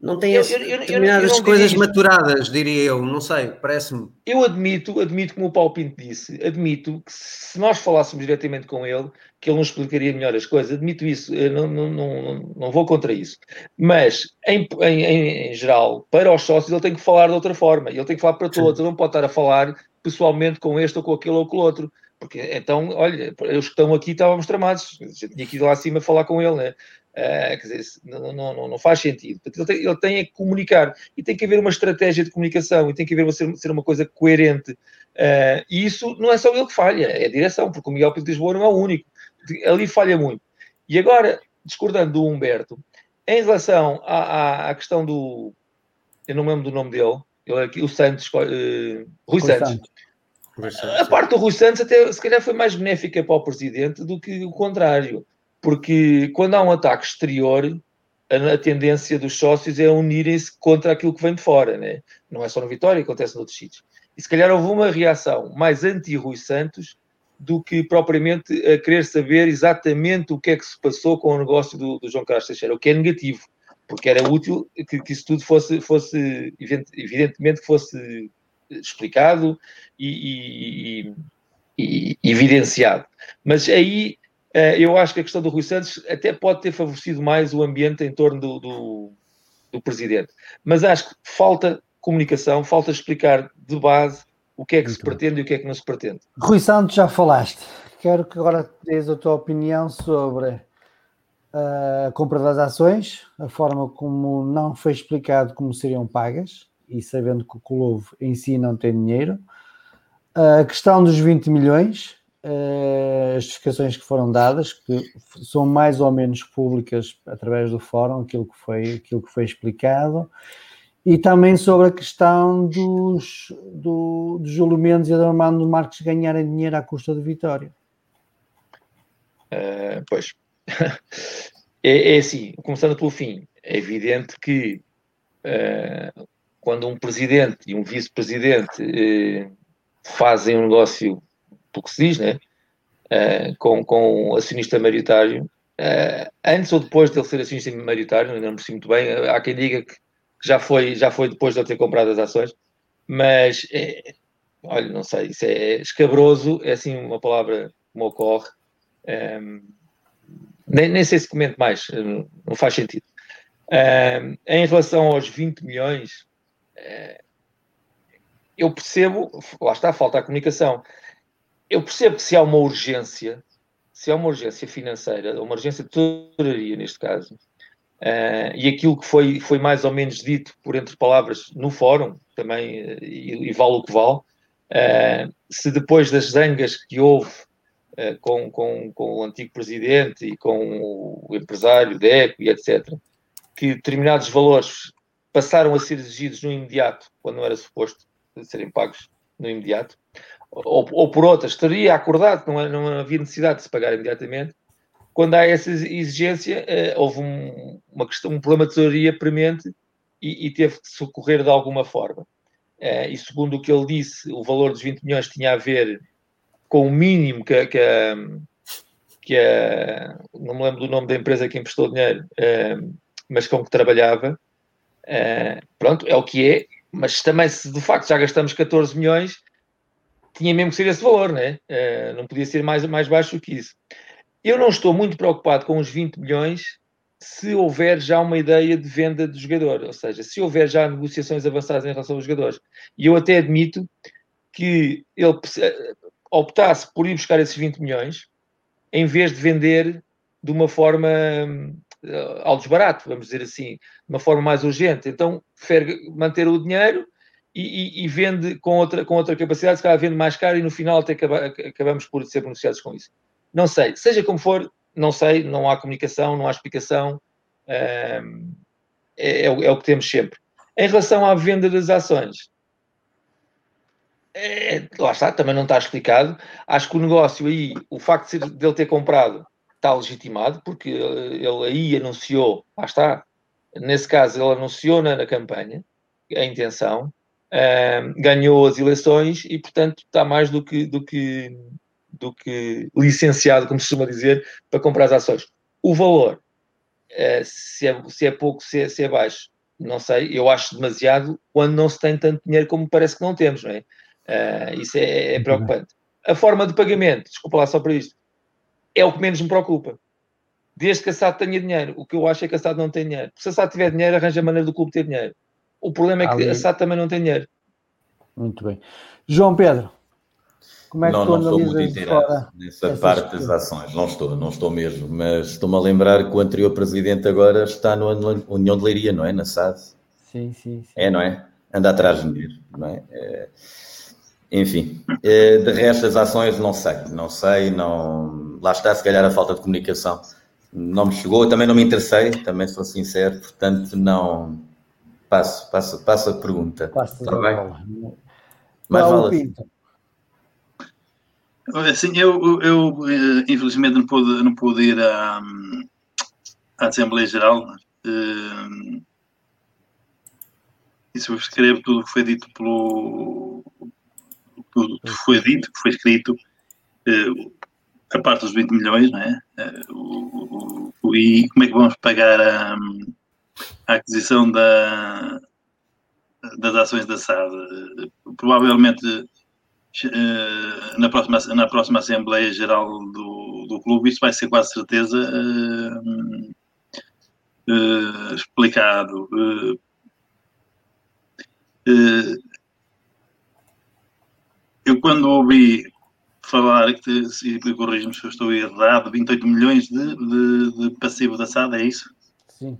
não tem eu, eu, determinadas coisas maturadas, diria eu, não sei, parece-me. Eu admito, admito, como o Paulo Pinto disse, admito que se nós falássemos diretamente com ele, que ele nos explicaria melhor as coisas, admito isso, não, não, não, não vou contra isso. Mas, em, em, em, geral, para os sócios, ele tem que falar de outra forma, ele tem que falar para todos, ele não pode estar a falar pessoalmente com este ou com aquele ou com o outro. Porque então, olha, os que estão aqui estávamos tramados. Já tinha que ir lá acima falar com ele, né? Uh, quer dizer, não, não, não, faz sentido. Ele tem, ele tem que comunicar e tem que haver uma estratégia de comunicação e tem que haver ser, ser uma coisa coerente. Uh, e isso não é só ele que falha, é a direção, porque o Miguel Pinto de Lisboa não é o único. Ali falha muito. E agora, discordando do Humberto, em relação à, à, à questão do. Eu não me lembro do nome dele, ele é o Santos, uh, Rui Santos. Santos. A parte do Rui Santos até se calhar foi mais benéfica para o presidente do que o contrário porque quando há um ataque exterior, a, a tendência dos sócios é unirem-se contra aquilo que vem de fora, né? não é só no Vitória, acontece noutros sítios. E se calhar houve uma reação mais anti-Rui Santos do que propriamente a querer saber exatamente o que é que se passou com o negócio do, do João Carlos Teixeira, o que é negativo, porque era útil que, que isso tudo fosse, fosse evidentemente, que fosse explicado e, e, e, e evidenciado. Mas aí eh, eu acho que a questão do Rui Santos até pode ter favorecido mais o ambiente em torno do, do, do presidente. Mas acho que falta comunicação, falta explicar de base o que é que Muito se bem. pretende e o que é que não se pretende. Rui Santos, já falaste. Quero que agora dês a tua opinião sobre a compra das ações, a forma como não foi explicado como seriam pagas, e sabendo que o clube em si não tem dinheiro. A questão dos 20 milhões, uh, as justificações que foram dadas, que são mais ou menos públicas através do fórum, aquilo que foi, aquilo que foi explicado, e também sobre a questão dos, do, dos Júlio Mendes e do Armando Marques ganharem dinheiro à custa de Vitória. Uh, pois, (laughs) é, é, assim, começando pelo fim, é evidente que uh, quando um presidente e um vice-presidente uh, fazem um negócio pelo que se diz, né? Uh, com, com acionista maioritário, antes ou depois de ele ser acionista maioritário, não me muito bem, há quem diga que já foi, já foi depois de ele ter comprado as ações, mas é, olha, não sei, isso é escabroso, é assim uma palavra que me ocorre. Um, nem, nem sei se comento mais, não faz sentido. Ehm, em relação aos 20 milhões, uh, eu percebo, lá está, falta a comunicação eu percebo que se há uma urgência, se há uma urgência financeira, uma urgência de tesouraria neste caso, uh, e aquilo que foi, foi mais ou menos dito por entre palavras no fórum, também, uh, e, e, vale o que vale, uh, se depois das zangas que houve com, com, com o antigo presidente e com o empresário Deco e etc., que determinados valores passaram a ser exigidos no imediato, quando não era suposto serem pagos no imediato, ou, ou por outras, teria acordado não, não havia necessidade de se pagar imediatamente. Quando há essa exigência, uh, houve um, uma questão, um problema de tesouraria premente e, e, teve que socorrer de alguma forma. Uh, e segundo o que ele disse, o valor dos 20 milhões tinha a ver com o mínimo que, que, que é, não me lembro do nome da empresa que emprestou dinheiro, é, mas com que trabalhava. É, pronto, é o que é, mas também se de facto já gastamos 14 milhões, tinha mesmo que ser esse valor, né? É, não podia ser mais, mais baixo do que isso. Eu não estou muito preocupado com os 20 milhões se houver já uma ideia de venda do jogador, ou seja, se houver já negociações avançadas em relação aos jogadores. E eu até admito que ele optasse por ir buscar esses 20 milhões em vez de vender de uma forma uh, ao desbarato, vamos dizer assim, de uma forma mais urgente. Então, prefere manter o dinheiro e, e, e, vende com outra, com outra capacidade, se calhar vende mais caro e no final até acaba, acabamos por ser beneficiados com isso. Não sei, seja como for, não sei, não há comunicação, não há explicação, é, é, é, o que temos sempre. Em relação à venda das ações, é, lá está, também não está explicado. Acho que o negócio aí, o facto de, de ele ter comprado, está legitimado, porque ele aí anunciou, lá está, nesse caso ele anunciou na, na campanha a intenção, ganhou as eleições e, portanto, está mais do que, do, que, do que licenciado, como se costuma dizer, para comprar as ações. O valor, uh, se, é, se é pouco, se é, se é baixo, não sei, eu acho demasiado quando não se tem tanto dinheiro como parece que não temos, não é? Uh, isso é, é preocupante. A forma de pagamento, desculpa lá só para isto, é o que menos me preocupa. Desde que a SAD tenha dinheiro. O que eu acho é que a SAD não tem dinheiro. Se a SAD tiver dinheiro, arranja a maneira do clube ter dinheiro. O problema é que Ali... a SAD também não tem dinheiro. Muito bem. João Pedro, como é que não, tu não estou muito inteirado nessa parte das ações, não estou, não estou mesmo, mas estou-me a lembrar que o anterior presidente agora está na União de Leiria, não é? Na SAD. Sim, sim, sim. É, não é? Anda atrás de dinheiro, não é? é... Enfim, é, de resto das ações não sei, não sei, não... Lá está, se calhar a falta de comunicação não me chegou, também não me interessei, também sou sincero, portanto não Passo, passo, passo a pergunta. Passo Está bem? Mais vale. Assim, eu, eu eh, infelizmente não pude, não pude ir à, à Assembleia Geral. Uh, e subscrevo tudo o que foi dito pelo. Tudo que foi dito, que foi escrito, uh, a parte dos 20 milhões, não é? Uh, o, o, e como é que vamos pagar a. A aquisição da, das ações da SAD. Provavelmente eh, na próxima, na próxima Assembleia Geral do, do clube, isso vai ser quase certeza uh, uh, explicado. Uh, eu, quando ouvi falar, que, se corrijo-me se eu estou errado, 28 milhões de, de, de passivo da SAD, é isso? Sim.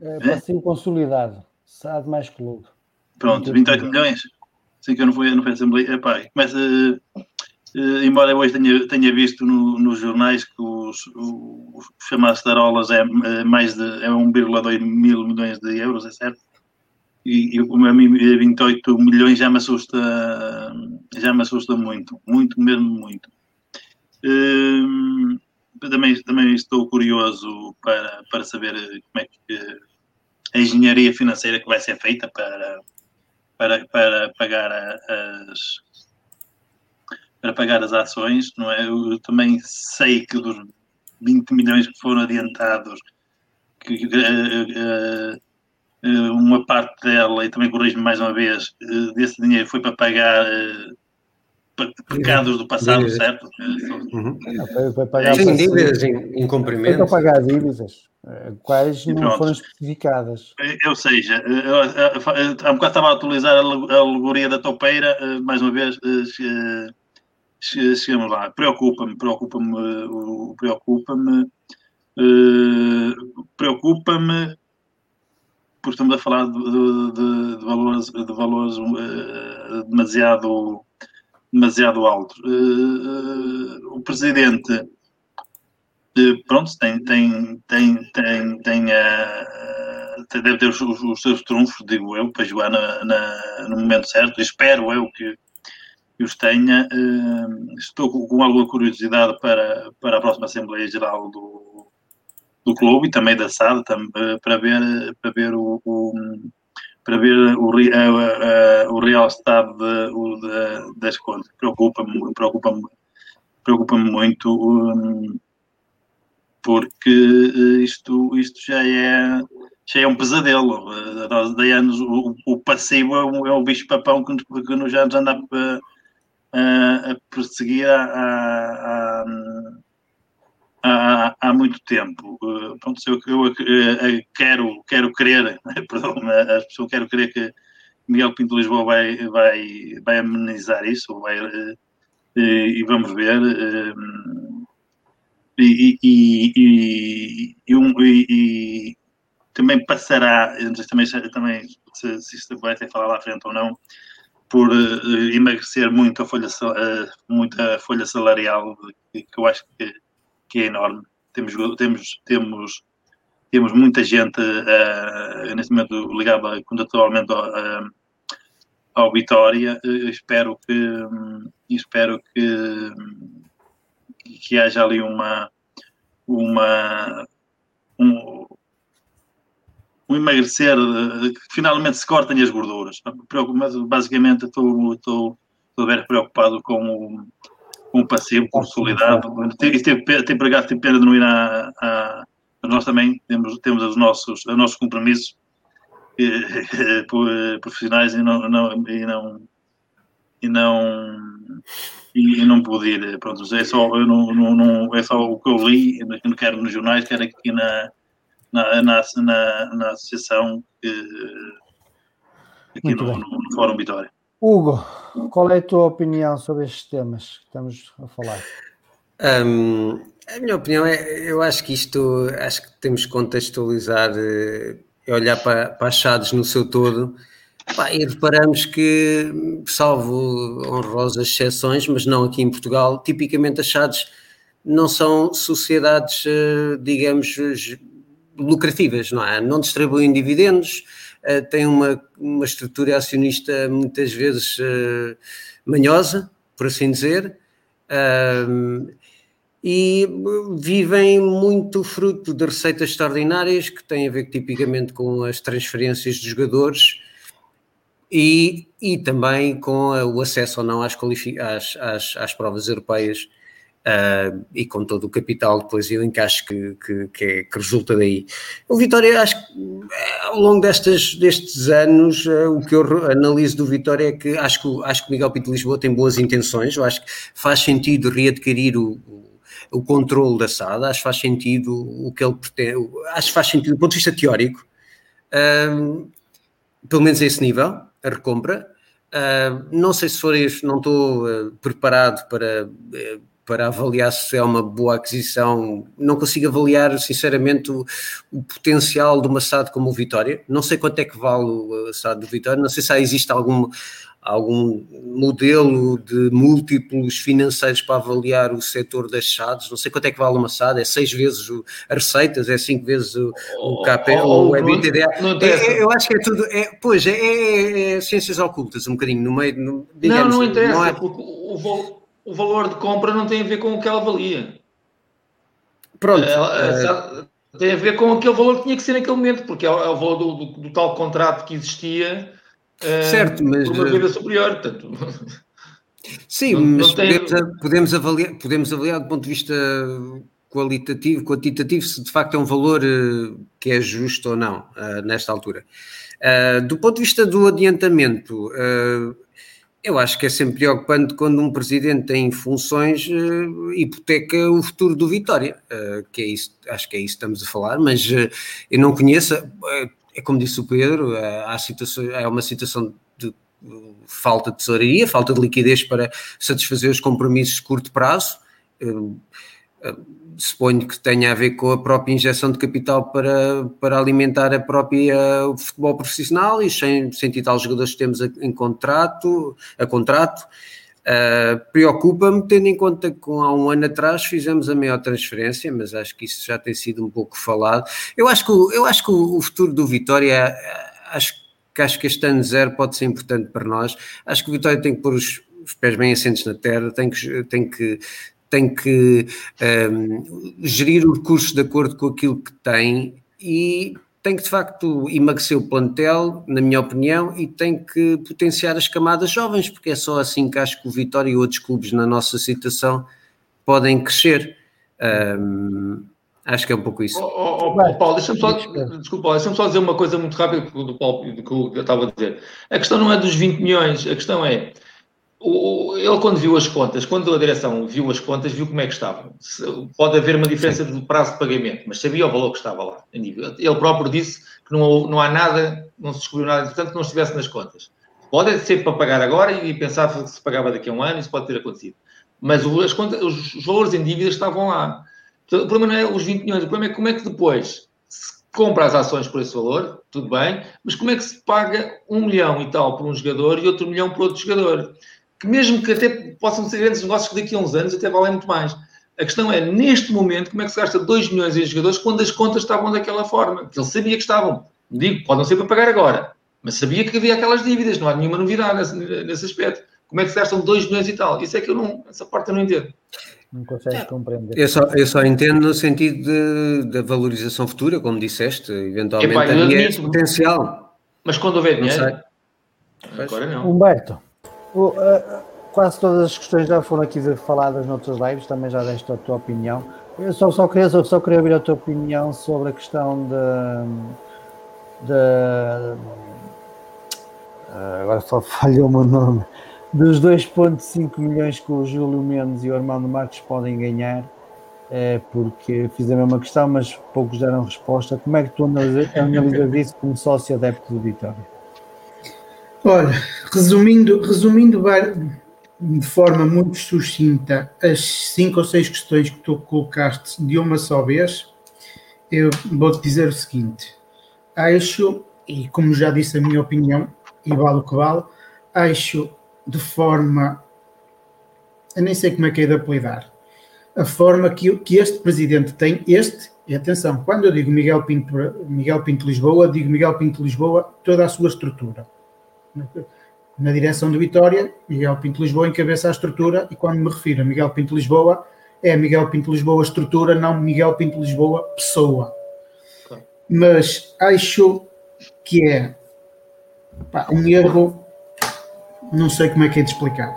É, passivo consolidado. SAD mais clube. Pronto, 28 milhões. Sim, que eu não fui, não fui à Assembleia. Epá, começa, uh, embora hoje tenha, tenha visto no, nos jornais que os, os chamados tarolas é, é mais de é 1,2 mil milhões de euros, é certo? E, e a mim 28 milhões já me assusta, já me assusta muito, muito mesmo muito. Uh, também, também estou curioso para, para saber como é que a engenharia financeira que vai ser feita para, para, para pagar as para pagar as ações, não é? Eu também sei que dos 20 milhões que foram adiantados, que, uh, uh, uma parte dela, e também corrijo-me mais uma vez, uh, desse dinheiro foi para pagar pecados do passado, certo? Uhum. Foi, foi pagar Sim, dívidas em, em cumprimento. Foi para pagar dívidas, eh, quais não foram especificadas. Ou seja, há um bocado estava a utilizar a alegoria da topeira, eh, mais uma vez, eh, chegamos lá. Preocupa-me, preocupa-me, preocupa-me, preocupa-me, porque estamos a falar de, de, de valores, de valores demasiado demasiado alto. Uh, o presidente, uh, pronto, tem, tem, tem, tem, tem, uh, deve ter os, os, seus trunfos, digo eu, para jogar na, na, no momento certo. Espero eu que, que os tenha. estou com, alguma curiosidade para, para a próxima Assembleia Geral do, do clube e também da SAD, tam, para ver, para ver o, o para ver o, a, a, o real estado de, o, de, das contas. Preocupa-me preocupa preocupa muito um, porque isto, isto já é já é um pesadelo. Nós, de anos, o, o passivo é o, é o bicho-papão que, que nos já nos anda a, a, a perseguir há, há, há, muito tempo. Pronto, eu, eu, eu, quero, quero crer, (laughs) perdão, as pessoas quero crer que Miguel Pinto Lisboa vai, vai, vai amenizar isso, vai, e, e vamos ver. E, e, e, e, também passará, também, também se, se isto vai ter falar lá à frente ou não, por uh, emagrecer muito a folha, uh, muita folha salarial, que eu acho que, que, é enorme. Temos, temos, temos, temos muita gente uh, neste momento ligada contratualmente ao, ao Vitória. espero que um, espero que, que haja ali uma uma um, um emagrecer, que finalmente se cortem as gorduras. Mas basicamente estou, estou, estou bem preocupado com o, com o passivo consolidado. Tem, tem, tem, tem pena de não ir a, a, nós também temos, temos os nossos, os nossos compromissos eh, profissionais e não, não, e não, e não, e não pude ir. Pronto, é só, eu não, não, não, é só o que eu li, quero nos jornais, quero aqui na, na, na, na, na associação que, aqui no, no, no, Fórum Vitória. Hugo, qual é a tua opinião sobre estes temas que estamos a falar? Um, a minha opinião é, eu acho que isto, acho que temos que contextualizar e eh, olhar para, para as chaves no seu todo e reparamos que, salvo honrosas exceções, mas não aqui em Portugal, tipicamente as chaves não são sociedades, eh, digamos, lucrativas, não é? Não distribuem dividendos, uh, têm uma, uma estrutura acionista muitas vezes uh, manhosa, por assim dizer, uh, e vivem muito fruto de receitas extraordinárias que têm a ver tipicamente com as transferências de jogadores e, e também com o acesso ou não às, às, às, às provas europeias Uh, e com todo o capital depois e o encaixe que, que, que, é, que, resulta daí. O Vitória, acho que eh, ao longo destes, destes anos, uh, o que eu analiso do Vitória é que acho que, acho que Miguel Pinto Lisboa tem boas intenções, eu acho que faz sentido readquirir o, o, o controle da SAD, acho que faz sentido o que ele pretende, acho que faz sentido do ponto de vista teórico, uh, pelo menos a esse nível, a recompra. não sei se for isso, não estou preparado para para avaliar se é uma boa aquisição. Não consigo avaliar, sinceramente, o, o, potencial de uma SAD como o Vitória. Não sei quanto é que vale o SAD do Vitória, não sei se existe algum, algum modelo de múltiplos financeiros para avaliar o setor das SADs. Não sei quanto é que vale uma SAD, é seis vezes o, as receitas, é cinco vezes o, o KP, oh, o EBITDA. É, é, eu acho que é tudo, é, pois, é, é, é, ciências ocultas, um bocadinho, no meio... No, digamos, não, não interessa, não é, porque o, o o valor de compra não tem a ver com o que ela valia. Pronto. É, tem a ver com aquele valor que tinha que ser naquele momento, porque é o, é valor do, do, do, tal contrato que existia eh, certo, mas, por uma vida superior. Portanto, sim, não, mas não tem... podemos, podemos, avaliar, podemos avaliar do ponto de vista qualitativo, quantitativo, se de facto é um valor que é justo ou não nesta altura. Do ponto de vista do adiantamento, eu acho que é sempre preocupante quando um presidente em funções uh, hipoteca o futuro do Vitória, uh, que é isso, acho que é isso que estamos a falar, mas uh, eu não conheço, é como disse o Pedro, há é uma situação de falta de tesouraria, falta de liquidez para satisfazer os compromissos de curto prazo suponho que tenha a ver com a própria injeção de capital para, para alimentar a própria o futebol profissional e sem, sem tal jogadores que temos a, em contrato, a contrato. Uh, Preocupa-me, tendo em conta que há um ano atrás fizemos a maior transferência, mas acho que isso já tem sido um pouco falado. Eu acho que, eu acho que o, o futuro do Vitória, acho que acho que este ano zero pode ser importante para nós. Acho que o Vitória tem que pôr os, os pés bem assentes na terra, tem que, tem que tem que um, gerir os recursos de acordo com aquilo que tem e tem que de facto emagrecer o plantel, na minha opinião, e tem que potenciar as camadas jovens, porque é só assim que acho que o Vitória e outros clubes na nossa situação podem crescer. Um, Acho que é um pouco isso. Oh, oh, oh, Paulo, deixa-me só, desculpa, deixa só dizer uma coisa muito rápida do Paulo, do que eu estava a dizer. A questão não é dos 20 milhões, a questão é o, ele quando viu as contas, quando a direção viu as contas, viu como é que estavam. Pode haver uma diferença de prazo de pagamento, mas sabia o valor que estava lá. Ele próprio disse que não, não há nada, não se descobriu nada importante que não estivesse nas contas. Pode ser para pagar agora e pensar que se pagava daqui a um ano, isso pode ter acontecido. Mas as contas, os valores em dívidas estavam lá. O problema não é os 20 milhões, o problema é como é que depois se compra as ações por esse valor, tudo bem, mas como é que se paga um milhão e tal por um jogador e outro milhão por outro jogador? Que mesmo que até possam ser grandes negócios que daqui a uns anos até valem muito mais. A questão é, neste momento, como é que se gasta 2 milhões em jogadores quando as contas estavam daquela forma? Que ele sabia que estavam. Digo, pode não ser para pagar agora, mas sabia que havia aquelas dívidas, não há nenhuma novidade nesse, nesse aspecto. Como é que se gastam 2 milhões e tal? Isso é que eu não, essa parte eu não entendo. Não consegues compreender. Eu só, eu só entendo no sentido da valorização futura, como disseste, eventualmente Epá, havia esse potencial. Mas quando houver dinheiro. Agora não. Humberto, uh, quase todas as questões já foram aqui faladas noutras lives, também já deste a tua opinião. Eu só, só, queria, só, queria ouvir a tua opinião sobre a questão de. de uh, agora só (laughs) falhou o meu nome dos 2,5 milhões que o Júlio Mendes e o Armando Marques podem ganhar, é porque fiz a mesma questão, mas poucos deram resposta. Como é que tu analisas isso como sócio adepto do Vitória? Olha, resumindo, resumindo de forma muito sucinta as cinco ou seis questões que tu colocaste de uma só vez, eu vou-te dizer o seguinte: acho, e como já disse a minha opinião, e vale o que vale, acho de forma. Eu nem sei como é que é de apelidar. A forma que, que este presidente tem, este, e atenção, quando eu digo Miguel Pinto, Miguel Pinto Lisboa, digo Miguel Pinto Lisboa, toda a sua estrutura. Na direção de Vitória, Miguel Pinto Lisboa encabeça a estrutura, e quando me refiro a Miguel Pinto Lisboa, é Miguel Pinto Lisboa estrutura, não Miguel Pinto Lisboa pessoa. Mas acho que é pá, um erro não sei como é que é de explicar.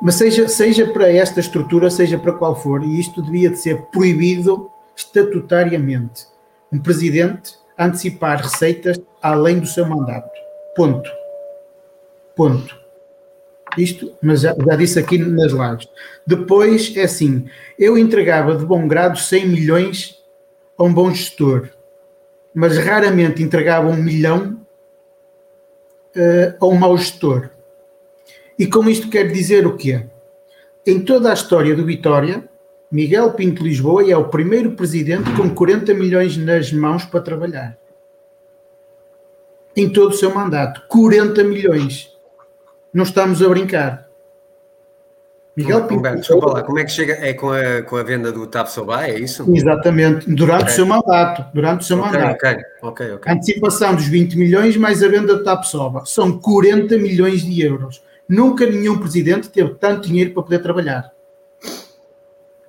Mas seja, seja para esta estrutura, seja para qual for, e isto devia de ser proibido estatutariamente. Um presidente antecipar receitas além do seu mandato. Ponto. Ponto. Isto, mas já, já disse aqui nas lives. Depois é assim: eu entregava de bom grado 100 milhões a um bom gestor, mas raramente entregava um milhão uh, a um mau gestor. E com isto quero dizer o quê? Em toda a história do Vitória, Miguel Pinto Lisboa é o primeiro presidente com 40 milhões nas mãos para trabalhar. Em todo o seu mandato. 40 milhões. Não estamos a brincar. Miguel Pinto Humberto, desculpa lá, como é que chega? É com a, com a venda do TAP Sobai, é isso? Exatamente, durante okay. o seu mandato. Durante o seu okay, mandato. Okay, ok, ok. A antecipação dos 20 milhões mais a venda do TAP Soba. São 40 milhões de euros. Nunca nenhum presidente teve tanto dinheiro para poder trabalhar.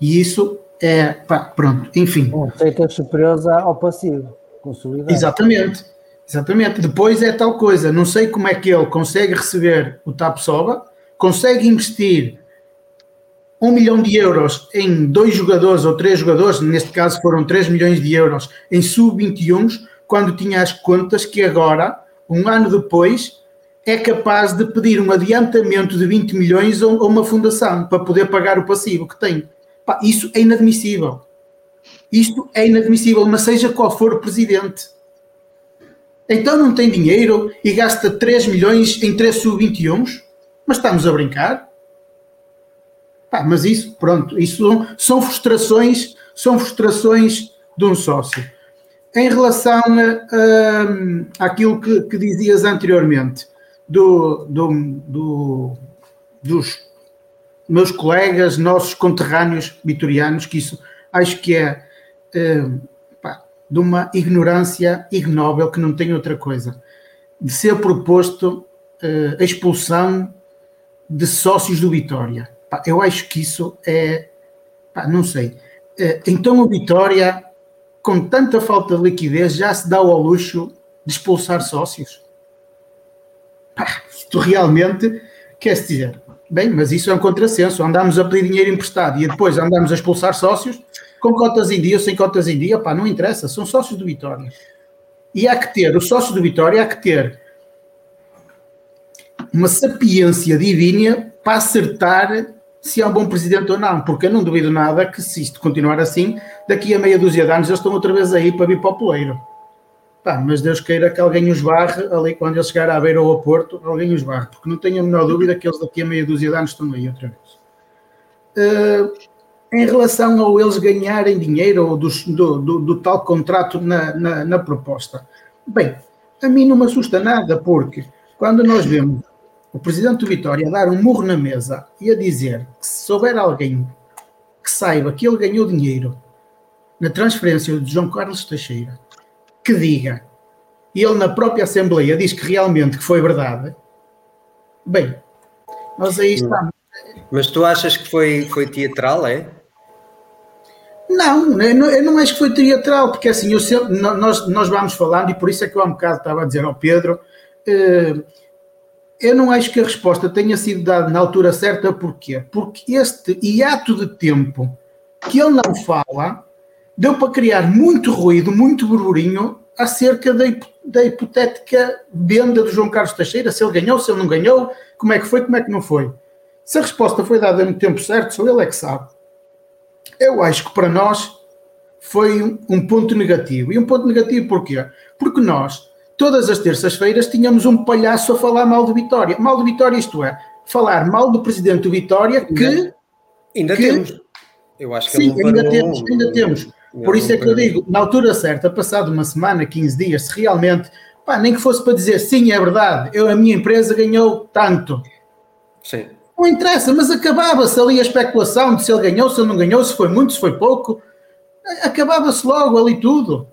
E isso é, pá, pronto, enfim. Receitas superiores ao passivo, consolidado. Exatamente, exatamente. Depois é tal coisa, não sei como é que ele consegue receber o TAP Soba, consegue investir um milhão de euros em dois jogadores ou três jogadores, neste caso foram 3 milhões de euros, em sub-21, quando tinha as contas que agora, um ano depois, é capaz de pedir um adiantamento de 20 milhões a uma fundação para poder pagar o passivo que tem. Isso é inadmissível. Isto é inadmissível, mas seja qual for o presidente. Então não tem dinheiro e gasta 3 milhões em 3 sub-21? Mas estamos a brincar? Pá, mas isso, pronto, isso são, são frustrações, são frustrações de um sócio. Em relação a, a, àquilo que, que dizias anteriormente, do, do, do, dos meus colegas, nossos conterrâneos vitorianos, que isso acho que é, é de uma ignorância ignóbil que não tem outra coisa. De ser proposto é, a expulsão de sócios do Vitória. Pá, eu acho que isso é, pá, não sei. É, então o Vitória, com tanta falta de liquidez, já se dá ao luxo de expulsar sócios tu realmente queres dizer, bem, mas isso é um contrassenso, andamos a pedir dinheiro emprestado e depois andamos a expulsar sócios, com cotas em dia ou sem cotas em dia, pá, não interessa, são sócios do Vitória. E há que ter, os sócios do Vitória há que ter uma sapiência divina para acertar se é um bom presidente ou não, porque eu não duvido nada que se isto continuar assim, daqui a meia dúzia de anos eles estão outra vez aí para vir para o poleiro. Pá, mas Deus queira que alguém os barre ali quando eles chegar à beira ou ao Porto, alguém os barre, porque não tenho a menor dúvida que eles daqui a meia dúzia de anos estão aí outra vez. Uh, em relação ao eles ganharem dinheiro ou do, do, do tal contrato na, na, na proposta, bem, a mim não me assusta nada, porque quando nós vemos o presidente do Vitória a dar um murro na mesa e a dizer que se souber alguém que saiba que ele ganhou dinheiro na transferência de João Carlos Teixeira, que diga, e ele na própria Assembleia diz que realmente que foi verdade, bem, nós aí estamos. Mas tu achas que foi, foi teatral, é? Não, eu não, acho que foi teatral, porque assim, eu sempre, nós, nós vamos falando, e por isso é que eu há um bocado estava a dizer ao Pedro, eh, eu não acho que a resposta tenha sido dada na altura certa, porquê? Porque este hiato de tempo que ele não fala deu para criar muito ruído, muito burburinho acerca da, da hipotética venda do João Carlos Teixeira, se ele ganhou, se ele não ganhou, como é que foi, como é que não foi. Se a resposta foi dada no tempo certo, só ele é que sabe. Eu acho que para nós foi um, um ponto negativo. E um ponto negativo porquê? Porque nós todas as terças-feiras tínhamos um palhaço a falar mal do Vitória. Mal do Vitória, isto é, falar mal do presidente do Vitória que. Ainda, ainda que, temos. Eu acho que sim, ainda temos, ainda temos. Por isso é que eu digo, na altura certa, passado uma semana, 15 dias, se realmente, pá, nem que fosse para dizer sim, é verdade, eu, a minha empresa ganhou tanto. Sim. Não interessa, mas acabava-se ali a especulação de se ele ganhou, se ele não ganhou, se foi muito, se foi pouco. Acabava-se logo ali tudo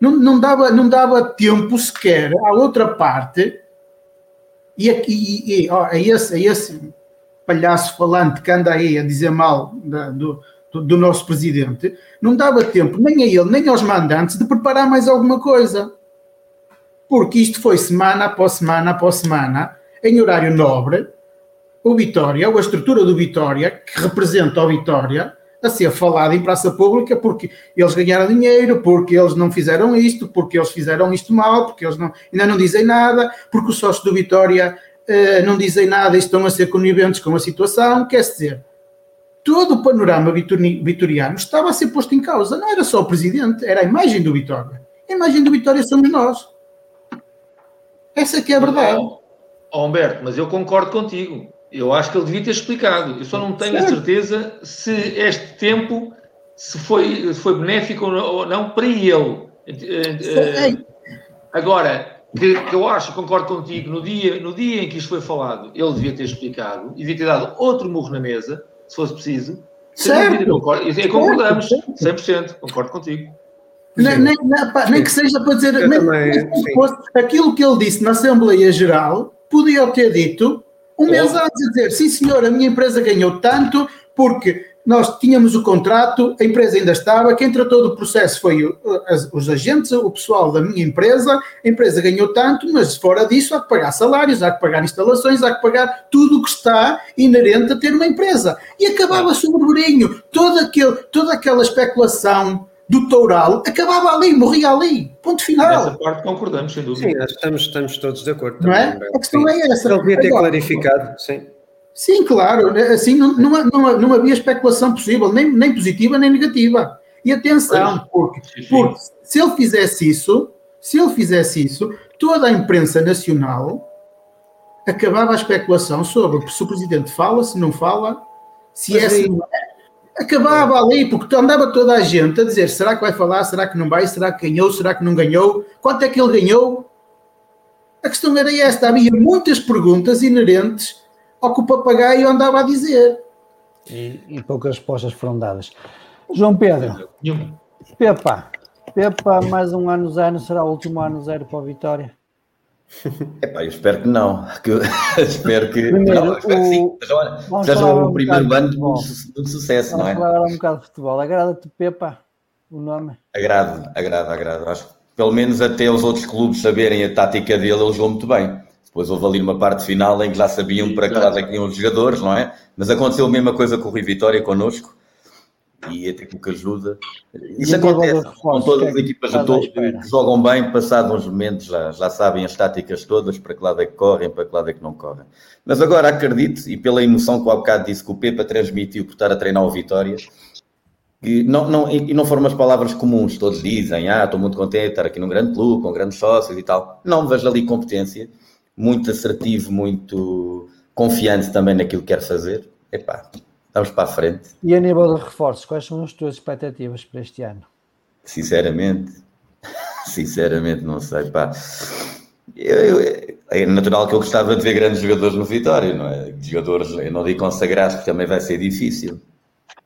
não, não, dava, não dava tempo sequer à outra parte, e, e, e ó, a, esse, esse palhaço falante que anda aí a dizer mal da, do, do, do, nosso presidente, não dava tempo nem a ele, nem aos mandantes de preparar mais alguma coisa. Porque isto foi semana após semana após semana, em horário nobre, o Vitória, ou a estrutura do Vitória, que representa o Vitória, a ser falado em praça pública porque eles ganharam dinheiro, porque eles não fizeram isto, porque eles fizeram isto mal, porque eles não, ainda não dizem nada, porque os sócios do Vitória uh, não dizem nada e estão a ser coniventes com a situação. Quer dizer, todo o panorama vitoriano estava a ser posto em causa. Não era só o presidente, era a imagem do Vitória. A imagem do Vitória somos nós. Essa que é a verdade. Oh, Humberto, mas eu concordo contigo. Eu acho que ele devia ter explicado. Eu só não tenho certo. a certeza se este tempo se foi, foi benéfico ou não para ele. Eh, agora, que, que, eu acho, concordo contigo, no dia, no dia em que isto foi falado, ele devia ter explicado e devia ter dado outro murro na mesa, se fosse preciso. Certo. Concordo, e concordamos, 100%, concordo contigo. Nem, nem, nem, que seja para dizer, nem, também, aquilo que ele disse na Assembleia Geral, podia ter dito um mês antes a dizer, sim senhor, a minha empresa ganhou tanto porque nós tínhamos o contrato, a empresa ainda estava, quem tratou do processo foi o, as, os agentes, o pessoal da minha empresa, a empresa ganhou tanto, mas fora disso há que pagar salários, há que pagar instalações, há que pagar tudo o que está inerente a ter uma empresa. E acabava-se o burburinho, toda, aquele, toda aquela especulação do Toural acabava ali, morria ali. Ponto final. Nessa parte concordamos, sem dúvida. Sim, estamos, estamos todos de acordo. Não é? A questão sim. é essa. Ele devia ter Agora, clarificado, sim. Sim, claro. Assim, não, não, não, não havia especulação possível, nem, nem positiva nem negativa. E atenção, porque, porque se ele fizesse isso, se ele fizesse isso, toda a imprensa nacional acabava a especulação sobre se o presidente fala, se não fala, se Mas é, se não é acabava ali, porque andava toda a gente a dizer: será que vai falar? Será que não vai? Será que ganhou? Será que não ganhou? Quanto é que ele ganhou? A questão era esta: havia muitas perguntas inerentes ao que o papagaio andava a dizer. E, e poucas respostas foram dadas. João Pedro, Pepa, Pepa, mais um ano zero, será o último ano zero para a Vitória? Epá, eu espero que não. Que eu, (laughs) espero que. Primeiro, não, espero o... sim. seja o um primeiro ano de, de, de sucesso, vamos não é? Vamos falar um bocado de futebol. Agrada-te, Pepa, o nome? Agrado, agrado, agrado. Acho que pelo menos até os outros clubes saberem a tática dele, ele jogou muito bem. Depois houve ali uma parte final em que já sabiam para que lado é que iam os jogadores, não é? Mas aconteceu a mesma coisa com o Rui Vitória connosco. E até com que ajuda. Isso e acontece com todas as é equipas que jogam bem, passados uns momentos já, já sabem as táticas todas, para que lado é que correm, para que lado é que não correm. Mas agora acredito, e pela emoção que o bocado disse que o Pepa transmitiu por estar a treinar o Vitória, e não, não, e não foram umas palavras comuns, todos dizem, ah, estou muito contente de estar aqui num grande clube, com grandes sócios e tal. Não, vejo ali competência, muito assertivo, muito confiante também naquilo que quer fazer. Epá, Vamos para a frente. E a nível de reforços, quais são as tuas expectativas para este ano? Sinceramente, (laughs) sinceramente, não sei, pá. Eu, eu, é natural que eu gostava de ver grandes jogadores no Vitória, não é? Jogadores, eu não digo consagrados, porque também vai ser difícil,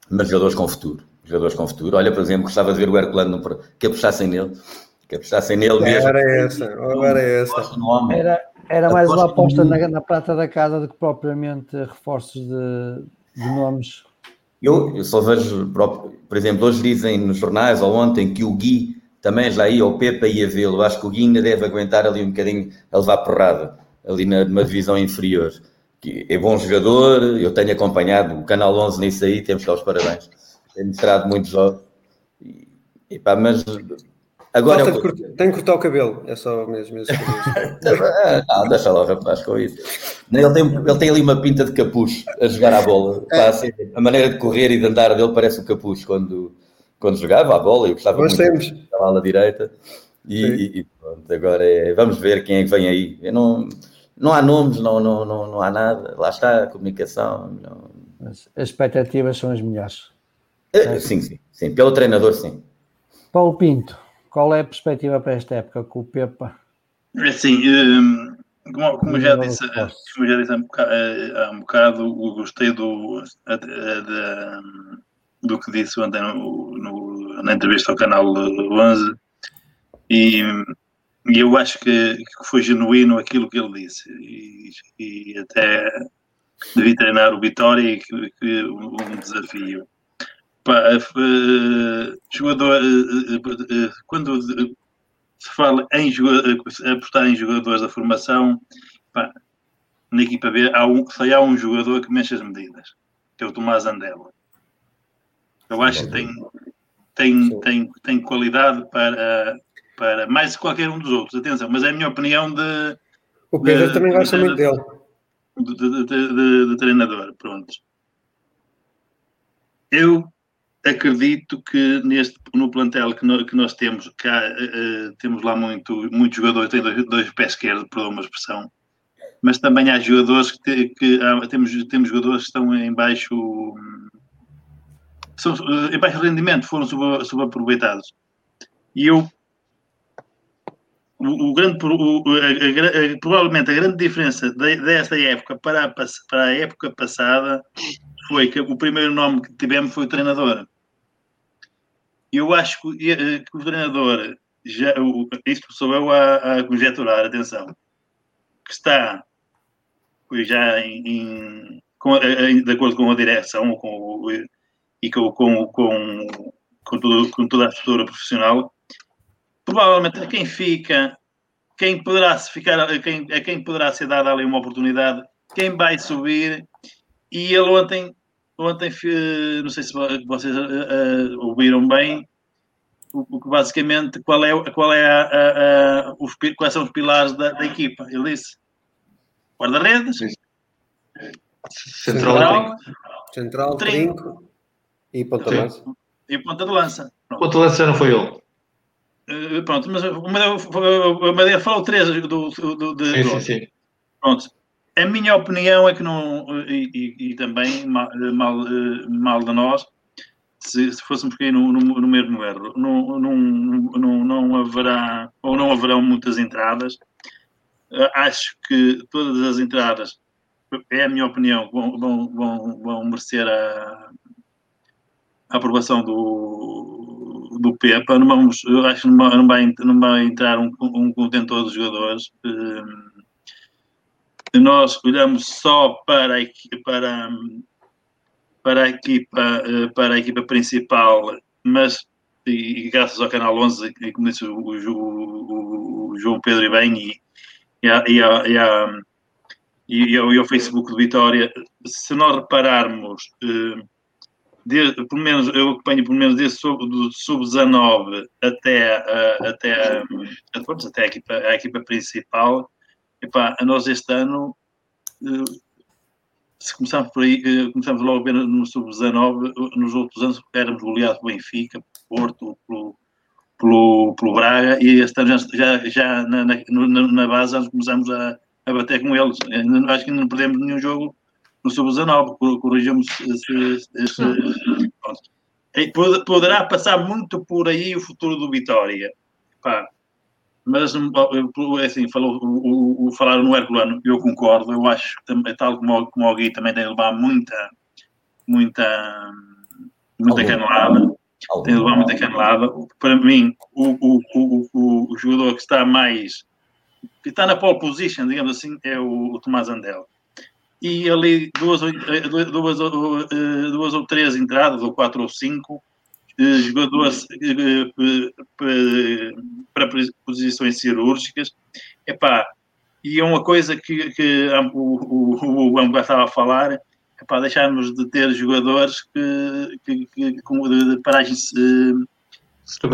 mas jogadores com futuro. Jogadores com futuro. Olha, por exemplo, gostava de ver o Herculano que apostassem nele, que apostassem nele mesmo. Era essa, era essa. Era, era mais uma aposta na, na prata da casa do que propriamente reforços de de nomes? Eu, eu só vejo, por exemplo, hoje dizem nos jornais, ou ontem, que o Gui também já ia, o Pepa ia vê-lo. Acho que o Gui ainda deve aguentar ali um bocadinho a levar porrada, ali numa divisão inferior. Que é bom jogador, eu tenho acompanhado o Canal 11 nisso aí, temos que dar os parabéns. Tem mostrado muitos jogos. E, e pá, mas Agora eu... Tem que cortar o cabelo, é só mesmo isso. não, (laughs) deixa lá o rapaz com isso. Ele tem, ele tem ali uma pinta de capuz a jogar a bola. É. Assim, a maneira de correr e de andar dele parece o capuz quando, quando jogava a bola. Eu gostava Nós muito da ala direita. E, e, e, pronto, agora é, vamos ver quem é que vem aí. Eu não, não há nomes, não, não, não, não há nada. Lá está a comunicação. Não... As expectativas são as melhores. É, sim, sim, sim. Pelo treinador, sim. Paulo Pinto. Qual é a perspectiva para esta época com o Pepa? É assim, hum, como, como, já disse, como já disse há um bocado, há um bocado gostei do, do que disse ontem no, no, na entrevista ao canal 11 e, e eu acho que, que, foi genuíno aquilo que ele disse e, e até devia treinar o Vitória e que, que um desafio. Pá, uh, jogador, uh, quando se fala em apostar em jogadores da formação, pá, na equipa B há um, só há um jogador que mexe as medidas, que é o Tomás Andela. Eu acho que tem, tem, tem, tem qualidade para, para mais qualquer um dos outros. Atenção, mas é a minha opinião de. O Pedro de, também gosta muito dele. De, de, de, de, treinador, pronto. Eu acredito que neste, no plantel que, no, que nós temos, cá, uh, temos lá muito, muitos jogadores, tem dois, dois pés esquerdos, por uma expressão, mas também há jogadores que, te, que há, temos, temos jogadores que estão em baixo são, uh, em baixo rendimento, foram sub, subaproveitados. E eu o, o grande, o, a, a, a, provavelmente a grande diferença desta época para a, para a época passada foi que o primeiro nome que tivemos foi o treinador. Eu acho que, eh, que o treinador, já, isto sou eu a, a conjecturar, atenção, que está já em, em, com, em, de acordo com a direção com, e com, com, com, com, tudo, com toda a estrutura profissional, provavelmente a quem fica, quem poderá ficar, a quem, a quem poderá ser dada ali uma oportunidade, quem vai subir, e ele ontem ontem, não sei se vocês uh, ouviram bem, o, que basicamente qual é, qual é a, a, a, os, quais são os pilares da, da equipa. Ele disse guarda-redes, central, central, trinco, trinco e ponta de lança. E ponta de lança. Pronto. Ponta de lança não foi ele. Uh, pronto, mas o Madeira falou três do, do, do, de, sim, sim, sim. Pronto. A minha opinião é que não, e, e, e também mal, mal, mal de nós, se, se fôssemos cair no, no, no, mesmo erro, não, não, não, não haverá, ou não haverão muitas entradas. Acho que todas as entradas, é a minha opinião, vão, vão, vão, vão merecer a, a aprovação do, do PEPA. Não vamos, acho que não vai, não vai entrar um, um contentor dos jogadores. Um, nós olhamos só para a, para, para a equipa para a equipa principal, mas e, graças ao canal 11 e como disse o, o, o João Pedro e bem e, e, a, e, a, e, ao, e ao Facebook de Vitória, se nós repararmos de, pelo menos, eu acompanho pelo menos desde sub, do sub-19 até, uh, até, uh, até a, equipa, a equipa principal. Epá, nós este ano, uh, se começarmos por aí, uh, começamos logo a ver no sub-19, nos outros anos éramos goleados pelo Benfica, Porto, pelo, pelo, pelo Braga, e este ano já, já, na, na, na base nós começamos a, a bater com eles. Acho que não perdemos nenhum jogo no sub-19, corrigimos esse, esse, Poderá passar muito por aí o futuro do Vitória. Pá. Mas, é assim, falou, o, o, falaram no Herculano, eu concordo, eu acho que, tal como, como o Gui, também tem de levar muita, muita, muita canelada. Tem de levar muita canelada. Para mim, o, o, o, o, jogador que está mais, que está na pole position, digamos assim, é o, o Tomás Andel e ali duas, eh, duas, eh, duas ou três entradas, ou quatro ou cinco, eh, jogadores para posições cirúrgicas. Epá, e é uma coisa que, que o, o, o estava a falar, epá, deixarmos de ter jogadores que, que, que de, de paragens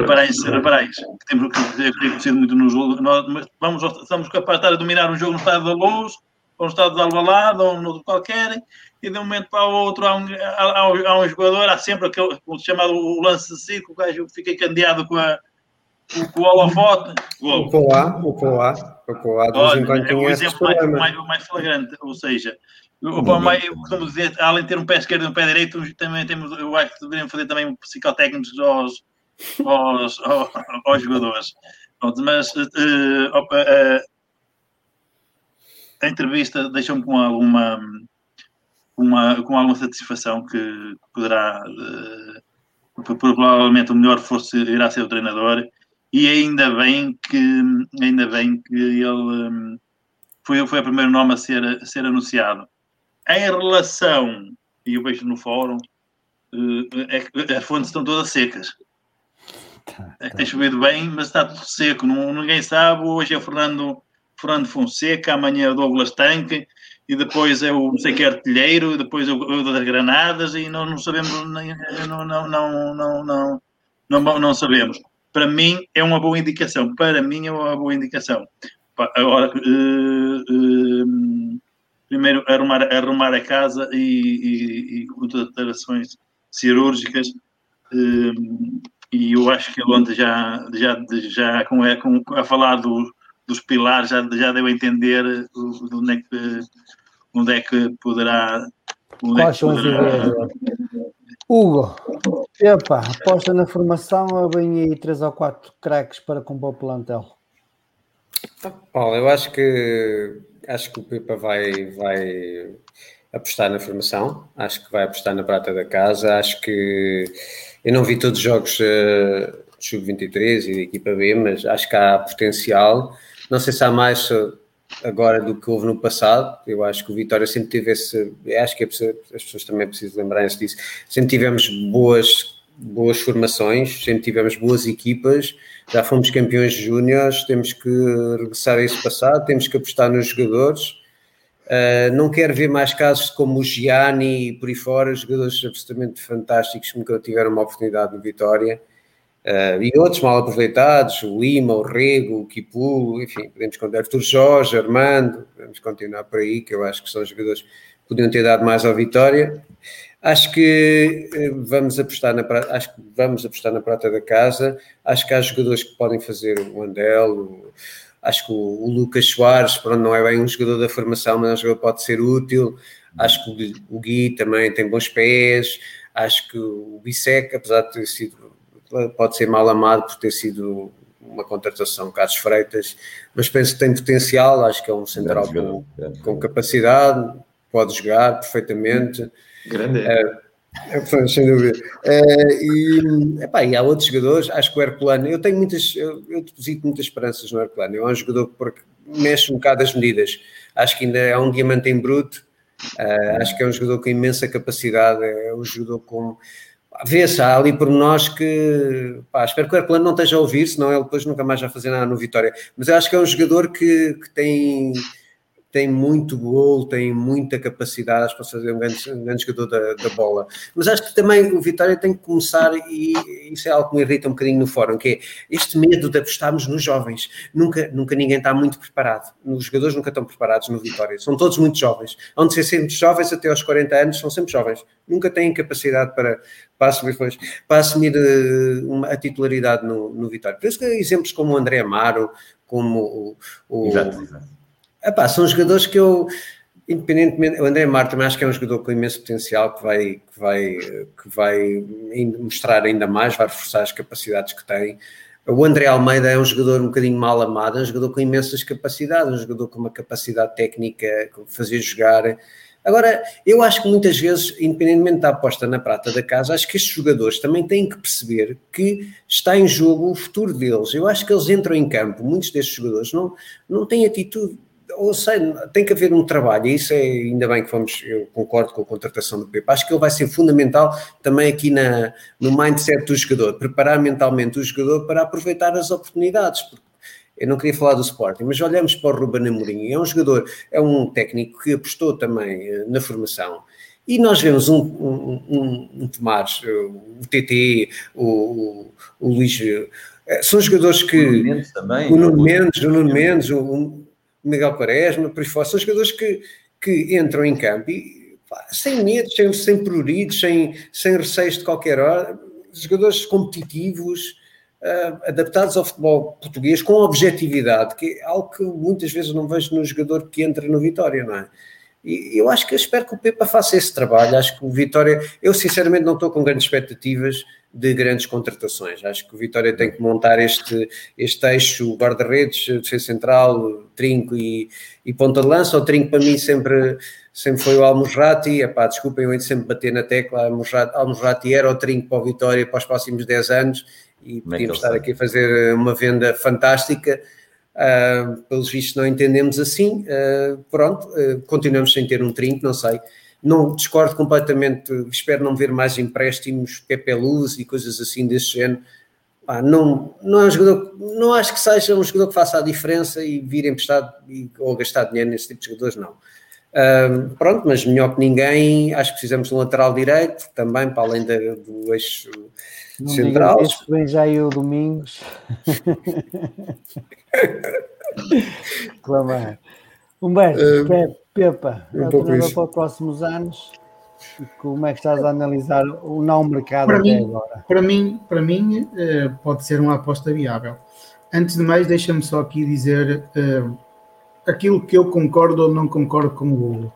paragens cerebrais, que temos que ter acontecido muito no jogo. Nós vamos, estamos capazes de estar a dominar um jogo no estado da luz, ou no estado de Alvalade, ou no qualquer, e de um momento para o outro há um, há, há um jogador, há sempre aquele chamado o lance de circo, o gajo fica candeado com, a, com, o holofote. O Coá, o Coá, o quando é o exemplo mais, mais, mais flagrante, ou seja, o Palmeiras, costumo dizer, além de ter um pé esquerdo e um pé direito, também temos, eu acho que deveriam fazer também psicotécnicos aos, aos, aos, aos jogadores. Mas uh, uh, uh, a entrevista deixou-me com alguma, uma, com alguma satisfação que poderá, uh, provavelmente o melhor fosse, irá ser o treinador, e ainda bem que, ainda bem que ele um, foi, foi o primeiro nome a ser, a ser anunciado. Em relação, e eu vejo no fórum, uh, é as fontes estão todas secas. Tá, é que tem chovido bem, mas está tudo seco, não, ninguém sabe. Hoje é o Fernando Fernando Fonseca, amanhã é o Douglas Tanque, e depois é o não sei que artilheiro, e depois é o, das granadas, e não, não sabemos, não, não, não, não, não, não, não sabemos. Para mim é uma boa indicação, para mim é uma boa indicação. Agora, uh, uh, primeiro arrumar, arrumar a casa e, e, e cirúrgicas, uh, e eu acho que ontem já, já, já com, é, com, a falar do, dos pilares já, já deu a entender onde é que, onde é que poderá. Onde Quais é que são poderá... Hugo, epa, aposta na formação ou vem aí três ou quatro craques para compor o plantel? Paulo, eu acho que acho que o Pepa vai, vai apostar na formação, acho que vai apostar na prata da casa, acho que eu não vi todos os jogos uh, sub-23 e da equipa B, mas acho que há potencial. Não sei se há mais agora do que houve no passado. Eu acho que o Vitória sempre teve esse. Acho que é as pessoas também precisam lembrar-se disso. Sempre tivemos boas, boas formações, sempre tivemos boas equipas. Já fomos campeões júniores. Temos que regressar a esse passado, temos que apostar nos jogadores. Uh, não quero ver mais casos como o Gianni e por aí fora, jogadores absolutamente fantásticos que nunca tiveram uma oportunidade no Vitória. Uh, e outros mal aproveitados, o Lima, o Rego, o Kipulo, enfim, podemos contar Arthur Jorge, Armando, podemos continuar por aí, que eu acho que são jogadores que podiam ter dado mais à vitória. Acho que eh, vamos apostar na acho que vamos apostar na prata da casa. Acho que há jogadores que podem fazer o Andel, o, acho que o, o, Lucas Soares, pronto, não é bem um jogador da formação, mas é um jogador pode ser útil. Acho que o, o Gui também tem bons pés. Acho que o Bissec, apesar de ter sido pode ser mal amado por ter sido uma contratação Carlos Freitas, mas penso que tem potencial, acho que é um central com, com, capacidade, pode jogar perfeitamente. Grande. É, é, sem dúvida. É, e, epá, e há outros jogadores, acho que o Herculano, eu tenho muitas, eu, eu deposito muitas esperanças no Herculano, é um jogador que mexe um bocado as medidas, acho que ainda é um diamante em bruto, uh, acho que é um jogador com imensa capacidade, é um jogador com Vê-se, há ali nós que pá, espero que o Herculano não esteja a ouvir, senão ele depois nunca mais vai fazer nada no Vitória. Mas eu acho que é um jogador que, que tem, tem muito gol, tem muita capacidade para fazer um grande, um grande jogador da, da, bola. Mas acho que também o Vitória tem que começar, e isso é algo que me irrita um bocadinho no fórum, que é este medo de apostarmos nos jovens. Nunca, nunca ninguém está muito preparado. Os jogadores nunca estão preparados no Vitória. São todos muito jovens. Onde ser sempre jovens até aos 40 anos, são sempre jovens. Nunca têm capacidade para, para assumir, para assumir eh, uma, a titularidade no, no Vitória. Por isso que exemplos como o André Amaro, como o, o exato, exato. Epá, são jogadores que eu, independentemente, o André Mar também acho que é um jogador com imenso potencial que vai, que vai, que vai mostrar ainda mais, vai reforçar as capacidades que tem. O André Almeida é um jogador um bocadinho mal amado, é um jogador com imensas capacidades, um jogador com uma capacidade técnica, fazer jogar. Agora, eu acho que muitas vezes, independentemente da aposta na prata da casa, acho que estes jogadores também têm que perceber que está em jogo o futuro deles. Eu acho que eles entram em campo, muitos destes jogadores não, não têm atitude ou sei, tem que haver um trabalho, e isso é ainda bem que vamos, eu concordo com a contratação do Pepe, acho que ele vai ser fundamental também aqui na, no mindset do jogador, preparar mentalmente o jogador para aproveitar as oportunidades, porque eu não queria falar do Sporting, mas olhamos para o Ruben Amorim, é um jogador, é um técnico que apostou também eh, na formação, e nós vemos um, um, um, um Tomás, o TT, o, o, o Luís, eh, são jogadores que... O Nuno Mendes também. O Nuno Mendes, o Nuno Mendes, o, Miguel Quaresma, por fora, são jogadores que, que entram em campo e, pá, sem medo, sem, sem pruridos, sem, sem receios de qualquer hora, jogadores competitivos, uh, adaptados ao futebol português com objetividade, que é algo que muitas vezes não vejo no jogador que entra no Vitória, não é? E eu acho que eu espero que o Pepa faça esse trabalho. Acho que o Vitória, eu sinceramente não estou com grandes expectativas de grandes contratações. Acho que o Vitória tem que montar este, este eixo guarda-redes, defesa central, trinco e, e ponta de lança. O trinco para mim sempre, sempre foi o Almorrati. Epá, desculpem, eu sempre bater na tecla. Almorrati era o trinco para o Vitória para os próximos 10 anos e podíamos estar aqui a fazer uma venda fantástica Uh, pelos vistos não entendemos assim, uh, pronto, uh, continuamos sem ter um trinco, não sei. Não discordo completamente, espero não ver mais empréstimos, Pepe Luz e coisas assim desse género. Ah, não, não é um jogador, não acho que seja um jogador que faça a diferença e vir emprestado e, ou gastar dinheiro nesse tipo de jogadores, não. pronto, mas melhor que ninguém, acho que precisamos de um lateral direito também, para além da, do eixo não central. Isso vem já o Domingos. (laughs) Clamar. Humberto, uh, Pepa, um para os próximos anos. Como é que estás a analisar o não mercado para até mim, agora? Para mim, para mim eh, pode ser uma aposta viável. Antes de mais, deixa-me só aqui dizer uh, aquilo que eu concordo ou não concordo com o Hugo.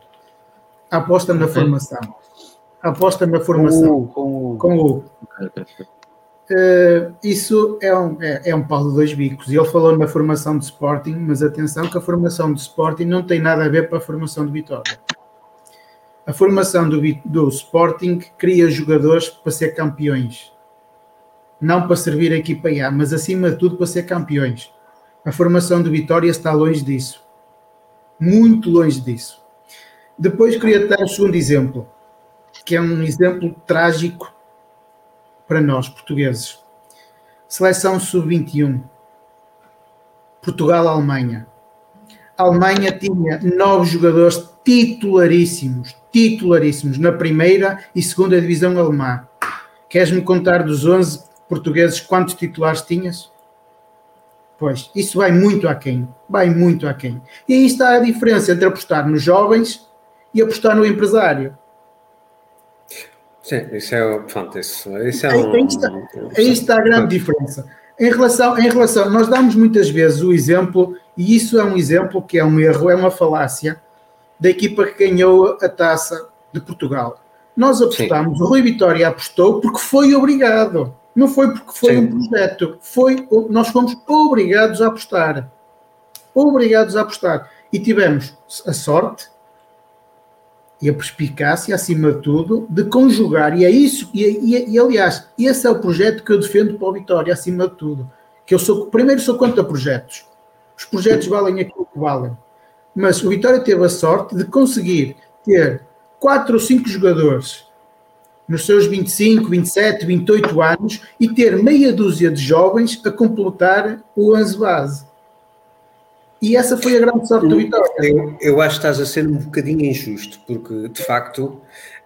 A aposta na formação. A aposta na formação. Com o Hugo. Com o Hugo. Uh, isso é um, é, é um pau de dois bicos. E ele falou na formação de Sporting, mas atenção que a formação de Sporting não tem nada a ver com a formação de Vitória. A formação do, do Sporting cria jogadores para ser campeões. Não para servir a equipa A, mas acima de tudo para ser campeões. A formação de Vitória está longe disso. Muito longe disso. Depois queria dar um segundo exemplo, que é um exemplo trágico para nós, portugueses. Seleção sub-21. Portugal-Alemanha. Alemanha tinha nove jogadores titularíssimos, titularíssimos, na primeira e segunda divisão alemã. Queres-me contar dos 11 portugueses quantos titulares tinhas? Pois, isso vai muito aquém, vai muito aquém. E aí está a diferença entre apostar nos jovens e apostar no empresário. Sim, isso é, pronto, isso, isso é um, aí, está, aí está a grande diferença. Em relação, em relação, nós damos muitas vezes o exemplo, e isso é um exemplo que é um erro, é uma falácia, da equipa que ganhou a taça de Portugal. Nós apostamos, Sim. o Rui Vitória apostou porque foi obrigado, não foi porque foi Sim. um projeto, foi, nós fomos obrigados a apostar. Obrigados a apostar. E tivemos a sorte e a perspicácia, acima de tudo, de conjugar, e é isso, e, e, e, aliás, esse é o projeto que eu defendo para o Vitória, acima de tudo. Que eu sou, primeiro sou contra projetos. Os projetos valem aquilo que valem. Mas o Vitória teve a sorte de conseguir ter quatro ou cinco jogadores nos seus 25, 27, 28 anos e ter meia dúzia de jovens a completar o 11 base. E essa foi a grande sorte do Vitória. Eu, eu acho que estás a ser um bocadinho injusto, porque de facto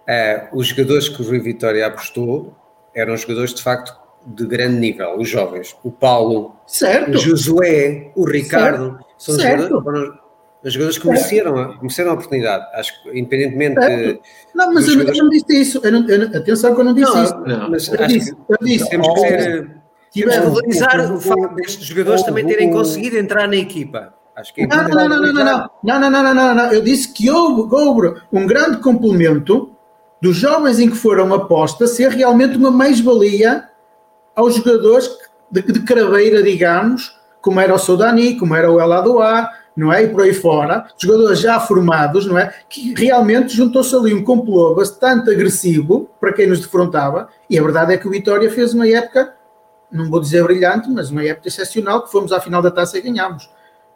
uh, os jogadores que o Rui Vitória apostou eram jogadores de facto de grande nível, os jovens. O Paulo, certo. o Josué, o Ricardo, certo. são certo. jogadores, os jogadores que mereceram, mereceram a oportunidade. Acho que, independentemente. De, não, mas eu, jogadores... eu, não disse isso. Eu não, eu, atenção que eu não disse não, isso. Não, mas eu, disse, eu disse. Temos que ser. Tivemos, valorizar o facto destes jogadores também terem conseguido entrar na equipa. Acho que é não, não, não, não, não, não, não, não, não, não, Eu disse que houve, houve um grande complemento dos jovens em que foram aposta ser realmente uma mais-valia aos jogadores de, de craveira, digamos, como era o Sodani, como era o Eladoá, não é? E por aí fora, jogadores já formados, não é? Que realmente juntou-se ali um complô bastante agressivo para quem nos defrontava, e a verdade é que o Vitória fez uma época, não vou dizer brilhante, mas uma época excepcional, que fomos à final da taça e ganhámos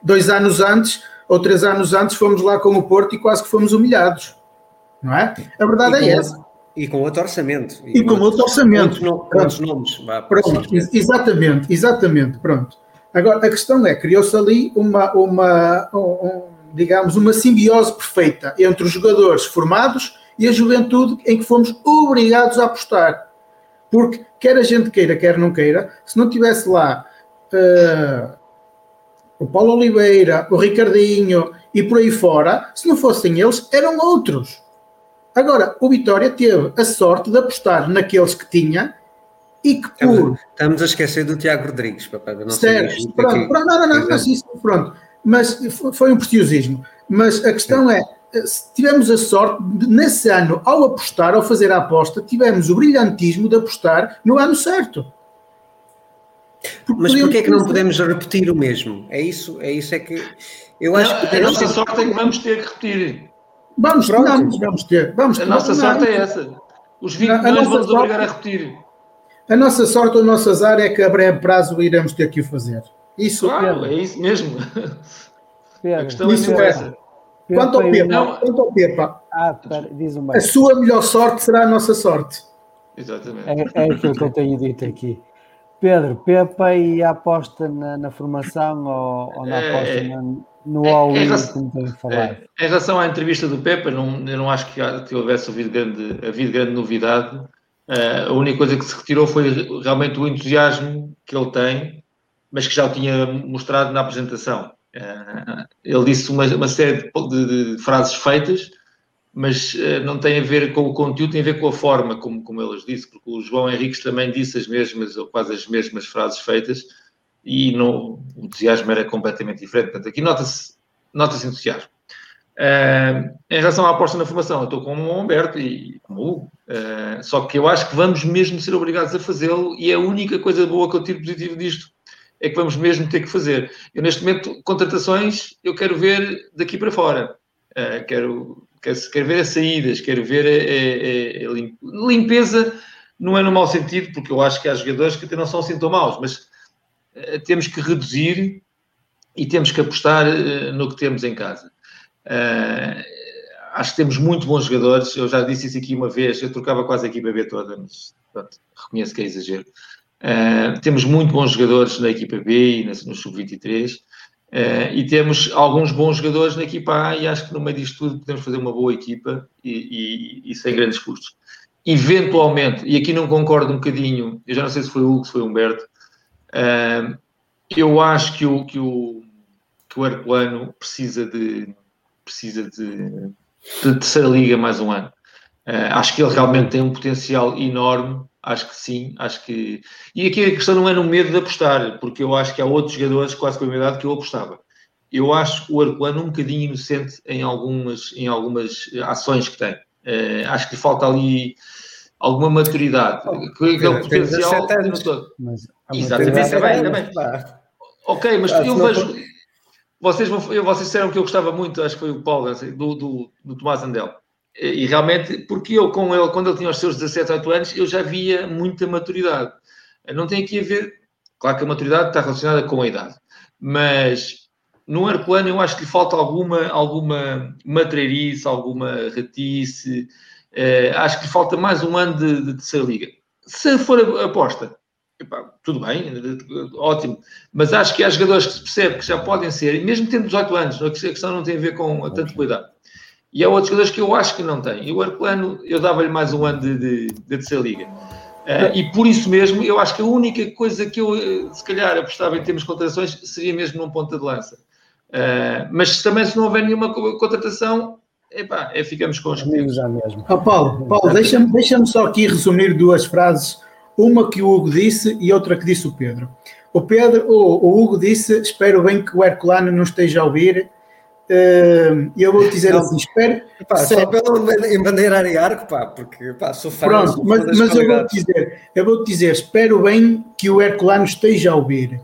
dois anos antes ou três anos antes fomos lá com o Porto e quase que fomos humilhados. Não é? A verdade é essa. E com outro orçamento. E, e com outro orçamento. Quantos, nomes? Vá, pronto, exatamente, exatamente, pronto. Agora, a questão é, criou-se ali uma, uma um, digamos, uma simbiose perfeita entre os jogadores formados e a juventude em que fomos obrigados a apostar. Porque, quer a gente queira, quer não queira, se não tivesse lá uh, o Paulo Oliveira, o Ricardinho e por aí fora, se não fossem eles, eram outros. Agora, o Vitória teve a sorte de apostar naqueles que tinha e que por. Estamos a esquecer do Tiago Rodrigues, papai. Não certo, pronto, pronto, não, não, não, mas isso, pronto. Mas foi um preciosismo. Mas a questão é, tivemos a sorte de, nesse ano, ao apostar, ao fazer a aposta, tivemos o brilhantismo de apostar no ano certo. Mas porquê é que não podemos repetir o mesmo? É isso, é isso é que eu acho não, que a nossa sorte é que vamos ter que repetir. Vamos, vamos, vamos ter. Vamos, a nossa sorte é essa. Os 20 milhões vamos sorte, obrigar a repetir. A nossa sorte, o nosso azar é que a breve prazo iremos ter que o fazer. Isso claro, é isso mesmo. Pedro, a questão isso é essa. Quanto ao Pepa, quanto ao Pepa ah, diz a sua melhor sorte será a nossa sorte. Exatamente. É, é aquilo que eu tenho dito aqui. Pedro, Pepa e a aposta na, na formação ou, ou na é, aposta é, na, no é, all-in, como? É, em relação à entrevista do Pepa, não, eu não acho que, que houvesse havido grande, havido grande novidade. Uh, a única coisa que se retirou foi realmente o entusiasmo que ele tem, mas que já o tinha mostrado na apresentação. Uh, ele disse uma, uma série de, de, de frases feitas, mas uh, não tem a ver com o conteúdo, tem a ver com a forma, como, como eles disse, porque o João Henriques também disse as mesmas, ou quase as mesmas frases feitas, e no, o entusiasmo era completamente diferente. Portanto, aqui nota-se nota entusiasmo. Uh, em relação à aposta na formação, eu estou com o Humberto e com o Hugo, uh, só que eu acho que vamos mesmo ser obrigados a fazê-lo e a única coisa boa que eu tiro positivo disto é que vamos mesmo ter que fazer. Eu, neste momento, contratações, eu quero ver daqui para fora. Uh, quero quer, quer ver as saídas, quer ver a, a, a, limpeza, não é no mau sentido, porque eu acho que há jogadores que até não são assim tão maus, mas uh, temos que reduzir e temos que apostar uh, no que temos em casa. Uh, acho que temos muito bons jogadores, eu já disse isso aqui uma vez, eu trocava quase a equipa B toda, mas pronto, reconheço que é exagero. temos muito bons jogadores na equipa B e no sub-23, Uh, e temos alguns bons jogadores na equipa A e acho que no meio disto tudo podemos fazer uma boa equipa e, e, e, sem grandes custos. Eventualmente, e aqui não concordo um bocadinho, eu já não sei se foi o Hugo, se foi o Humberto, uh, eu acho que o, que o, que o Herculano precisa de, precisa de, de terceira liga mais um ano. Uh, acho que ele realmente tem um potencial enorme Acho que sim, acho que. E aqui a questão não é no medo de apostar, porque eu acho que há outros jogadores quase com a idade que eu apostava. Eu acho o Arcoano um bocadinho inocente em algumas, em algumas ações que tem. Uh, acho que lhe falta ali alguma maturidade. Oh, aquele potencial. Todo. Mas, Exatamente, está bem, está bem. Ok, mas ah, eu vejo. Vocês, vocês disseram que eu gostava muito, acho que foi o Paulo, do, do, do Tomás Andel. E realmente, porque eu com ele, quando ele tinha os seus 17, 18 anos, eu já via muita maturidade. Não tem aqui a ver, claro que a maturidade está relacionada com a idade, mas no Herculano eu acho que lhe falta alguma, alguma matreirice, alguma ratice, uh, acho que lhe falta mais um ano de, de terceira liga. Se for a aposta, epá, tudo bem, ótimo. Mas acho que há jogadores que se percebe que já podem ser, mesmo tendo 18 anos, a questão não tem a ver com a tanta cuidado. E há outros jogadores que eu acho que não têm. E o Herculano, eu dava-lhe mais um ano de, de, de terceira liga. Uh, e por isso mesmo, eu acho que a única coisa que eu, eh, se calhar, apostava em termos de contratações seria mesmo num ponta de lança. Uh, mas também, se não houver nenhuma contratação, epá, é, ficamos com os amigos já mesmo. Oh, Paulo, Paulo deixa-me deixa só aqui resumir duas frases, uma que o Hugo disse e outra que disse o Pedro. O Pedro, o, o Hugo disse: Espero bem que o Herculano não esteja a ouvir Uh, eu vou dizer não, assim, espero. Pá, só pelo embandeirar e arco, pá, porque pá, sou fã. Pronto, sou mas, mas eu vou dizer, eu vou dizer, espero bem que o Herculano esteja a ouvir.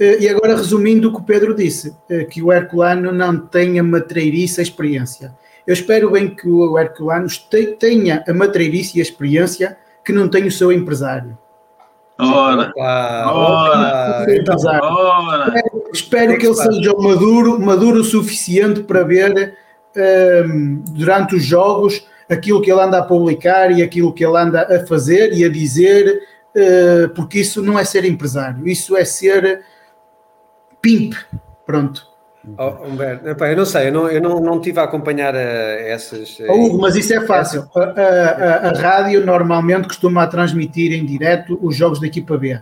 Uh, e agora resumindo o que o Pedro disse, uh, que o Herculano não tenha matreirice a experiência. Eu espero bem que o Herculano tenha a matreirice e a experiência que não tem o seu empresário. Ora, ora, ora, Espero que ele seja maduro, maduro o suficiente para ver um, durante os jogos aquilo que ele anda a publicar e aquilo que ele anda a fazer e a dizer, uh, porque isso não é ser empresário, isso é ser pimp. Pronto. Oh, Humberto, eu não sei, eu não, eu não, não tive a acompanhar uh, essas. Uh, oh, Hugo, mas isso é fácil. A, a, a, rádio normalmente costuma transmitir em direto os jogos da equipa B.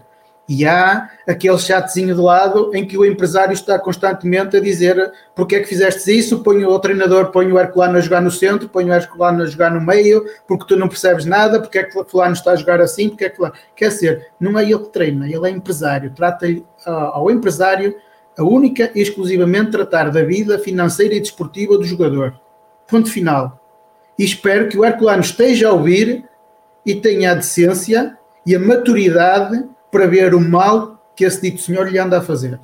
E há aquele chatzinho de lado em que o empresário está constantemente a dizer porque é que fizeste isso, põe o treinador, põe o Herculano a jogar no centro, põe o Herculano a jogar no meio, porque tu não percebes nada, porque é que fulano está a jogar assim, porque é que fulano... Quer dizer, não é ele que treina, ele é empresário. Trata ao empresário a única e exclusivamente tratar da vida financeira e desportiva do jogador. Ponto final. E espero que o Herculano esteja a ouvir e tenha a decência e a maturidade para ver o mal que esse dito senhor lhe anda a fazer.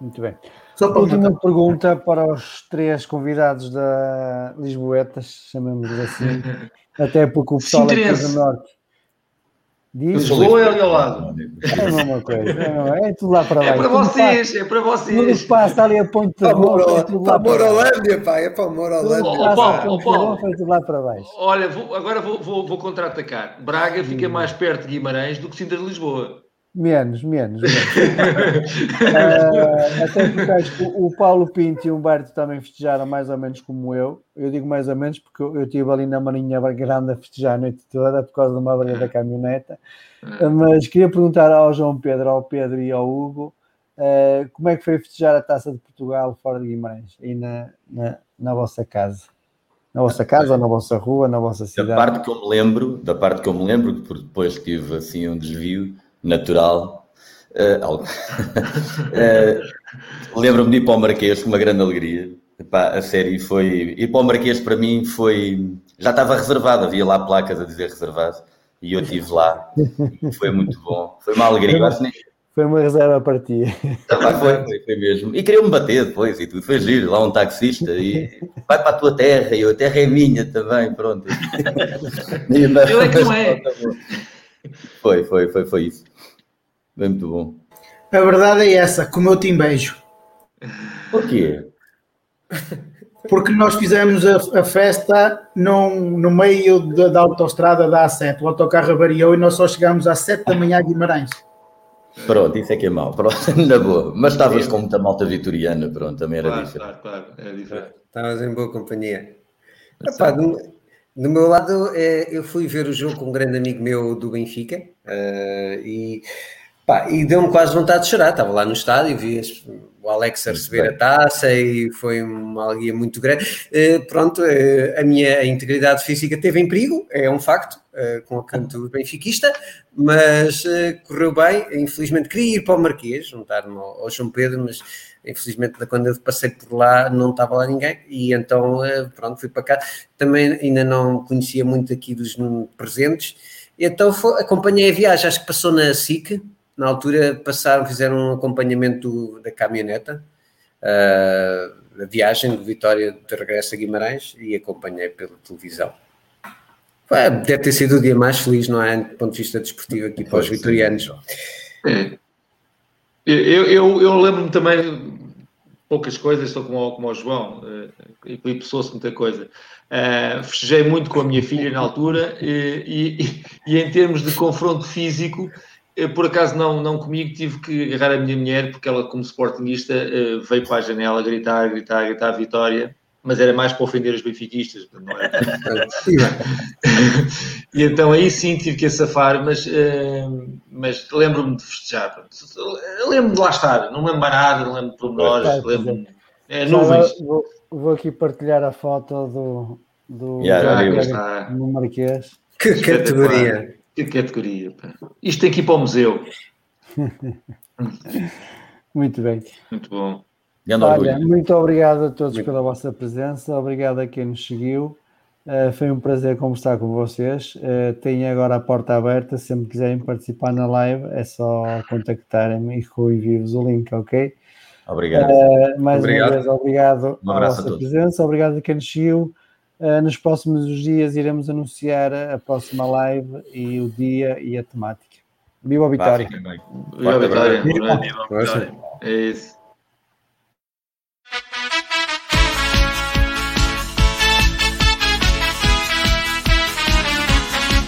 Muito bem. Só para Última matar. pergunta para os três convidados da Lisboetas, chamemos assim, (laughs) até porque o pessoal aqui do Norte Diz, Lisboa é ali ao lado. É a mesma coisa. É, é tudo lá para baixo. É para vocês, passa, é para vocês. No espaço ali a ponte de Moro, é tudo lá para Morolândia, pá, é para Morolândia. Oh, Paulo, Paulo, foi tudo lá para baixo. Olha, vou, agora vou, vou, vou contra-atacar. Braga fica hum. mais perto de Guimarães do que Sintra de Lisboa. Menos, menos. menos. uh, (laughs) até porque acho que o Paulo Pinto e o Humberto também festejaram mais ou menos como eu. Eu digo mais ou menos porque eu estive ali na Marinha Grande a festejar a noite toda por causa de uma avaria da caminhoneta. Uh, mas queria perguntar ao João Pedro, ao Pedro e ao Hugo uh, como é que foi festejar a taça de Portugal fora de Guimarães e na, na, na vossa casa? Na vossa casa, na vossa rua, na vossa cidade? Da parte que eu me lembro, da parte que eu me lembro, porque depois tive assim um desvio natural. Uh, uh, (laughs) Lembro-me de ir para o Marquês com uma grande alegria. Epá, a série foi. Ir para o Marquês para mim foi. Já estava reservado, havia lá placas a dizer reservado e eu estive lá. Foi muito bom. Foi uma alegria. Foi, foi uma reserva para ti. Epá, foi, foi, foi, mesmo. E queriam-me bater depois e tudo. Foi giro. Lá um taxista e vai para a tua terra e a terra é minha também. Pronto. (laughs) Ele é que não é. Foi, foi, foi, foi isso. Foi muito bom. A verdade é essa, como eu te beijo. Porquê? Porque nós fizemos a, a festa num, no meio da, da autostrada da A7. O autocarro avariou e nós só chegámos às 7 da manhã a Guimarães. Pronto, isso é que é mau. Pronto, (laughs) na boa. Mas estavas com muita malta vitoriana, pronto, também era claro, diferente. Claro, claro, era diferente. Estavas em boa companhia. Epá, do, do, meu lado, é, eu fui ver o jogo com um grande amigo meu do Benfica uh, e Pá, e deu-me quase vontade de chorar. Estava lá no estádio, vi o Alex a receber a taça e foi uma alegria muito grande. Uh, pronto, uh, a minha integridade física teve em perigo, é um facto, uh, com a canto (laughs) benfiquista, mas correu bem. Infelizmente queria ir para o Marquês, juntar-me ao, ao, João Pedro, mas infelizmente quando eu passei por lá não estava lá ninguém e então pronto, fui para cá. Também ainda não conhecia muito aqui dos presentes. E então foi, acompanhei a viagem, acho que passou na SIC, na altura passaram, fizeram um acompanhamento da caminhoneta, uh, da viagem de Vitória de regresso a Guimarães e acompanhei pela televisão. deve ter sido o dia mais feliz, não é? Do ponto de vista desportivo aqui para os vitorianos. É. Eu, eu, eu lembro-me também poucas coisas, estou como, como o João, uh, e eclipsou-se muita coisa. Uh, festejei muito com a minha filha na altura e, e, e, em termos de confronto físico, eu, por acaso não, não comigo, tive que agarrar a minha mulher, porque ela, como sportingista, eh, veio para a janela gritar, gritar, gritar vitória, mas era mais para ofender os benfiquistas, não era? (laughs) e então aí sim tive que a safar, mas, eh, mas lembro-me de festejar. Lembro-me de lá estar, não lembro mais nada, não lembro de pormenores, lembro-me. É, nuvens. Vou, vou, aqui partilhar a foto do, do, yeah, do Marquês. Que categoria! Que categoria. Pá. Isto tem que ir para o museu. (laughs) muito bem. Muito bom. Olha, muito obrigado a todos muito pela vossa presença, obrigado a quem nos seguiu. Uh, foi um prazer conversar com vocês. Uh, tenho agora a porta aberta. Se me quiserem participar na live, é só contactarem-me e envio-vos o link, ok? Obrigado. Uh, mais obrigado. uma vez, obrigado um pela vossa presença, obrigado a quem nos seguiu. Uh, nos próximos dias iremos anunciar a próxima live e o dia e a temática. Viva a Vitória! Viva a Vitória! Viva a Vitória! É isso.